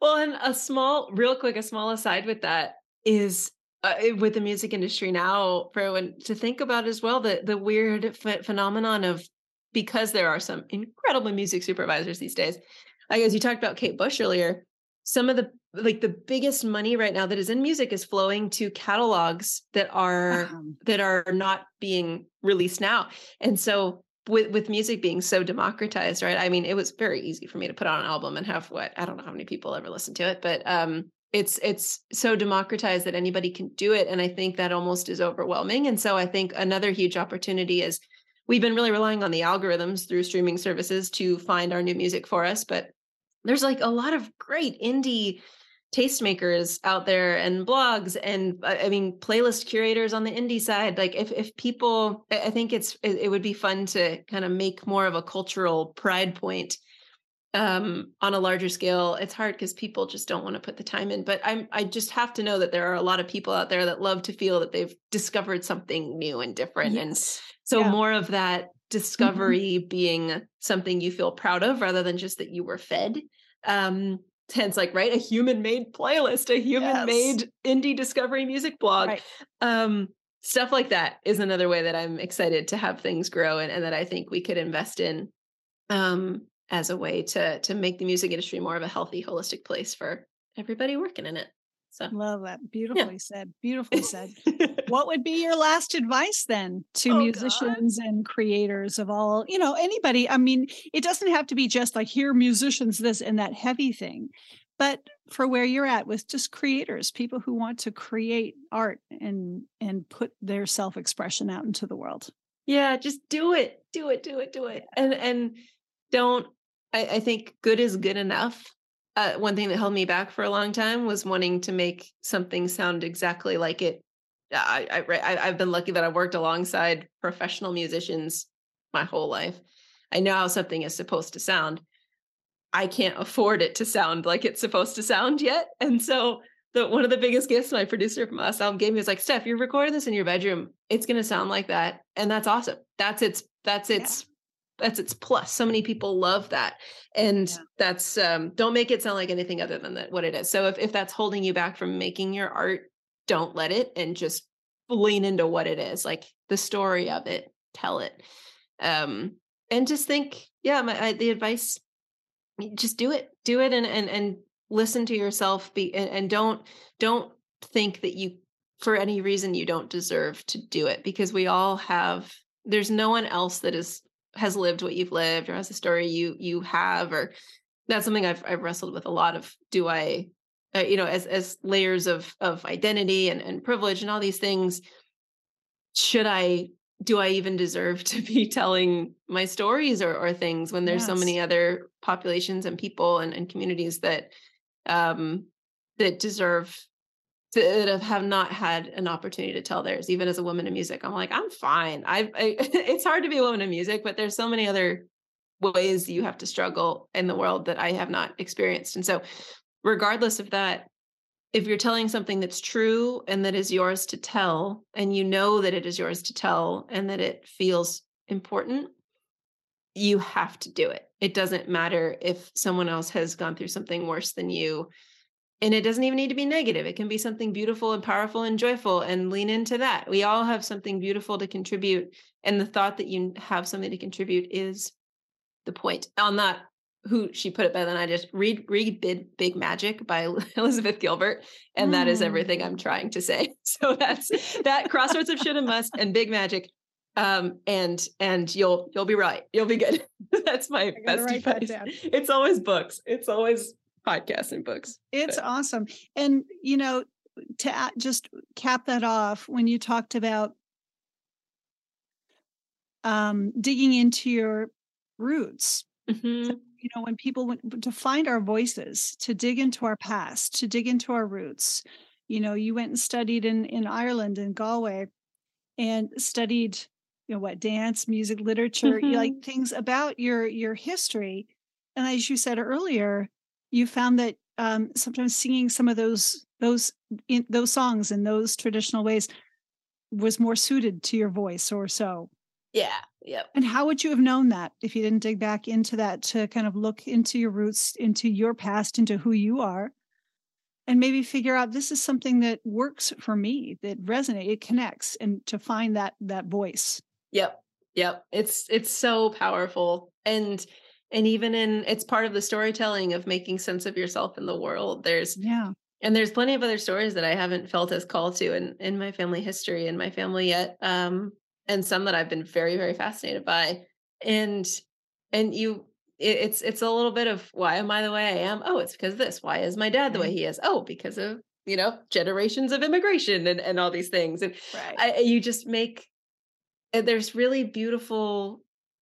B: Well, and a small, real quick, a small aside with that is uh, with the music industry now for everyone to think about as well the the weird ph- phenomenon of because there are some incredible music supervisors these days. Like as you talked about Kate Bush earlier, some of the like the biggest money right now that is in music is flowing to catalogs that are that are not being released now. And so with with music being so democratized, right? I mean, it was very easy for me to put on an album and have what I don't know how many people ever listen to it, but um it's it's so democratized that anybody can do it and I think that almost is overwhelming. And so I think another huge opportunity is we've been really relying on the algorithms through streaming services to find our new music for us, but there's like a lot of great indie tastemakers out there and blogs and I mean playlist curators on the indie side like if if people I think it's it, it would be fun to kind of make more of a cultural pride point um, on a larger scale it's hard because people just don't want to put the time in but i'm i just have to know that there are a lot of people out there that love to feel that they've discovered something new and different yes. and so yeah. more of that mm-hmm. discovery mm-hmm. being something you feel proud of rather than just that you were fed um hence like right a human made playlist a human made yes. indie discovery music blog right. um stuff like that is another way that i'm excited to have things grow and, and that i think we could invest in um as a way to to make the music industry more of a healthy holistic place for everybody working in it so
A: love that. Beautifully yeah. said. Beautifully said. what would be your last advice then to oh, musicians God. and creators of all, you know, anybody? I mean, it doesn't have to be just like here musicians this and that heavy thing, but for where you're at with just creators, people who want to create art and and put their self-expression out into the world.
B: Yeah, just do it. Do it, do it, do it. And and don't I, I think good is good enough uh, one thing that held me back for a long time was wanting to make something sound exactly like it. I, I, I've been lucky that I've worked alongside professional musicians my whole life. I know how something is supposed to sound. I can't afford it to sound like it's supposed to sound yet. And so the one of the biggest gifts my producer from us album gave me was like, Steph, you're recording this in your bedroom. It's gonna sound like that. And that's awesome. That's its that's its that's its plus so many people love that and yeah. that's um don't make it sound like anything other than that what it is so if, if that's holding you back from making your art don't let it and just lean into what it is like the story of it tell it um and just think yeah my I, the advice just do it do it and and and listen to yourself be and, and don't don't think that you for any reason you don't deserve to do it because we all have there's no one else that is has lived what you've lived or has a story you you have or that's something I've I've wrestled with a lot of do I uh, you know as as layers of of identity and and privilege and all these things should I do I even deserve to be telling my stories or or things when there's yes. so many other populations and people and, and communities that um that deserve that have not had an opportunity to tell theirs even as a woman in music. I'm like i'm fine. I it's hard to be a woman in music but there's so many other ways you have to struggle in the world that i have not experienced. And so regardless of that if you're telling something that's true and that is yours to tell and you know that it is yours to tell and that it feels important you have to do it. It doesn't matter if someone else has gone through something worse than you and it doesn't even need to be negative. It can be something beautiful and powerful and joyful and lean into that. We all have something beautiful to contribute and the thought that you have something to contribute is the point. On that who she put it better than i just read read big, big magic by elizabeth gilbert and mm. that is everything mm. i'm trying to say. So that's that crossroads of should and must and big magic um and and you'll you'll be right. You'll be good. That's my best advice. it's always books. It's always podcasts and books.
A: It's but. awesome. And, you know, to just cap that off, when you talked about um, digging into your roots, mm-hmm. so, you know, when people went to find our voices, to dig into our past, to dig into our roots, you know, you went and studied in, in Ireland in Galway and studied, you know, what dance, music, literature, mm-hmm. you like things about your your history. And as you said earlier, you found that um, sometimes singing some of those those in, those songs in those traditional ways was more suited to your voice or so.
B: Yeah. Yep.
A: And how would you have known that if you didn't dig back into that to kind of look into your roots, into your past, into who you are, and maybe figure out this is something that works for me, that resonates, it connects, and to find that that voice.
B: Yep. Yep. It's it's so powerful. And and even in it's part of the storytelling of making sense of yourself in the world. There's
A: yeah.
B: And there's plenty of other stories that I haven't felt as called to in in my family history in my family yet. Um and some that I've been very, very fascinated by. And and you it, it's it's a little bit of why am I the way I am? Oh, it's because of this. Why is my dad the way he is? Oh, because of you know generations of immigration and and all these things. And right. I, you just make there's really beautiful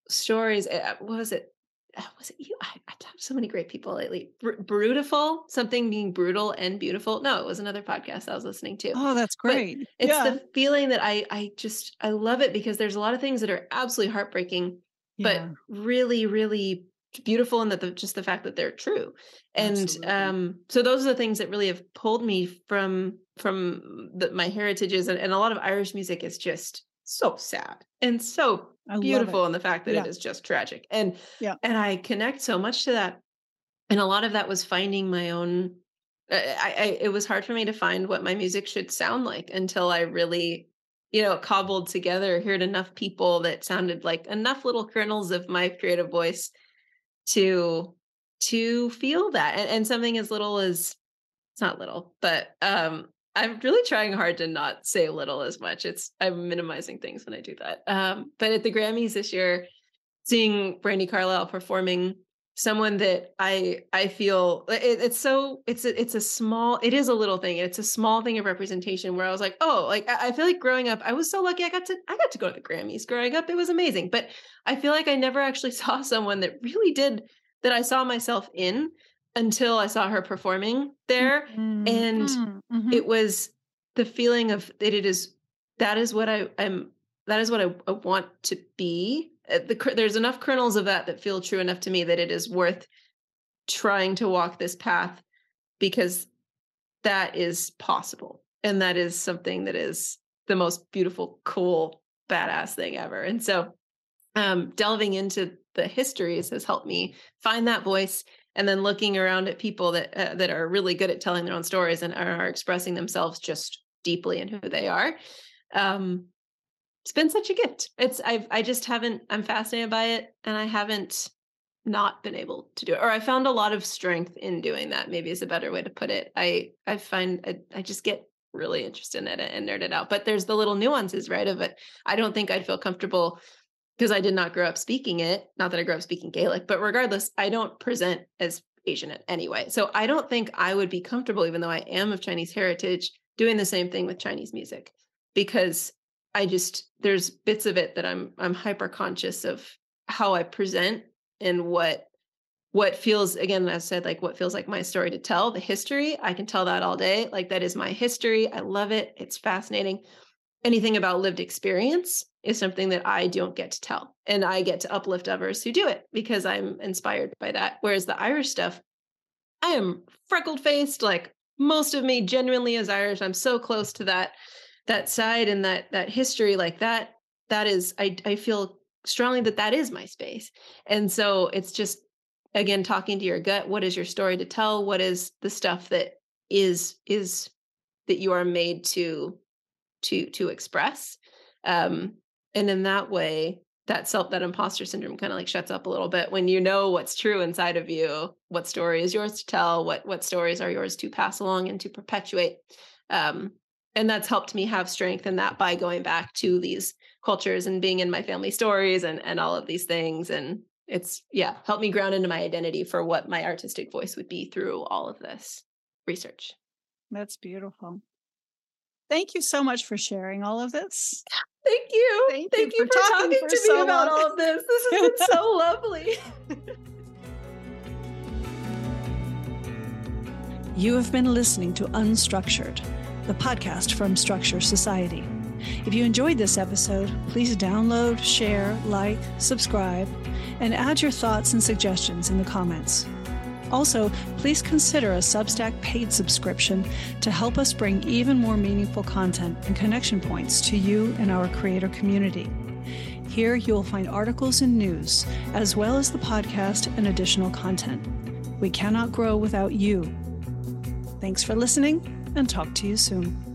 B: stories. Uh, what was it? Uh, was it you? I, I talked to so many great people lately. Br- brutal, something being brutal and beautiful. No, it was another podcast I was listening to.
A: Oh, that's great.
B: But it's yeah. the feeling that I I just I love it because there's a lot of things that are absolutely heartbreaking, yeah. but really, really beautiful and that the, just the fact that they're true. And absolutely. um, so those are the things that really have pulled me from from the, my heritages and, and a lot of Irish music is just so sad and so I beautiful in the fact that yeah. it is just tragic. And yeah. and I connect so much to that. And a lot of that was finding my own I, I it was hard for me to find what my music should sound like until I really you know cobbled together heard enough people that sounded like enough little kernels of my creative voice to to feel that and, and something as little as it's not little but um I'm really trying hard to not say little as much. It's I'm minimizing things when I do that. Um, but at the Grammys this year, seeing Brandi Carlile performing someone that I I feel it, it's so it's a, it's a small it is a little thing it's a small thing of representation where I was like oh like I, I feel like growing up I was so lucky I got to I got to go to the Grammys growing up it was amazing but I feel like I never actually saw someone that really did that I saw myself in until I saw her performing there. Mm-hmm. And mm-hmm. it was the feeling of that it is that is what I am that is what I, I want to be. Uh, the, there's enough kernels of that that feel true enough to me that it is worth trying to walk this path because that is possible. And that is something that is the most beautiful, cool, badass thing ever. And so um, delving into the histories has helped me find that voice and then looking around at people that uh, that are really good at telling their own stories and are expressing themselves just deeply in who they are. Um it's been such a gift. It's i i just haven't i'm fascinated by it and i haven't not been able to do it or i found a lot of strength in doing that maybe is a better way to put it. I i find i, I just get really interested in it and nerd it out but there's the little nuances right of it. I don't think i'd feel comfortable because I did not grow up speaking it. Not that I grew up speaking Gaelic, but regardless, I don't present as Asian anyway. So I don't think I would be comfortable, even though I am of Chinese heritage, doing the same thing with Chinese music because I just there's bits of it that I'm I'm hyper conscious of how I present and what what feels again as I said like what feels like my story to tell the history I can tell that all day like that is my history I love it it's fascinating anything about lived experience is something that I don't get to tell. And I get to uplift others who do it because I'm inspired by that. Whereas the Irish stuff, I am freckled faced, like most of me genuinely is Irish. I'm so close to that that side and that that history like that that is I I feel strongly that that is my space. And so it's just again talking to your gut, what is your story to tell? What is the stuff that is is that you are made to to to express um and in that way that self that imposter syndrome kind of like shuts up a little bit when you know what's true inside of you what story is yours to tell what what stories are yours to pass along and to perpetuate um and that's helped me have strength in that by going back to these cultures and being in my family stories and and all of these things and it's yeah helped me ground into my identity for what my artistic voice would be through all of this research.
A: That's beautiful thank you so much for sharing all of this
B: Thank you. Thank, Thank you, you, for, for talking, talking, to so me about all of this. This has been so lovely.
A: You have been listening to Unstruktured, the podcast from Structure Society. If you enjoyed this episode, please download, share, like, subscribe, and add your thoughts and suggestions in the comments. Also, please consider a Substack paid subscription to help us bring even more meaningful content and connection points to you and our creator community. Here you will find articles and news, as well as the podcast and additional content. We cannot grow without you. Thanks for listening and talk to you soon.